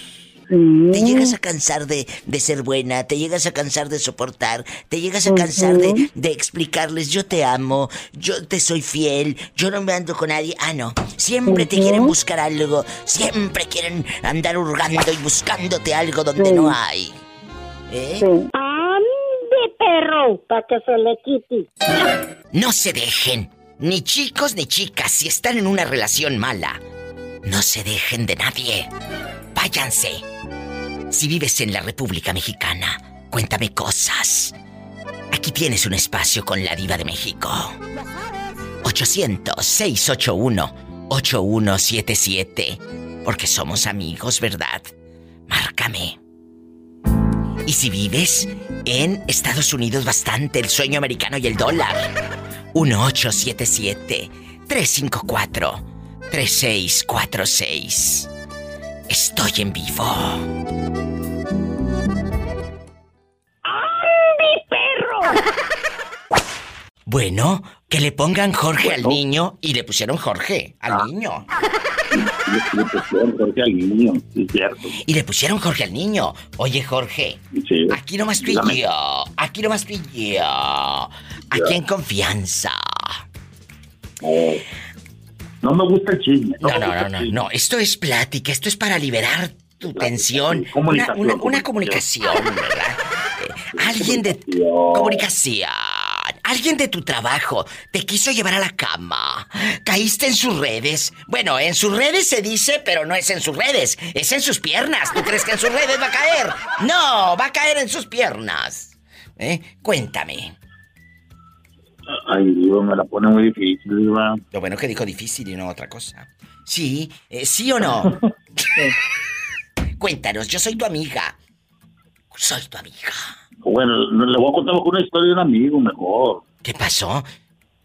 Te llegas a cansar de, de, ser buena, te llegas a cansar de soportar, te llegas a cansar de, de, explicarles yo te amo, yo te soy fiel, yo no me ando con nadie. Ah, no. Siempre te quieren buscar algo, siempre quieren andar hurgando y buscándote algo donde no hay. ¿Eh? ¡Ande, perro! Para que se le quite. No se dejen. Ni chicos ni chicas, si están en una relación mala. No se dejen de nadie. Váyanse. Si vives en la República Mexicana, cuéntame cosas. Aquí tienes un espacio con la diva de México. 800-681-8177. Porque somos amigos, ¿verdad? Márcame. Y si vives en Estados Unidos bastante, el sueño americano y el dólar. 1877-354-3646. Estoy en vivo. mi perro! Bueno, que le pongan Jorge al niño y le pusieron Jorge al Ah. niño. Le pusieron Jorge al niño, sí, cierto. Y le pusieron Jorge al niño. Oye, Jorge. Aquí nomás tú y yo. Aquí nomás tú y yo. Aquí en confianza. No me gusta el chisme. No, no, no, no, no. Esto es plática, esto es para liberar tu tensión. Una, comunicación, una- una comunicación, ¿verdad? Alguien de comunicación. Alguien de tu trabajo te quiso llevar a la cama. Caíste en sus redes. Bueno, en sus redes se dice, pero no es en sus redes. Es en sus piernas. ¿Tú crees que en sus redes va a caer? No, va a caer en sus piernas. ¿eh? Cuéntame. Ay, Dios, me la pone muy difícil, Diva. Lo bueno que dijo difícil y no otra cosa. Sí, eh, ¿sí o no? Cuéntanos, yo soy tu amiga. Soy tu amiga. Bueno, le voy a contar una historia de un amigo mejor. ¿Qué pasó?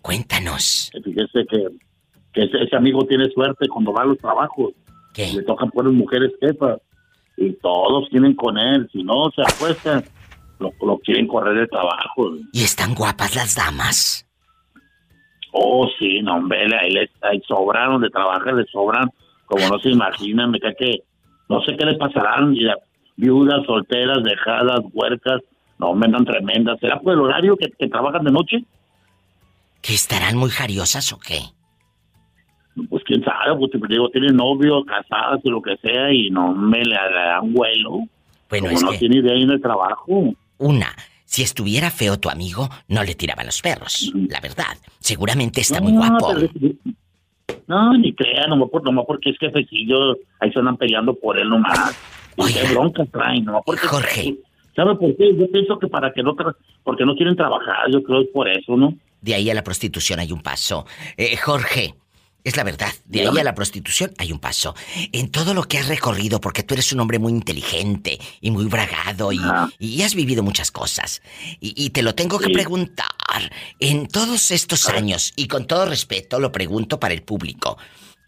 Cuéntanos. Fíjese que, que ese, amigo tiene suerte cuando va a los trabajos. ¿Qué? Le tocan poner mujeres jefas. Y todos tienen con él. Si no se acuestan, lo, lo quieren correr de trabajo. ¿Y están guapas las damas? Oh, sí, no, hombre, ahí, le, ahí sobran donde trabaja, le sobran, como no se imaginan, me cae que no sé qué le pasarán, viudas, solteras, dejadas, huercas, no, me dan tremendas. ¿Será por el horario que, que trabajan de noche? ¿Que estarán muy jariosas o qué? Pues quién sabe, pues te digo, tienen novio, casadas y lo que sea, y no me le dan vuelo. Bueno, Como es no que- tiene idea en el trabajo. Una, si estuviera feo tu amigo, no le tiraban los perros. La verdad. Seguramente está muy guapo. pero- No, ni crea, nomás, por, nomás porque es jefecillo, ahí se andan peleando por él nomás. Y qué broncas traen, nomás porque... Jorge. ¿Sabe por qué? Yo pienso que para que no... tra- porque no quieren trabajar, yo creo que es por eso, ¿no? De ahí a la prostitución hay un paso. Eh, Jorge, es la verdad. De ahí a la prostitución hay un paso. En todo lo que has recorrido, porque tú eres un hombre muy inteligente y muy bragado y, y has vivido muchas cosas. Y, y te lo tengo que preguntar. En todos estos años, y con todo respeto lo pregunto para el público,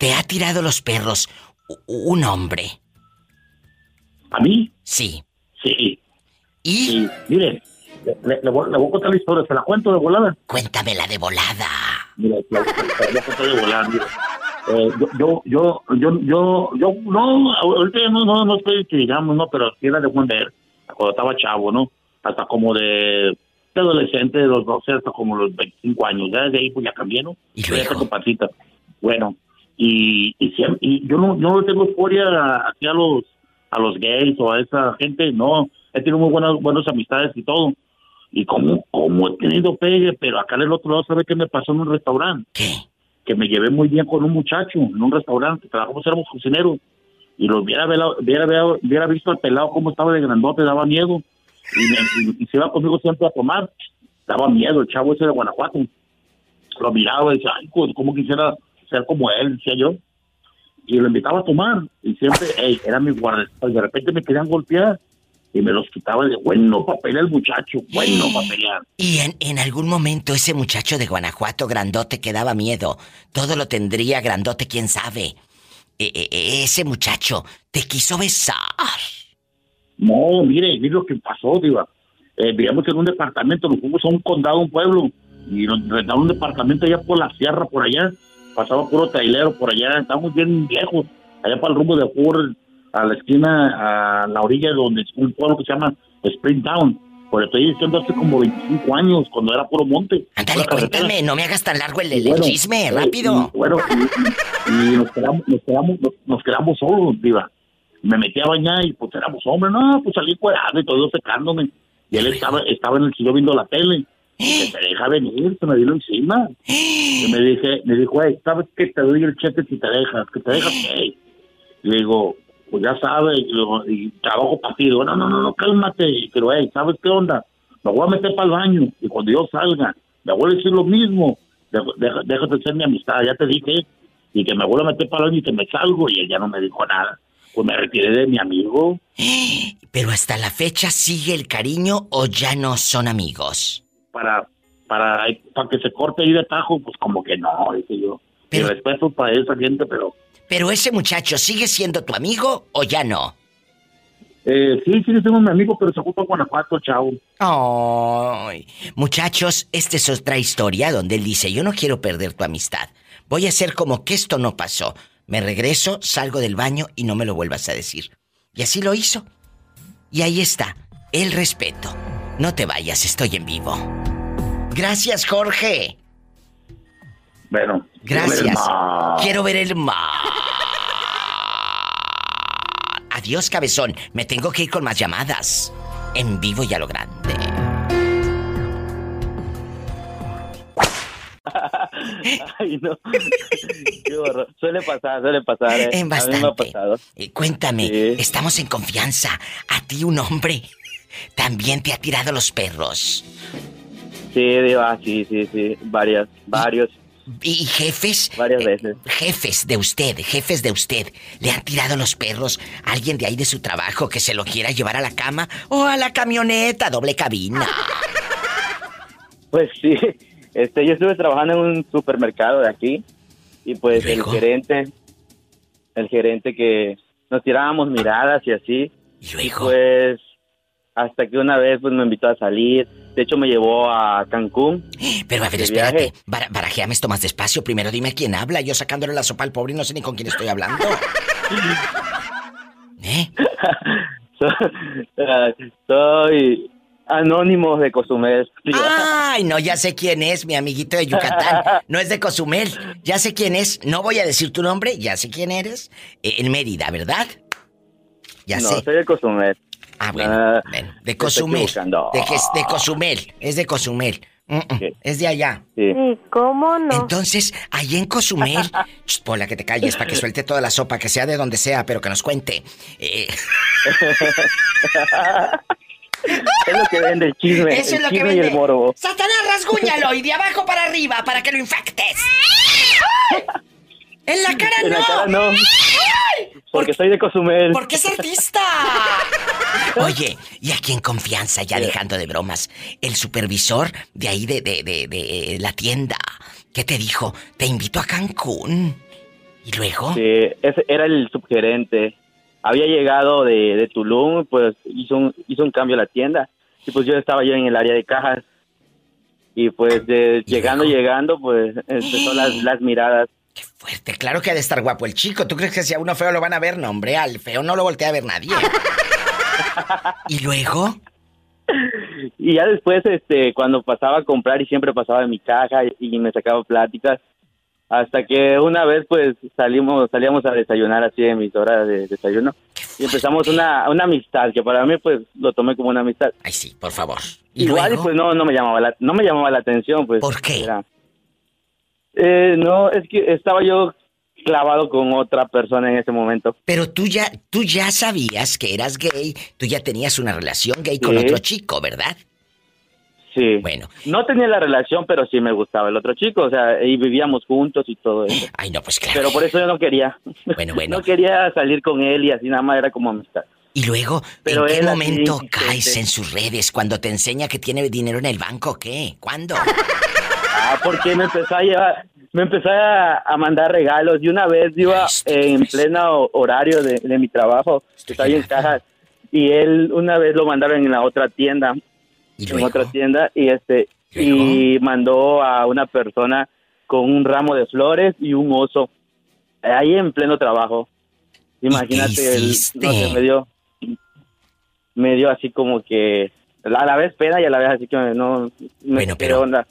¿te ha tirado los perros un hombre? ¿A mí? Sí. Sí. ¿Y? mire, le, le voy, le voy a contar la historia, ¿se la cuento de volada? Cuéntamela de volada. Mira, la, la- la voy a contar de volada, mire. Eh, yo, yo, yo, yo, yo, yo, no, ahorita no, no, no estoy que digamos, no, pero sí era de buen ver, cuando estaba chavo, ¿no? Hasta como de, de adolescente, de los 12 hasta como los 25 años, ya de ahí pues ya cambié, ¿no? Y Ya tengo pancita. Bueno, y, y, y yo no, no tengo euforia aquí a los, a los gays o a esa gente, no, he tenido muy buenas, buenas amistades y todo. Y como, como he tenido pegue, pero acá en el otro lado, ¿sabe qué me pasó en un restaurante? ¿Qué? Que me llevé muy bien con un muchacho en un restaurante, trabajamos, éramos cocineros. Y lo hubiera, vela- hubiera, hubiera, hubiera visto al pelado cómo estaba de grandote, daba miedo. Y, me- y- y se iba conmigo siempre a tomar. Daba miedo el chavo ese de Guanajuato. Lo miraba y decía, ay, pues, cómo quisiera ser como él, decía yo. Y lo invitaba a tomar. Y siempre, hey, era mi guardaespaldas. De repente me querían golpear. Y me los quitaba de bueno para pelear el muchacho, bueno para pelear. Y en, en algún momento ese muchacho de Guanajuato grandote que daba miedo, todo lo tendría grandote, quién sabe. E- e- e- ese muchacho te quiso besar. No, mire, mire lo que pasó, diva. Eh, vivíamos en un departamento, nos fuimos a un condado, un pueblo, y nos rentaron un departamento allá por la sierra, por allá. Pasaba puro trailero por allá, estábamos bien lejos, allá para el rumbo de Ford, a la esquina, a la orilla donde es un pueblo que se llama Springtown. Por estoy diciendo hace como 25 años, cuando era puro monte. Ándale, cuéntame, no me hagas tan largo el, el bueno, chisme, eh, rápido. y bueno, y, y- nos quedamos, nos quedamos, nos, quedamos solos, diva. Me metí a bañar y pues éramos hombres, no, pues salí cuerado y todo secándome. Y él estaba, estaba en el sillón viendo la tele. Que te deja venir, se me vino encima. Y me dije, me dijo, hey, ¿sabes qué? Te doy el cheque si te dejas, que te dejas, hey. Le digo, pues ya sabes, y, y trabajo para ti. Digo, no, no, no, no, cálmate. Pero, hey, ¿sabes qué onda? Me voy a meter para el baño y cuando yo salga, me voy a decir lo mismo. Déjate de ser mi amistad, ya te dije. Y que me vuelvo a meter para el baño y que me salgo. Y él ya no me dijo nada. Pues me retiré de mi amigo. Pero hasta la fecha sigue el cariño o ya no son amigos. Para, para, para que se corte ahí de tajo, pues como que no, dije yo. Mi respeto para esa gente, pero Pero ese muchacho sigue siendo tu amigo o ya no. eh, sí, sí, tengo mi amigo, pero se ocupa en Guanajuato, chavo. Ay, muchachos, esta es otra historia donde él dice, yo no quiero perder tu amistad. Voy a hacer como que esto no pasó. Me regreso, salgo del baño y no me lo vuelvas a decir. Y así lo hizo. Y ahí está, el respeto. No te vayas, estoy en vivo. Gracias, Jorge. Bueno. Gracias. Quiero ver el mar. Adiós, cabezón. Me tengo que ir con más llamadas. En vivo y a lo grande. Ay, no. Qué horror. Suele pasar, suele pasar. ¿eh? En A mí me ha bastante. pasado. Eh, cuéntame, estamos en confianza. A ti un hombre también te ha tirado los perros. Sí, Diva, sí, sí, sí. Varias, varios. ¿Y jefes? Varias veces. Jefes de usted, jefes de usted, ¿le han tirado los perros a alguien de ahí de su trabajo que se lo quiera llevar a la cama o a la camioneta doble cabina? Pues sí, este, yo estuve trabajando en un supermercado de aquí y pues el gerente, el gerente que nos tirábamos miradas y así. ¿Y pues hasta que una vez pues me invitó a salir. De hecho me llevó a Cancún. Pero a ver, espérate. barajeame esto más despacio. Primero dime quién habla. Yo sacándole la sopa al pobre y no sé ni con quién estoy hablando. Ah, Soy anónimo de Cozumel. Ay, no, ya sé quién es, mi amiguito de Yucatán. No es de Cozumel. Ya sé quién es. No voy a decir tu nombre. Ya sé quién eres. Eh, en Mérida, ¿verdad? Ya no, sé. soy de Cozumel. Ah, bueno, bueno, de Cozumel. De, que es de Cozumel. Es de Cozumel. Mm, mm, Es de allá. Sí. ¿Cómo no? Entonces, ahí en Cozumel, Pola, que te calles para que suelte toda la sopa, que sea de donde sea, pero que nos cuente. Eh, Es lo que vende el chisme. Eso es el lo que chisme y vende. el morbo. Satanás, rasguñalo y de abajo para arriba para que lo infectes. En la cara En no. la cara no. Porque soy de Cozumel. Porque es artista. Oye, y aquí en confianza, ya dejando de bromas, el supervisor de ahí de, de, de, de la tienda, ¿qué te dijo? Te invito a Cancún. ¿Y luego? Sí, ese era el subgerente. Había llegado de, de Tulum, pues hizo un, hizo un cambio a la tienda. Y pues yo estaba yo en el área de cajas. Y pues de- llegando, llegando, pues empezó las, las miradas. Fuerte, claro que ha de estar guapo el chico. ¿Tú crees que si a uno feo lo van a ver? No, hombre, al feo no lo voltea a ver nadie. ¿Y luego? Y ya después, este, cuando pasaba a comprar y siempre pasaba en mi caja y, me sacaba pláticas, hasta que una vez pues salimos, salíamos a desayunar así en mis horas de desayuno y empezamos una, una amistad que para mí pues lo tomé como una amistad. Ay sí, por favor. ¿Y Igual y luego? pues no, no me llamaba la, no me llamaba la atención pues. ¿Por qué? era- Eh, no, es que estaba yo clavado con otra persona en ese momento. Pero tú ya, tú ya sabías que eras gay, tú ya tenías una relación gay con Sí. otro chico, ¿verdad? Sí. Bueno. No tenía la relación, pero sí me gustaba el otro chico, o sea, y vivíamos juntos y todo eso. Ay, no, pues claro. Pero por eso yo no quería. Bueno, bueno. no quería salir con él y así nada más era como amistad. Y luego, Pero ¿en qué momento caes en sus redes? ¿Cuando te enseña que tiene dinero en el banco? ¿Qué? ¿Cuándo? Ah, porque me empezó a llevar, me empezó a, a mandar regalos. Y una vez iba en pleno horario de, de mi trabajo, estaba ahí en cajas y él una vez lo mandaron en la otra tienda, en otra tienda y este y mandó a una persona con un ramo de flores y un oso ahí en pleno trabajo. Imagínate, el- no sé, me dio me dio así como que a la vez pena y a la vez así que no me Bueno, pero- onda.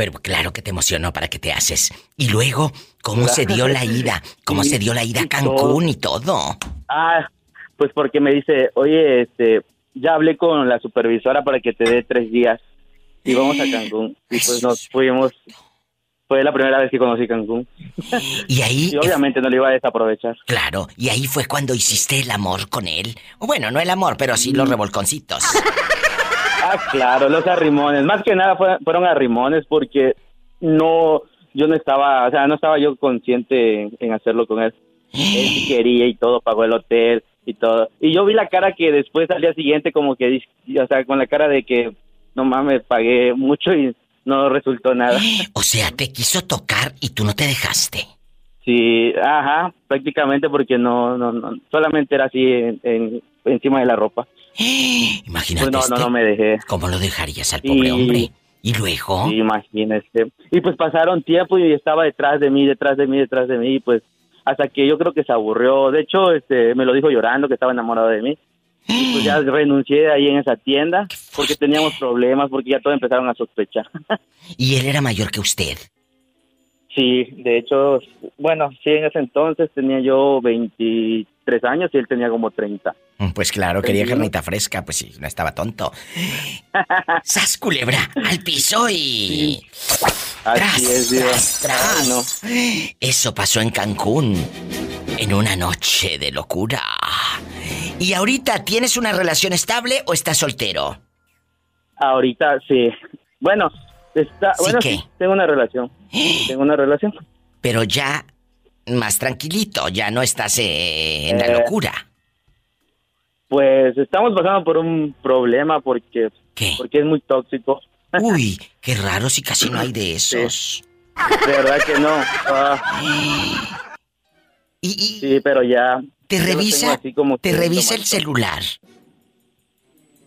Pero claro que te emocionó para que te haces. Y luego, ¿cómo se dio la ida? ¿Cómo Sí, se dio la ida a Cancún y todo? Ah, pues porque me dice, oye, este, ya hablé con la supervisora para que te dé tres días y vamos a Cancún. Y pues nos fuimos. Fue la primera vez que conocí Cancún. Y ahí... Y obviamente no lo iba a desaprovechar. Claro, y ahí fue cuando hiciste el amor con él. Bueno, no el amor, pero sí los revolconcitos. Ah, claro, los arrimones. Más que nada fue- fueron arrimones porque no, yo no estaba, o sea, no estaba yo consciente en, en hacerlo con él. Él sí quería y todo, pagó el hotel y todo. Y yo vi la cara que después al día siguiente como que, o sea, con la cara de que no mames, pagué mucho y no resultó nada. O sea, te quiso tocar y tú no te dejaste. Sí, ajá, prácticamente porque no, no, no solamente era así en, en- encima de la ropa. Imagínate. Pues no, este- no me dejé. ¿Cómo lo dejarías al pobre Y- hombre? ¿Y luego? Sí, imagínese. Y pues pasaron tiempo y estaba detrás de mí, detrás de mí, detrás de mí, y pues hasta que yo creo que se aburrió. De hecho, este, me lo dijo llorando que estaba enamorado de mí. Y pues ya renuncié de ahí en esa tienda porque teníamos problemas, porque ya todos empezaron a sospechar. ¿Y él era mayor que usted? Sí, de hecho, bueno, sí, en ese entonces tenía yo 23 años y él tenía como 30. Mm, Pues claro, quería carnita fresca, pues sí, no estaba tonto. ¡Sas, culebra! ¡Al piso y... Así es, tras! Eso pasó en Cancún, en una noche de locura. ¿Y ahorita tienes una relación estable o estás soltero? Ahorita sí. Bueno, está, ¿Sí bueno, qué? sí, tengo una relación. Tengo una relación. Pero ya más tranquilito, ya no estás eh, en la Eh, locura. Pues estamos pasando por un problema porque porque es muy tóxico. Uy, qué raro si casi no hay de esos. De verdad que no. Ah. sí, pero ya. ¿Te revisa, así como te revisa el celular?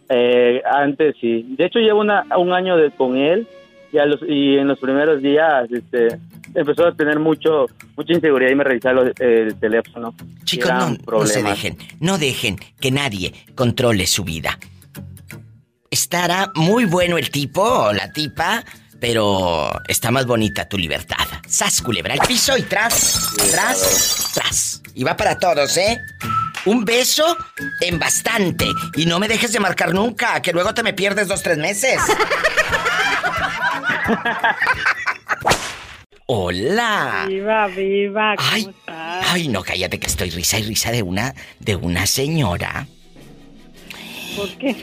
Eh, antes sí. De hecho llevo una, un año de, con él y, a los, y en los primeros días este, empezó a tener mucho mucha inseguridad y me revisaba los- el teléfono. Chicos, no, no se dejen, no dejen que nadie controle su vida. Estará muy bueno el tipo o la tipa, pero está más bonita tu libertad. Sas, culebra, al piso y tras, tras, tras. Y va para todos, ¿eh? Un beso en bastante. Y no me dejes de marcar nunca, que luego te me pierdes dos, tres meses. Hola. Viva, viva, ¿cómo Ay, estás? Ay, no, cállate que estoy risa y risa de una de una señora, ¿Por qué?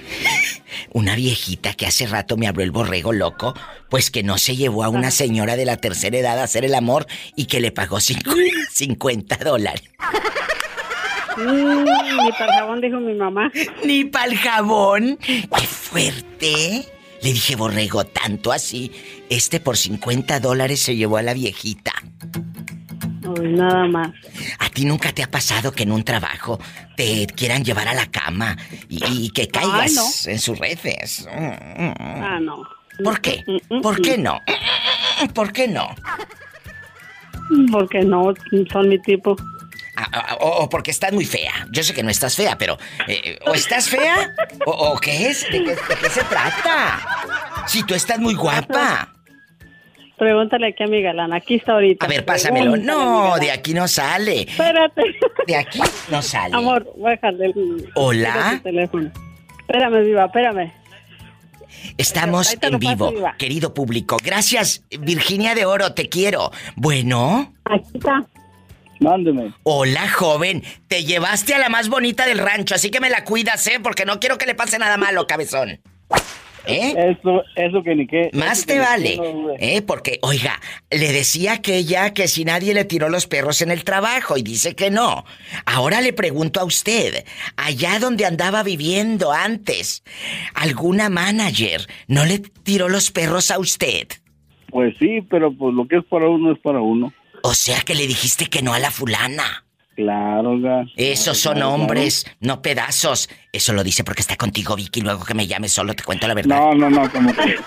una viejita que hace rato me habló el borrego loco, pues que no se llevó a una señora de la tercera edad a hacer el amor y que le pagó cincu- 50 dólares. Mm, ni para el jabón, dijo mi mamá. Ni para el jabón. ¡Qué fuerte! Le dije, borrego, tanto así. Este por 50 dólares se llevó a la viejita. Uy, nada más. ¿A ti nunca te ha pasado que en un trabajo te quieran llevar a la cama y, y que caigas no. en sus redes? Ah, no. ¿Por qué? ¿Por qué no? ¿Por qué no? Porque no, son mi tipo. Ah, ah, o, o porque estás muy fea. Yo sé que no estás fea, pero eh, o estás fea o, o qué es, ¿De qué, de qué se trata. Si tú estás muy guapa. Pregúntale aquí a mi galán, aquí está ahorita. A ver, pásamelo. No, de aquí no sale. Espérate. De aquí no sale. Amor, voy a dejarle el... Hola. teléfono. Espérame, viva, espérame. Estamos en vivo, querido público. Gracias, Virginia de Oro, te quiero. Bueno. Aquí está. Mándeme. Hola, joven. Te llevaste a la más bonita del rancho, así que me la cuidas, ¿eh? Porque no quiero que le pase nada malo, cabezón. ¿Eh? Eso, eso que ni qué. Más te vale, no. ¿eh? Porque, oiga, le decía aquella que si nadie le tiró los perros en el trabajo y dice que no. Ahora le pregunto a usted, allá donde andaba viviendo antes, ¿alguna manager no le tiró los perros a usted? Pues sí, pero pues lo que es para uno es para uno. O sea que le dijiste que no a la fulana. Claro, ga. Esos son Claro, claro. hombres, no pedazos. Eso lo dice porque está contigo, Vicky. Luego que me llames solo te cuento la verdad. No, no, no, como que.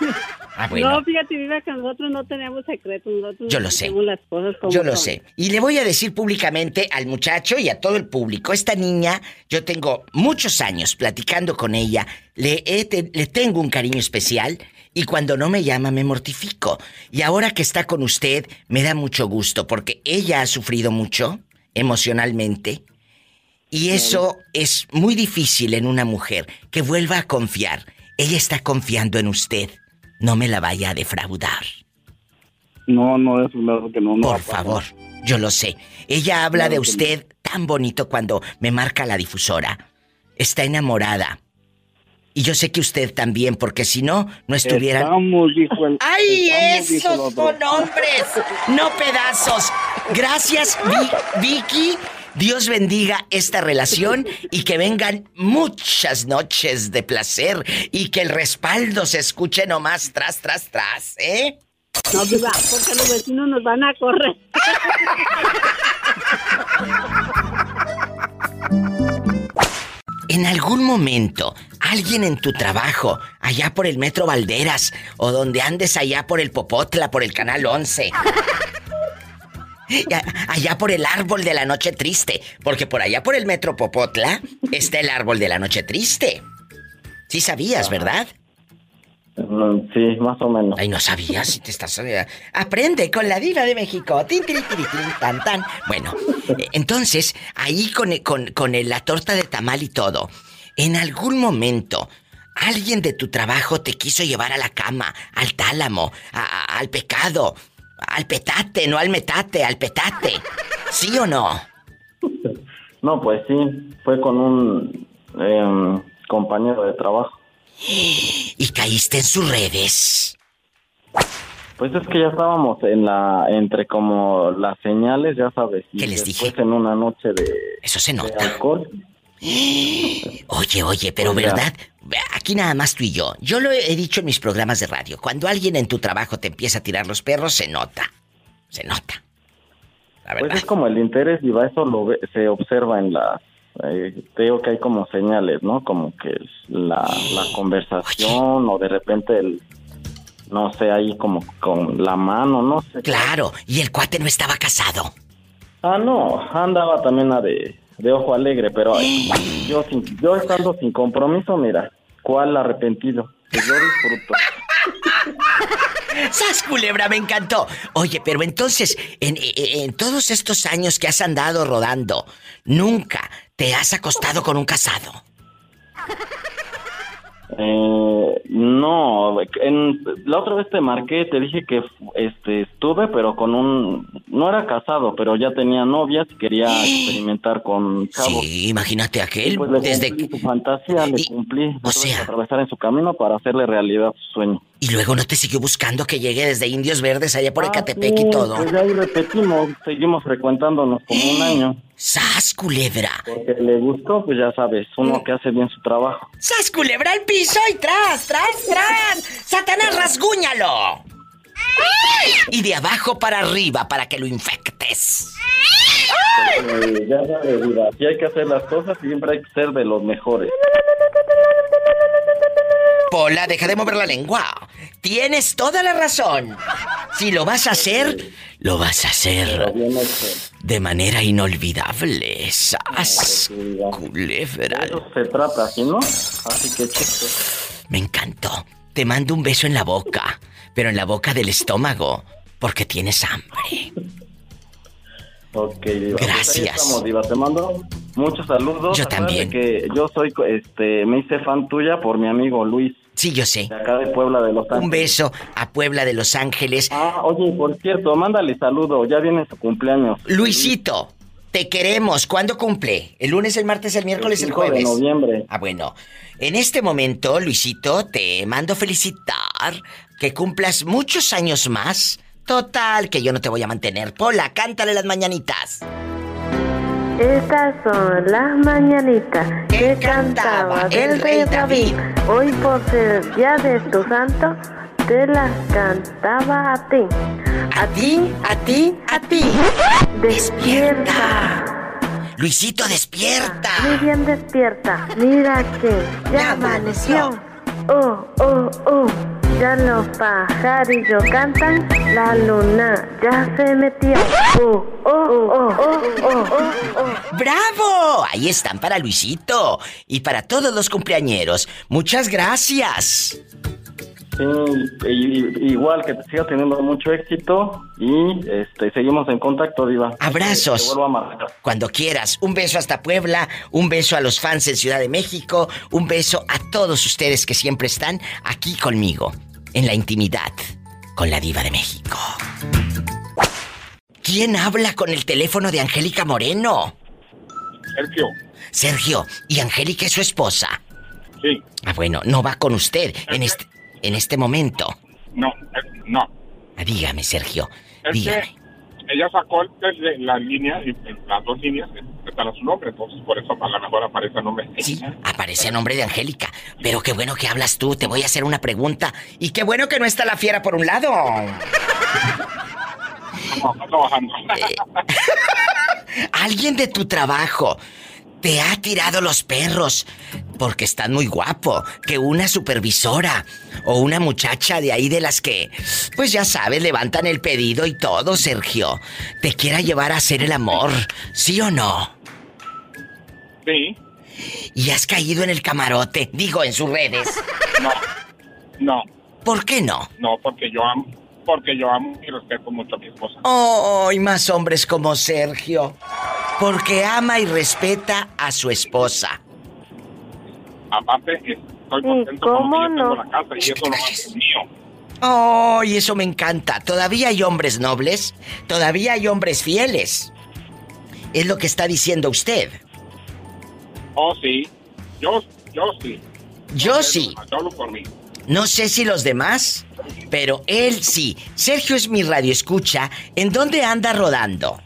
Ah, bueno. No, fíjate, viva, que nosotros no tenemos secretos. Nosotros Yo lo sé. decimos las cosas como Yo lo son. sé. Y le voy a decir públicamente al muchacho y a todo el público, esta niña, yo tengo muchos años platicando con ella, le, he te- le tengo un cariño especial y cuando no me llama me mortifico. Y ahora que está con usted, me da mucho gusto porque ella ha sufrido mucho emocionalmente y eso es muy difícil en una mujer que vuelva a confiar. Ella está confiando en usted. No me la vaya a defraudar. No, no, eso claro que no. Por favor, yo lo sé. Ella habla Claro de usted tan bonito cuando me marca la difusora. Está enamorada. Y yo sé que usted también, porque si no, no estuviera... Estamos, dijo el. ¡Ay, estamos, esos son hombres! ¡No pedazos! Gracias, Vi- Vicky. Dios bendiga esta relación y que vengan muchas noches de placer y que el respaldo se escuche nomás tras, tras, tras, ¿eh? No, viva, porque los vecinos nos van a correr. En algún momento, alguien en tu trabajo, allá por el Metro Valderas, o donde andes allá por el Popotla, por el Canal 11, y a- allá por el árbol de la noche triste, porque por allá por el Metro Popotla está el árbol de la noche triste. Sí sabías, ¿verdad? Sí, más o menos. Ay, no sabías si te estás... eh, Aprende con la diva de México. Tin, tiri, tiri, tin, tan, tan. Bueno, eh, entonces, ahí con, con, con el- la torta de tamal y todo, en algún momento, alguien de tu trabajo te quiso llevar a la cama, al tálamo, a- a- al pecado, al petate, no al metate, al petate. ¿Sí o no? No, pues sí, fue con un em, compañero de trabajo. ¿Y caíste en sus redes? Pues es que ya estábamos en la, entre como las señales, ya sabes. ¿Qué les dije? en una noche de... Eso se nota. de alcohol. Oye, oye, pero Pues. ¿verdad? Aquí nada más tú y yo. Yo lo he dicho en mis programas de radio. Cuando alguien en tu trabajo te empieza a tirar los perros, se nota. Se nota. La Pues es como el interés, Diva, eso lo ve- se observa en las... eh, digo que hay como señales, ¿no? Como que la, la conversación o de repente el... No sé, ahí como con la mano, no sé. Claro, y el cuate no estaba casado. Ah, no, andaba también a de, de ojo alegre, pero ay, yo, sin, yo estando sin compromiso, mira, ¿cuál arrepentido? Pues yo disfruto. ¡Sas, culebra! Me encantó. Oye, pero entonces, en, en- en todos estos años que has andado rodando, ¿nunca te has acostado con un casado? Eh, no, en, la otra vez te marqué, te dije que este estuve, pero con un... No era casado, pero ya tenía novias y quería experimentar con chavos. Sí, imagínate aquel. Pues le desde cumplí su fantasía, le cumplí. o sea- atravesar en su camino para hacerle realidad su sueño. Y luego no te siguió buscando que llegue desde Indios Verdes allá por Ecatepec Sí, y todo. Pues ahí repetimos, seguimos frecuentándonos como un año. ¡Sas, culebra! Porque le gustó, pues ya sabes, uno que hace bien su trabajo. ¡Sas, culebra al piso y tras, tras, tras! ¡Satanás, rasguñalo! Y de abajo para arriba para que lo infectes. Eh, ya sabes, Diva, si hay que hacer las cosas, siempre hay que ser de los mejores. Pola, deja de mover la lengua. Tienes toda la razón. Si lo vas a hacer, lo vas a hacer de manera inolvidable. ¡Sas, culebra! Se trata así, ¿no? Así que. Me encantó. Te mando un beso en la boca, pero en la boca del estómago, porque tienes hambre. Ok, Diva. Pues ahí Gracias. estamos, Diva. Te mando muchos saludos. Yo también. que yo soy, este, me hice fan tuya por mi amigo Luis. Sí, yo sé. De acá de Puebla de Los Ángeles. Un beso a Puebla de Los Ángeles. Ah, oye, por cierto, mándale saludo. Ya viene su cumpleaños. Luisito, te queremos. ¿Cuándo cumple? ¿El lunes, el martes, el miércoles, el, 5 de jueves? noviembre. Ah, bueno. En este momento, Luisito, te mando felicitar que cumplas muchos años más. Total, que yo no te voy a mantener. Pola, cántale las mañanitas. Estas son las mañanitas que cantaba el rey David. Hoy por ser día de tu santo, te las cantaba a ti. A ti, a ti, a ti. Despierta. Luisito, despierta. Muy bien despierta. Mira que ya amaneció. Oh, oh, oh. Ya los pajarillos cantan. La luna ya se metió. Oh, oh, oh, oh, oh, oh, oh. ¡Bravo! Ahí están para Luisito. Y para todos los cumpleañeros. Muchas gracias. Sí, y- y- igual que te siga teniendo mucho éxito y este seguimos en contacto, Diva. Abrazos. Te vuelvo a marcar. Cuando quieras. Un beso hasta Puebla, un beso a los fans en Ciudad de México, un beso a todos ustedes que siempre están aquí conmigo, en la intimidad, con la diva de México. ¿Quién habla con el teléfono de Angélica Moreno? Sergio. Sergio, ¿y Angélica es su esposa? Sí. Ah, bueno, no va con usted en este, en este momento. No, eh, no. Ah, Dígame, Sergio, Es dígame. que ella sacó el- el- la línea, y en las dos líneas están a su nombre, entonces por eso a lo mejor aparece el nombre. Sí, aparece a nombre de Angélica. Pero qué bueno que hablas tú, te voy a hacer una pregunta. Y qué bueno que no está la fiera por un lado. No, está trabajando. Alguien de tu trabajo te ha tirado los perros porque estás muy guapo. Que una supervisora o una muchacha de ahí de las que, pues ya sabes, levantan el pedido y todo, Sergio, te quiera llevar a hacer el amor, ¿sí o no? Sí. Y has caído en el camarote, digo, en sus redes. No, no, ¿Por qué no? no, porque yo amo, porque yo amo y respeto mucho a mi esposa. Oh, y más hombres como Sergio. Porque ama y respeta a su esposa. Aparte, estoy contento con que yo tengo la casa y eso lo más mío. Oh, y eso me encanta. Todavía hay hombres nobles, todavía hay hombres fieles. Es lo que está diciendo usted. Oh, sí. Yo, yo sí. Yo sí. Yo hablo por mí. No sé si los demás, pero él sí. Sergio es mi radio escucha. ¿En dónde anda rodando?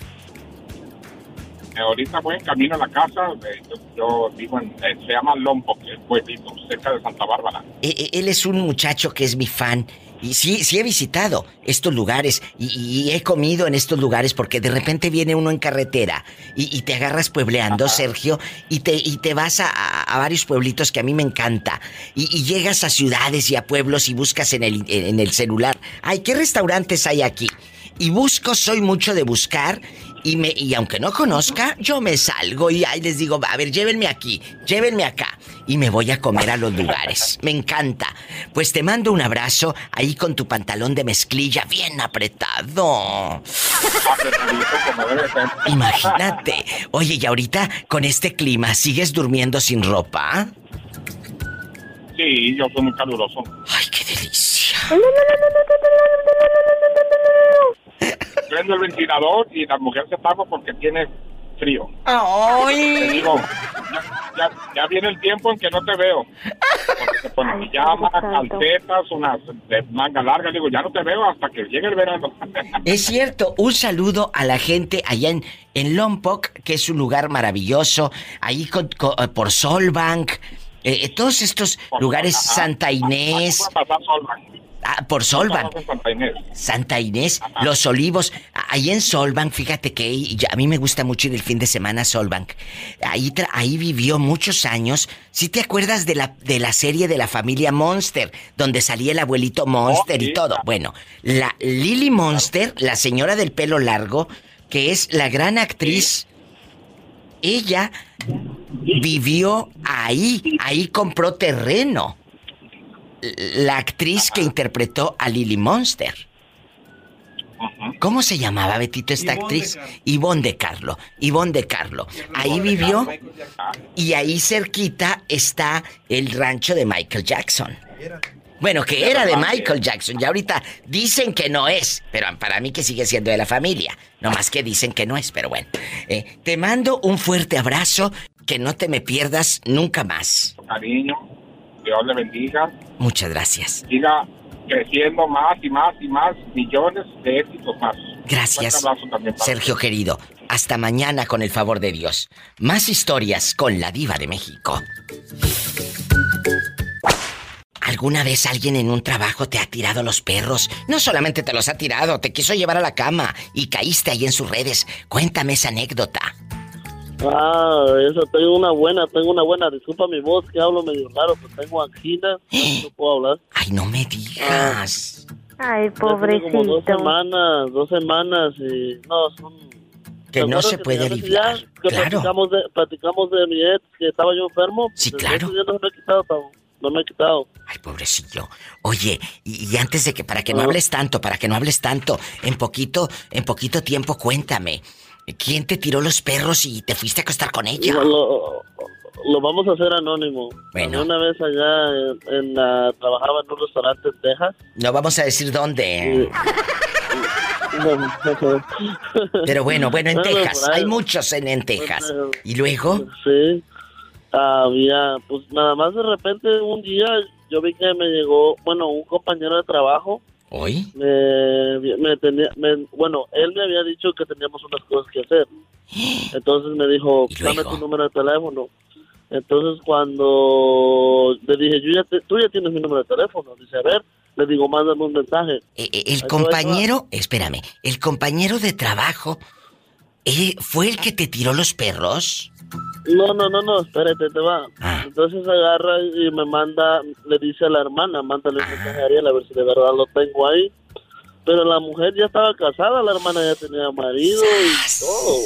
Eh, ahorita voy en camino a la casa. eh, yo, vivo en. eh, se llama Lombo, que es pueblito, cerca de Santa Bárbara. E- e- Él es un muchacho que es mi fan. Y sí, sí he visitado estos lugares y, y he comido en estos lugares porque de repente viene uno en carretera y, y te agarras puebleando, Sergio, y te, y te vas a, a- a varios pueblitos que a mí me encanta. Y, y llegas a ciudades y a pueblos y buscas en el, en el celular. Ay, ¿qué restaurantes hay aquí? Y busco, soy mucho de buscar y me y aunque no conozca, yo me salgo y ahí les digo, a ver, llévenme aquí, llévenme acá y me voy a comer a los lugares. Me encanta. Pues te mando un abrazo ahí con tu pantalón de mezclilla bien apretado. Imagínate. Oye, y ahorita con este clima, ¿sigues durmiendo sin ropa? Sí, yo soy muy caluroso. Ay, qué delicia. Prendo el ventilador y la mujer se tapa porque tiene frío. ¡Ay! Te digo, ya, ya, ya viene el tiempo en que no te veo. Porque se pone pijama, calcetas, unas de manga larga. Digo, ya no te veo hasta que llegue el verano. Es cierto, un saludo a la gente allá en, en Lompoc, que es un lugar maravilloso, ahí con- con- eh, por Solbank, eh, eh, todos estos lugares, Santa Inés, ah, por Solbank, Santa Inés. Santa Inés, Los Olivos, ahí en Solbank, fíjate que ya- a mí me gusta mucho ir el fin de semana a Solbank. Ahí, tra- ahí vivió muchos años. ¿Sí te acuerdas de la, de la serie de la familia Monster, donde salía el abuelito Monster y todo? Bueno, la Lily Monster, la señora del pelo largo, que es la gran actriz, ella vivió ahí, ahí compró terreno. La actriz que interpretó a Lily Monster. ¿Cómo se llamaba, Betito, esta Ivonne actriz? de Carlo. Ivonne de Carlo. Ivonne de Carlo. Ahí vivió y ahí cerquita está el rancho de Michael Jackson. Bueno, que era de Michael Jackson y ahorita dicen que no es, pero para mí que sigue siendo de la familia. No más que dicen que no es, pero bueno. Eh, te mando un fuerte abrazo, que no te me pierdas nunca más. Cariño, Dios le bendiga. Muchas gracias. Siga creciendo más y más y más millones de éxitos más. Gracias, también para Sergio querido. Hasta mañana con el favor de Dios. Más historias con la diva de México. ¿Alguna vez alguien en un trabajo te ha tirado los perros? No solamente te los ha tirado, te quiso llevar a la cama y caíste ahí en sus redes. Cuéntame esa anécdota. Ah, eso, tengo una buena, tengo una buena. Disculpa mi voz, que hablo medio raro, pero tengo angina, no puedo hablar. Ay, no me digas. Ay, Ya tiene como dos pobrecito. semanas, dos semanas y no, son... Que ¿te no se puede aliviar. Que Claro. platicamos de, platicamos de mi ex, que estaba yo enfermo. Sí, claro. día no me he quitado, no me he quitado. Ay, pobrecillo. Oye, y, y antes de que, para que no Ah. hables tanto, para que no hables tanto, en poquito, en poquito tiempo, cuéntame. ¿Quién te tiró los perros y te fuiste a acostar con ella? Lo, lo- lo vamos a hacer anónimo. Bueno. Una vez allá en, en la- trabajaba en un restaurante en Texas. No vamos a decir dónde. Pero bueno, bueno, en Texas. Hay muchos en, en Texas. ¿Y luego? Sí. Había, pues nada más de repente un día yo vi que me llegó, bueno, un compañero de trabajo. ¿Hoy? Me, me tenía, me- bueno, él me había dicho que teníamos unas cosas que hacer. Entonces me dijo, dame tu número de teléfono. Entonces cuando le dije, yo ya te- tú ya tienes mi número de teléfono. Dice, a ver, le digo, mándame un mensaje. Eh, eh, El va. compañero, espérame, el compañero de trabajo, eh, ¿fue el que te tiró los perros? No, no, no, no, espérate, te va. Ah. Entonces agarra y me manda, le dice a la hermana, mándale un mensaje a Ariel a ver si de verdad lo tengo ahí. Pero la mujer ya estaba casada, la hermana ya tenía marido y todo.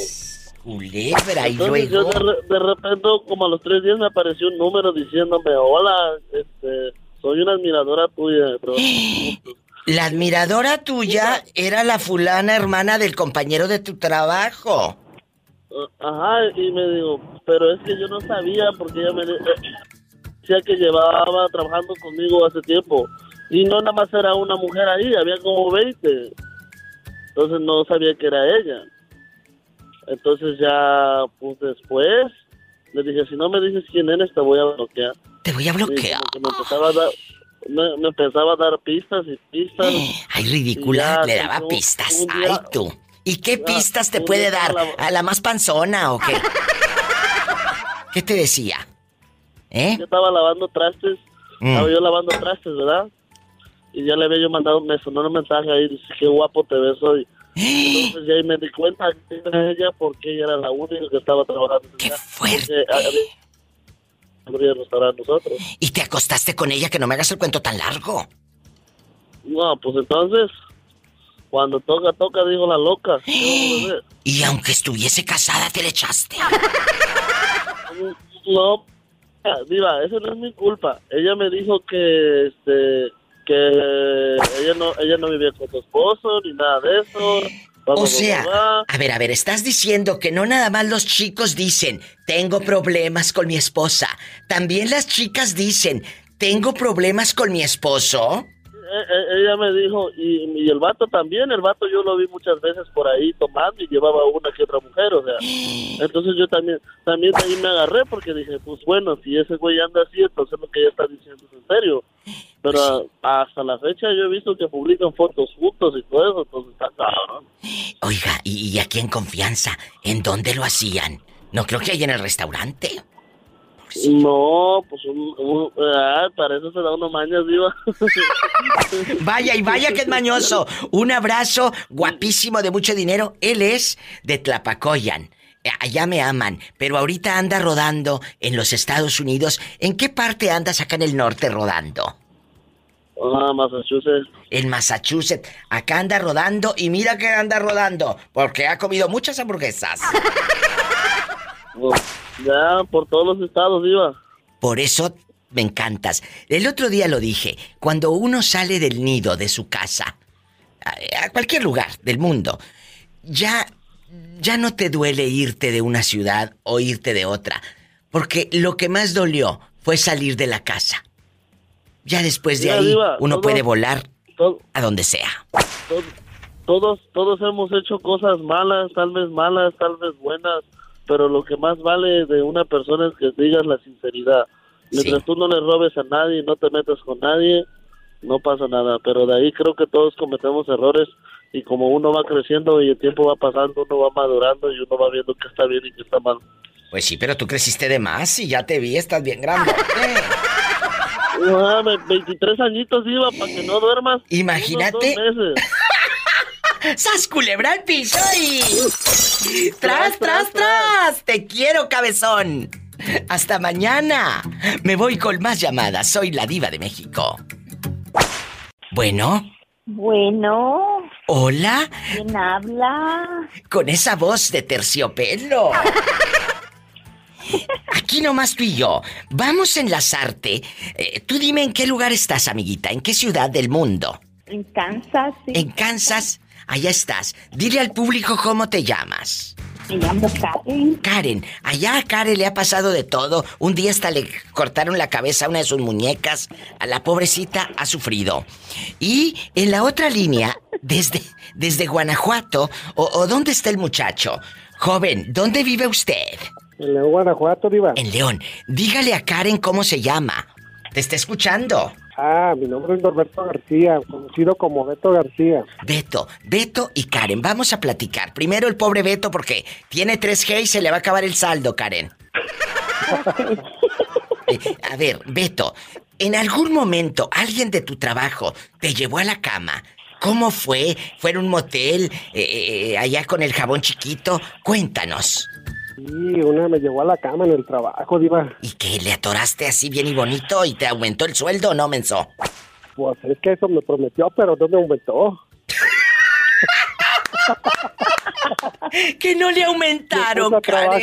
Culebra, y Entonces yo luego. de repente, como a los tres días, me apareció un número diciéndome, hola, este, soy una admiradora tuya. Pero, La admiradora tuya era la fulana hermana del compañero de tu trabajo. Ajá, y me digo, pero es que yo no sabía porque ella me de- decía que llevaba trabajando conmigo hace tiempo. Y no nada más era una mujer ahí, había como 20. Entonces no sabía que era ella. Entonces ya, pues después, le dije, si no me dices quién eres, te voy a bloquear. Te voy a bloquear. me empezaba a dar, me, empezaba a dar pistas y pistas. ay, ridícula, le daba pistas. ay, tú. ¿Y qué pistas te puede dar? ¿A la más panzona o qué? ¿Qué te decía? ¿Eh? Yo estaba lavando trastes. Mm. Estaba yo lavando trastes, ¿verdad? Y ya le había yo mandado un sonó un mensaje ahí, dice, qué guapo te ves hoy. Entonces ya ahí me di cuenta que era ella porque ella era la única que estaba trabajando. ¡Qué fuerte! Nosotros. ¿Y te acostaste con ella? Que no me hagas el cuento tan largo. No, pues entonces, cuando toca, toca, digo la loca. Y aunque estuviese casada, te le echaste. No, Diva, eso no es mi culpa. Ella me dijo que, este, que ella no, ella no vivía con su esposo ni nada de eso. O sea, a ver, a ver, estás diciendo que no nada más los chicos dicen, tengo problemas con mi esposa. También las chicas dicen, tengo problemas con mi esposo. Eh, eh, ella me dijo, y, el vato también, el vato yo lo vi muchas veces por ahí tomando y llevaba una que otra mujer, o sea. Entonces yo también, también ahí me agarré porque dije, pues bueno, si ese güey anda así, entonces lo que ella está diciendo es en serio. Pero hasta la fecha yo he visto que publican fotos juntos y todo eso, entonces está cabrón. Oiga, ¿y, y aquí en confianza? ¿En dónde lo hacían? No creo que haya en el restaurante. No, pues un, para eso se da uno mañas, diva. vaya y vaya que es mañoso. Un abrazo guapísimo de mucho dinero. Él es de Tlapacoyan. Allá me aman, pero ahorita anda rodando en los Estados Unidos. ¿En qué parte andas acá en el norte rodando? Ah, Massachusetts. En Massachusetts. Acá anda rodando y mira que anda rodando, porque ha comido muchas hamburguesas. Ya, por todos los estados iba. Por eso me encantas. El otro día lo dije, cuando uno sale del nido de su casa, a, cualquier lugar del mundo, ya, ya no te duele irte de una ciudad o irte de otra, porque lo que más dolió fue salir de la casa. Ya después de ahí uno puede volar a donde sea. todos, todos hemos hecho cosas malas, tal vez malas, tal vez buenas pero lo que más vale de una persona es que digas la sinceridad. Mientras tú no le robes a nadie, no te metas con nadie, no pasa nada. Pero de ahí creo que todos cometemos errores y como uno va creciendo y el tiempo va pasando, uno va madurando y uno va viendo que está bien y que está mal. Pues sí, pero tú creciste de más y ya te vi, estás bien grande. 23 añitos iba para que no duermas. Imagínate. ¡Sas culebra al piso y... ¡Tras, tras, tras! ¡Te quiero, cabezón! Hasta mañana. Me voy con más llamadas. Soy la diva de México. Bueno. Bueno. Hola. ¿Quién habla? Con esa voz de terciopelo. Aquí nomás tú y yo. Vamos a enlazarte. Eh, tú dime en qué lugar estás, amiguita. ¿En qué ciudad del mundo? En Kansas. En Kansas. Allá estás. Dile al público cómo te llamas. Me llamo Karen. Karen, allá a Karen le ha pasado de todo. Un día hasta le cortaron la cabeza a una de sus muñecas. A la pobrecita ha sufrido. Y en la otra línea, desde, desde Guanajuato, o, ¿dónde está el muchacho? Joven, ¿dónde vive usted? En León, Guanajuato, Diva. En León. Dígale a Karen cómo se llama. Te está escuchando. Ah, mi nombre es Norberto García, conocido como Beto García. Beto, Beto y Karen, vamos a platicar. Primero el pobre Beto porque tiene 3G y se le va a acabar el saldo, Karen. Eh, a ver, Beto, ¿en algún momento alguien de tu trabajo te llevó a la cama? ¿Cómo fue? ¿Fue en un motel? Eh, eh, ¿Allá con el jabón chiquito? Cuéntanos. Sí, una me llevó a la cama en el trabajo, Diva. ¿Y qué? ¿Le atoraste así bien y bonito y te aumentó el sueldo o no, menso? Pues es que eso me prometió, pero no me aumentó. que no le aumentaron, Karen.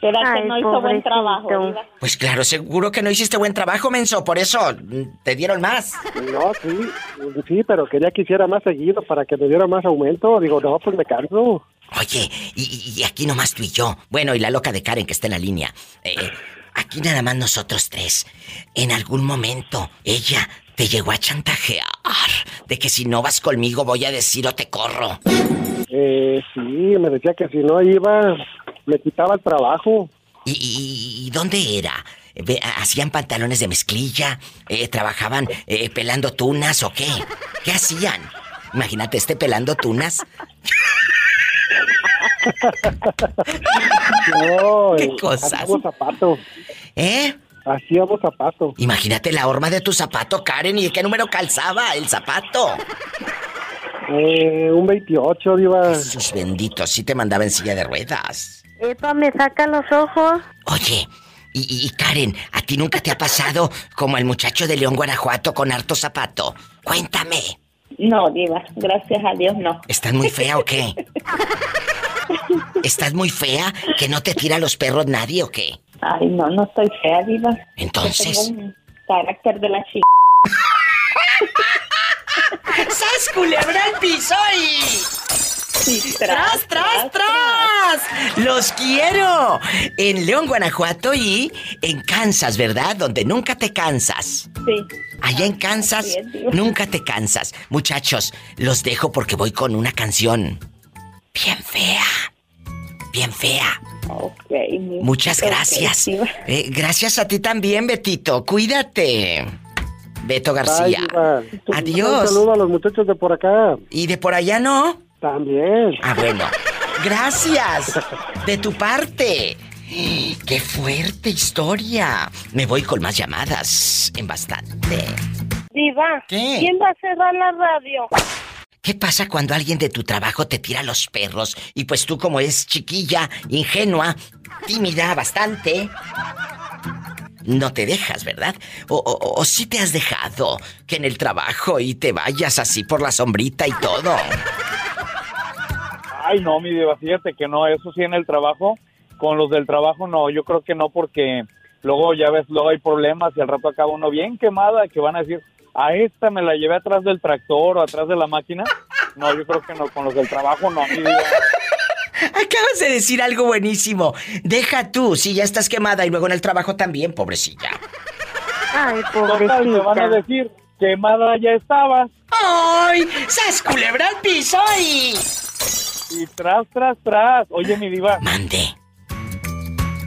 Será que no hizo buen trabajo. Pues claro, seguro que no hiciste buen trabajo, menso, por eso mm, te dieron más. No, sí, sí, pero quería que hiciera más seguido para que me diera más aumento. Digo, no, pues me canso. Oye, y, aquí nomás tú y yo. Bueno, y la loca de Karen que está en la línea. Eh, aquí nada más nosotros tres. En algún momento, ella te llegó a chantajear de que si no vas conmigo voy a decir o te corro. Eh, sí, me decía que si no iba, me quitaba el trabajo. ¿Y, y- y dónde era? ¿Hacían pantalones de mezclilla? Eh, ¿Trabajaban eh, pelando tunas o qué? ¿Qué hacían? Imagínate este pelando tunas. No, ¿Qué eh, cosas? Hacíamos zapatos. ¿Eh? Hacíamos zapatos. Imagínate la horma de tu zapato, Karen, y de qué número calzaba el zapato. Eh, un 28, Diva. Jesús bendito, sí te mandaba en silla de ruedas. Epa, me saca los ojos. Oye, y, y- y Karen, ¿a ti nunca te ha pasado como el muchacho de León, Guanajuato, con harto zapato? Cuéntame. No, Diva, gracias a Dios no. ¿Estás muy fea o qué? ¿Estás muy fea que no te tira los perros nadie o qué? Ay, no, no estoy fea, Diva. Entonces. Tengo carácter de la chica. ¡Sas, culebra al piso y... ¡Tras, tras, tras! ¡Los quiero! En León, Guanajuato y en Kansas, ¿verdad? Donde nunca te cansas. Sí. Allá en Kansas, nunca te cansas. Muchachos, los dejo porque voy con una canción. Bien fea. Bien fea. Ok, Muchas gracias. Eh, gracias a ti también, Betito. Cuídate. Beto García. Bye, Diva. Un Adiós. saludo a los muchachos de por acá. ¿Y de por allá no? También. Ah, bueno. Gracias. De tu parte. ¡Qué fuerte historia! Me voy con más llamadas. En bastante. Diva, ¿Qué? ¿quién va a cerrar la radio? ¿Qué pasa cuando alguien de tu trabajo te tira los perros? Y pues tú como es chiquilla, ingenua, tímida, bastante... No te dejas, ¿verdad? O, o, o sí te has dejado que en el trabajo y te vayas así por la sombrita y todo. Ay, no, mi diva, fíjate que no, eso sí en el trabajo, con los del trabajo no, yo creo que no porque luego ya ves, luego hay problemas y al rato acaba uno bien quemada que van a decir, a esta me la llevé atrás del tractor o atrás de la máquina. No, yo creo que no, con los del trabajo no. Acabas de decir algo buenísimo. Deja tú, si ya estás quemada y luego en el trabajo también, pobrecilla. Ay, Total, te van a pobrecita. decir, quemada ya estabas. ¡Ay! ¡Sas culebra al piso y... Y tras, tras, tras. Oye, mi diva. Mande.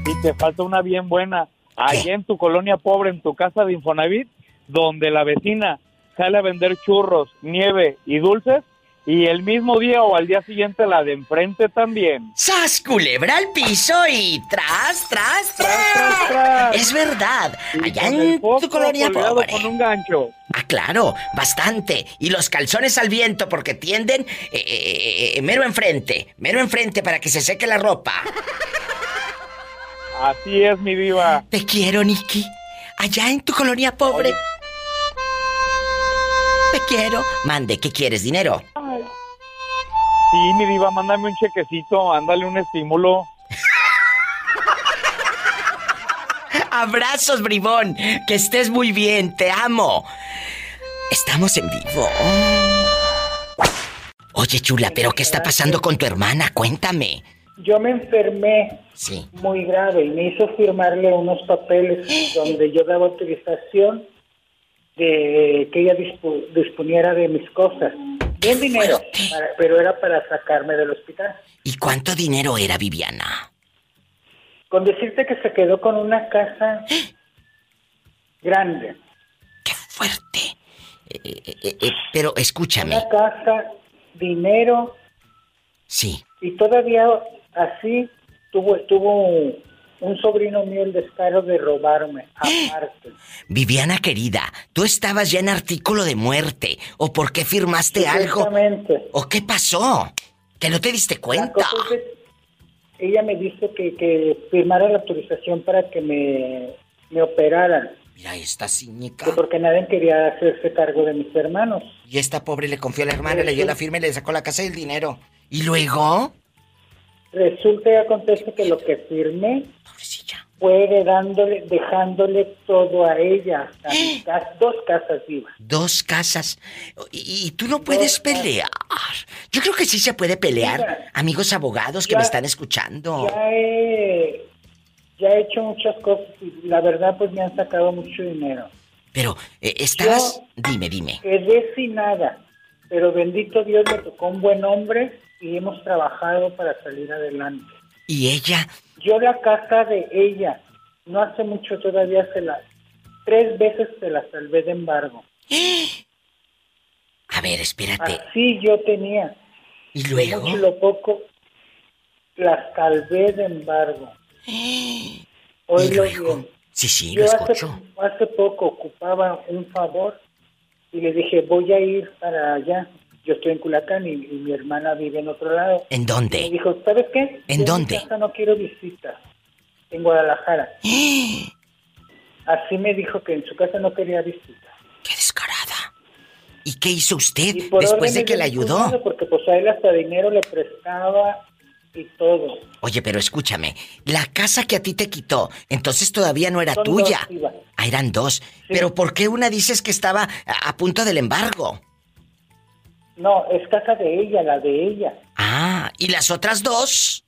Y te falta una bien buena. Allá en tu colonia pobre, en tu casa de Infonavit, donde la vecina sale a vender churros, nieve y dulces, y el mismo día o al día siguiente la de enfrente también. ¡Sas culebra al piso y tras, tras, tras! Es verdad. Allá en tu colonia pobre. con un gancho. Ah, claro, bastante. Y los calzones al viento porque tienden eh, eh, eh, mero enfrente, mero enfrente para que se seque la ropa. Así es, mi diva. Te quiero, Nicky. Allá en tu colonia pobre. Te quiero. Mande, ¿qué quieres? ¿Dinero? Sí, mi diva, mándame un chequecito, ándale un estímulo. Abrazos, bribón. Que estés muy bien. Te amo. Estamos en vivo. Oye, chula, ¿pero qué está pasando con tu hermana? Cuéntame. Yo me enfermé Sí. muy grave y me hizo firmarle unos papeles donde yo daba autorización de que ella dispu- disponiera de mis cosas. Bien dinero, para- pero era para sacarme del hospital. ¿Y cuánto dinero era, Viviana? Con decirte que se quedó con una casa grande. Eh, eh, eh, pero escúchame. Una casa, dinero Sí. y todavía así tuvo, tuvo un, sobrino mío el descaro de robarme aparte. Viviana querida, tú estabas ya en artículo de muerte. ¿O por qué firmaste algo? Exactamente. ¿O qué pasó? ¿Que no te diste cuenta? es que ella me dijo que, que firmara la autorización para que me, me operaran. Mira, esta cínica. Que porque nadie quería hacerse cargo de mis hermanos. Y esta pobre le confió a la hermana, le dio la firma y le sacó la casa y el dinero. ¿Y luego? Resulta y acontece que lo que firmé fue dándole, dejándole todo a ella, hasta mi casa, dos casas vivas. Dos casas. Y, y tú no puedes pelear. Yo creo que sí se puede pelear. Mira, Amigos abogados que ya- me están escuchando. Ya he, ya he hecho muchas cosas y la verdad pues me han sacado mucho dinero. Pero, eh, estabas... Dime, dime. Quedé sin nada, pero bendito Dios me tocó un buen hombre y hemos trabajado para salir adelante. Y ella Yo la casa de ella, no hace mucho todavía se la... Tres veces se la salvé de embargo. A ver, espérate. Así yo tenía. ¿Y luego? mucho y lo poco, la salvé de embargo. Oílo bien. Sí, sí, Yo lo hace, escucho. hace poco ocupaba un favor y le dije, voy a ir para allá. Yo estoy en Culacán y, y mi hermana vive en otro lado. ¿En dónde? Y me dijo, ¿sabes qué? ¿En Yo dónde? mi casa no quiero visitas. En Guadalajara. Así me dijo que en su casa no quería visitas. ¡Qué descarada! ¿Y qué hizo usted después de que le ayudó? Porque pues a él hasta dinero le prestaba y todo. Oye, pero escúchame, la casa que a ti te quitó, entonces todavía no era Son tuya. dos. Ah, eran dos. Pero ¿por qué una dices que estaba a, a punto del embargo? No, es casa de ella, la de ella. Ah, ¿y las otras dos?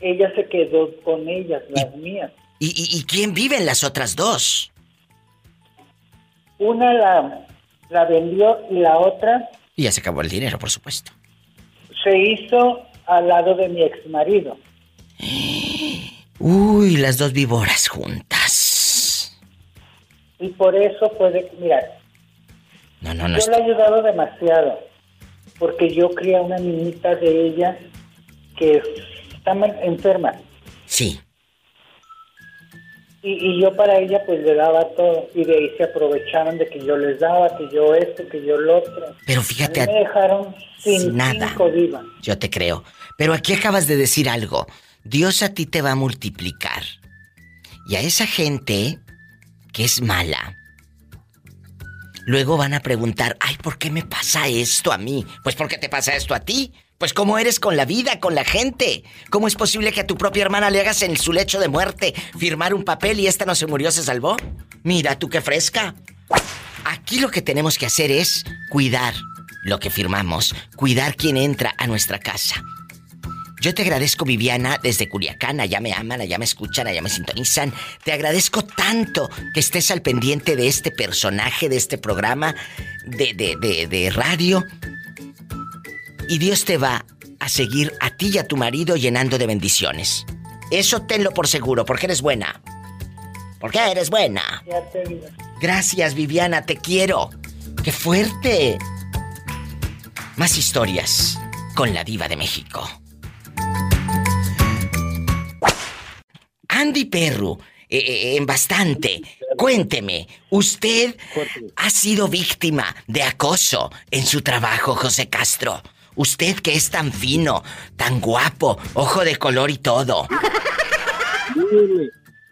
Ella se quedó con ellas, las mías. ¿Y, y, y quién vive en las otras dos? Una la, la vendió y la otra Y ya se acabó el dinero, por supuesto. se hizo al lado de mi ex marido. Uy, las dos víboras juntas. Y por eso fue de... Mira, No, no, no. yo le he ayudado demasiado. Porque yo crié una niñita de ella que está enferma. Sí. Y, y yo para ella pues le daba todo. Y de ahí se aprovecharon de que yo les daba, que yo esto, que yo lo otro. Pero A fíjate, mí me dejaron sin, nada. Yo te creo. Pero aquí acabas de decir algo. Dios a ti te va a multiplicar. Y a esa gente que es mala, luego van a preguntar, ay, ¿por qué me pasa esto a mí? Pues ¿por qué te pasa esto a ti? Pues ¿cómo eres con la vida, con la gente? ¿Cómo es posible que a tu propia hermana le hagas en su lecho de muerte firmar un papel y esta no se murió, se salvó? Mira, tú qué fresca. Aquí lo que tenemos que hacer es cuidar lo que firmamos, cuidar quien entra a nuestra casa. Yo te agradezco, Viviana, desde Culiacán. Allá me aman, allá me escuchan, allá me sintonizan. Te agradezco tanto que estés al pendiente de este personaje, de este programa de, de, de, de radio. Y Dios te va a seguir a ti y a tu marido llenando de bendiciones. Eso tenlo por seguro, porque eres buena. Porque eres buena. Gracias, Viviana, te quiero. ¡Qué fuerte! Más historias con la diva de México. Andy Perru, eh, eh, en bastante, cuénteme, ¿usted ha sido víctima de acoso en su trabajo, José Castro? Usted que es tan fino, tan guapo, ojo de color y todo.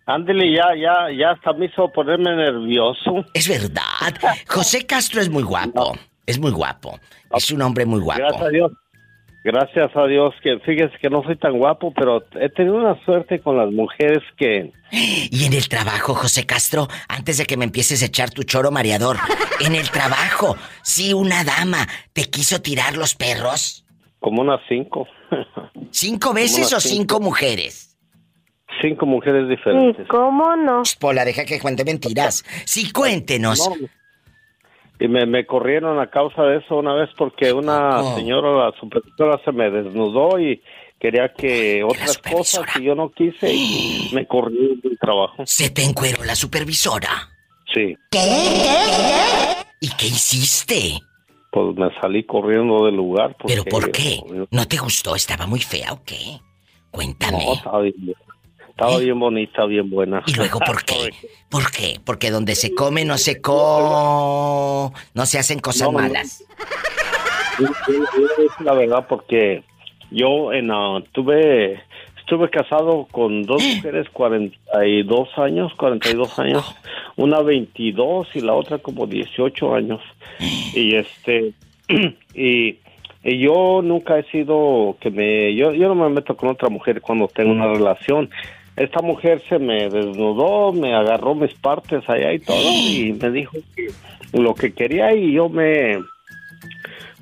Ándele, ya, ya, ya hasta me hizo ponerme nervioso. Es verdad. José Castro es muy guapo. Es muy guapo. Es un hombre muy guapo. Gracias a Dios. Gracias a Dios que fíjese que no soy tan guapo, pero he tenido una suerte con las mujeres que Y en el trabajo, José Castro, antes de que me empieces a echar tu choro mareador, en el trabajo, si una dama te quiso tirar los perros, como unas cinco, ¿cinco veces o cinco cinco. mujeres? cinco mujeres diferentes. ¿Cómo no? Pola, deja que cuente mentiras. Sí, cuéntenos. No, Y me, me corrieron a causa de eso una vez porque una señora, la supervisora, se me desnudó y quería que otras cosas y yo no quise y me corrió del trabajo. ¿Se te encueró la supervisora? Sí, ¿Y qué hiciste? pues me salí corriendo del lugar. ¿Pero por qué? ¿No te gustó? ¿Estaba muy fea o qué? Cuéntame. No, estaba bien, estaba bien bonita, bien buena. ¿Y luego por qué? ¿Por qué? Porque donde se come no se co... No se hacen cosas No, no, no. malas. La verdad porque yo en ah, tuve estuve casado con dos mujeres 42 años 42 años una 22 y la otra como 18 años y este y, y yo nunca he sido que me yo yo no me meto con otra mujer cuando tengo una relación esta mujer se me desnudó, me agarró mis partes allá y todo y me dijo que lo que quería y yo me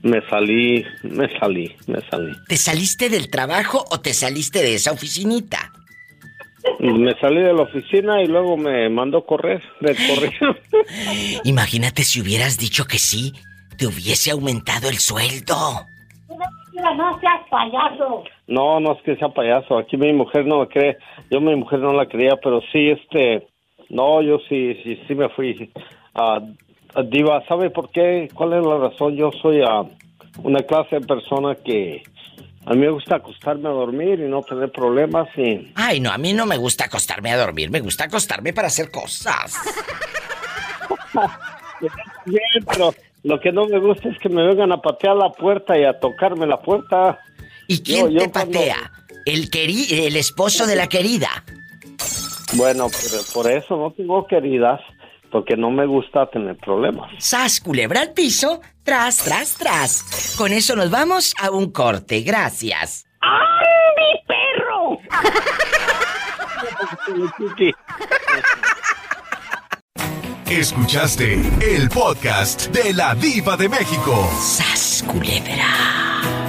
me salí, me salí, me salí. ¿Te saliste del trabajo o te saliste de esa oficinita? Me salí de la oficina y luego me mandó correr del correo. Imagínate si hubieras dicho que sí, te hubiese aumentado el sueldo. No seas payaso. No, no es que sea payaso. Aquí mi mujer no me cree. Yo mi mujer no la creía, pero sí, este... No, yo sí, sí, sí me fui. Ah, Diva, ¿sabe por qué? ¿Cuál es la razón? Yo soy ah, una clase de persona que a mí me gusta acostarme a dormir y no tener problemas y... Ay, no, a mí no me gusta acostarme a dormir, me gusta acostarme para hacer cosas. Bien, pero lo que no me gusta es que me vengan a patear la puerta y a tocarme la puerta. ¿Y quién te patea? El, el esposo de la querida. Bueno, por eso no tengo queridas porque no me gusta tener problemas. Sas, culebra al piso, tras, tras, tras. Con eso nos vamos a un corte. Gracias. ¡Ay, mi perro! Escuchaste el podcast de la Diva de México. Sas, culebra.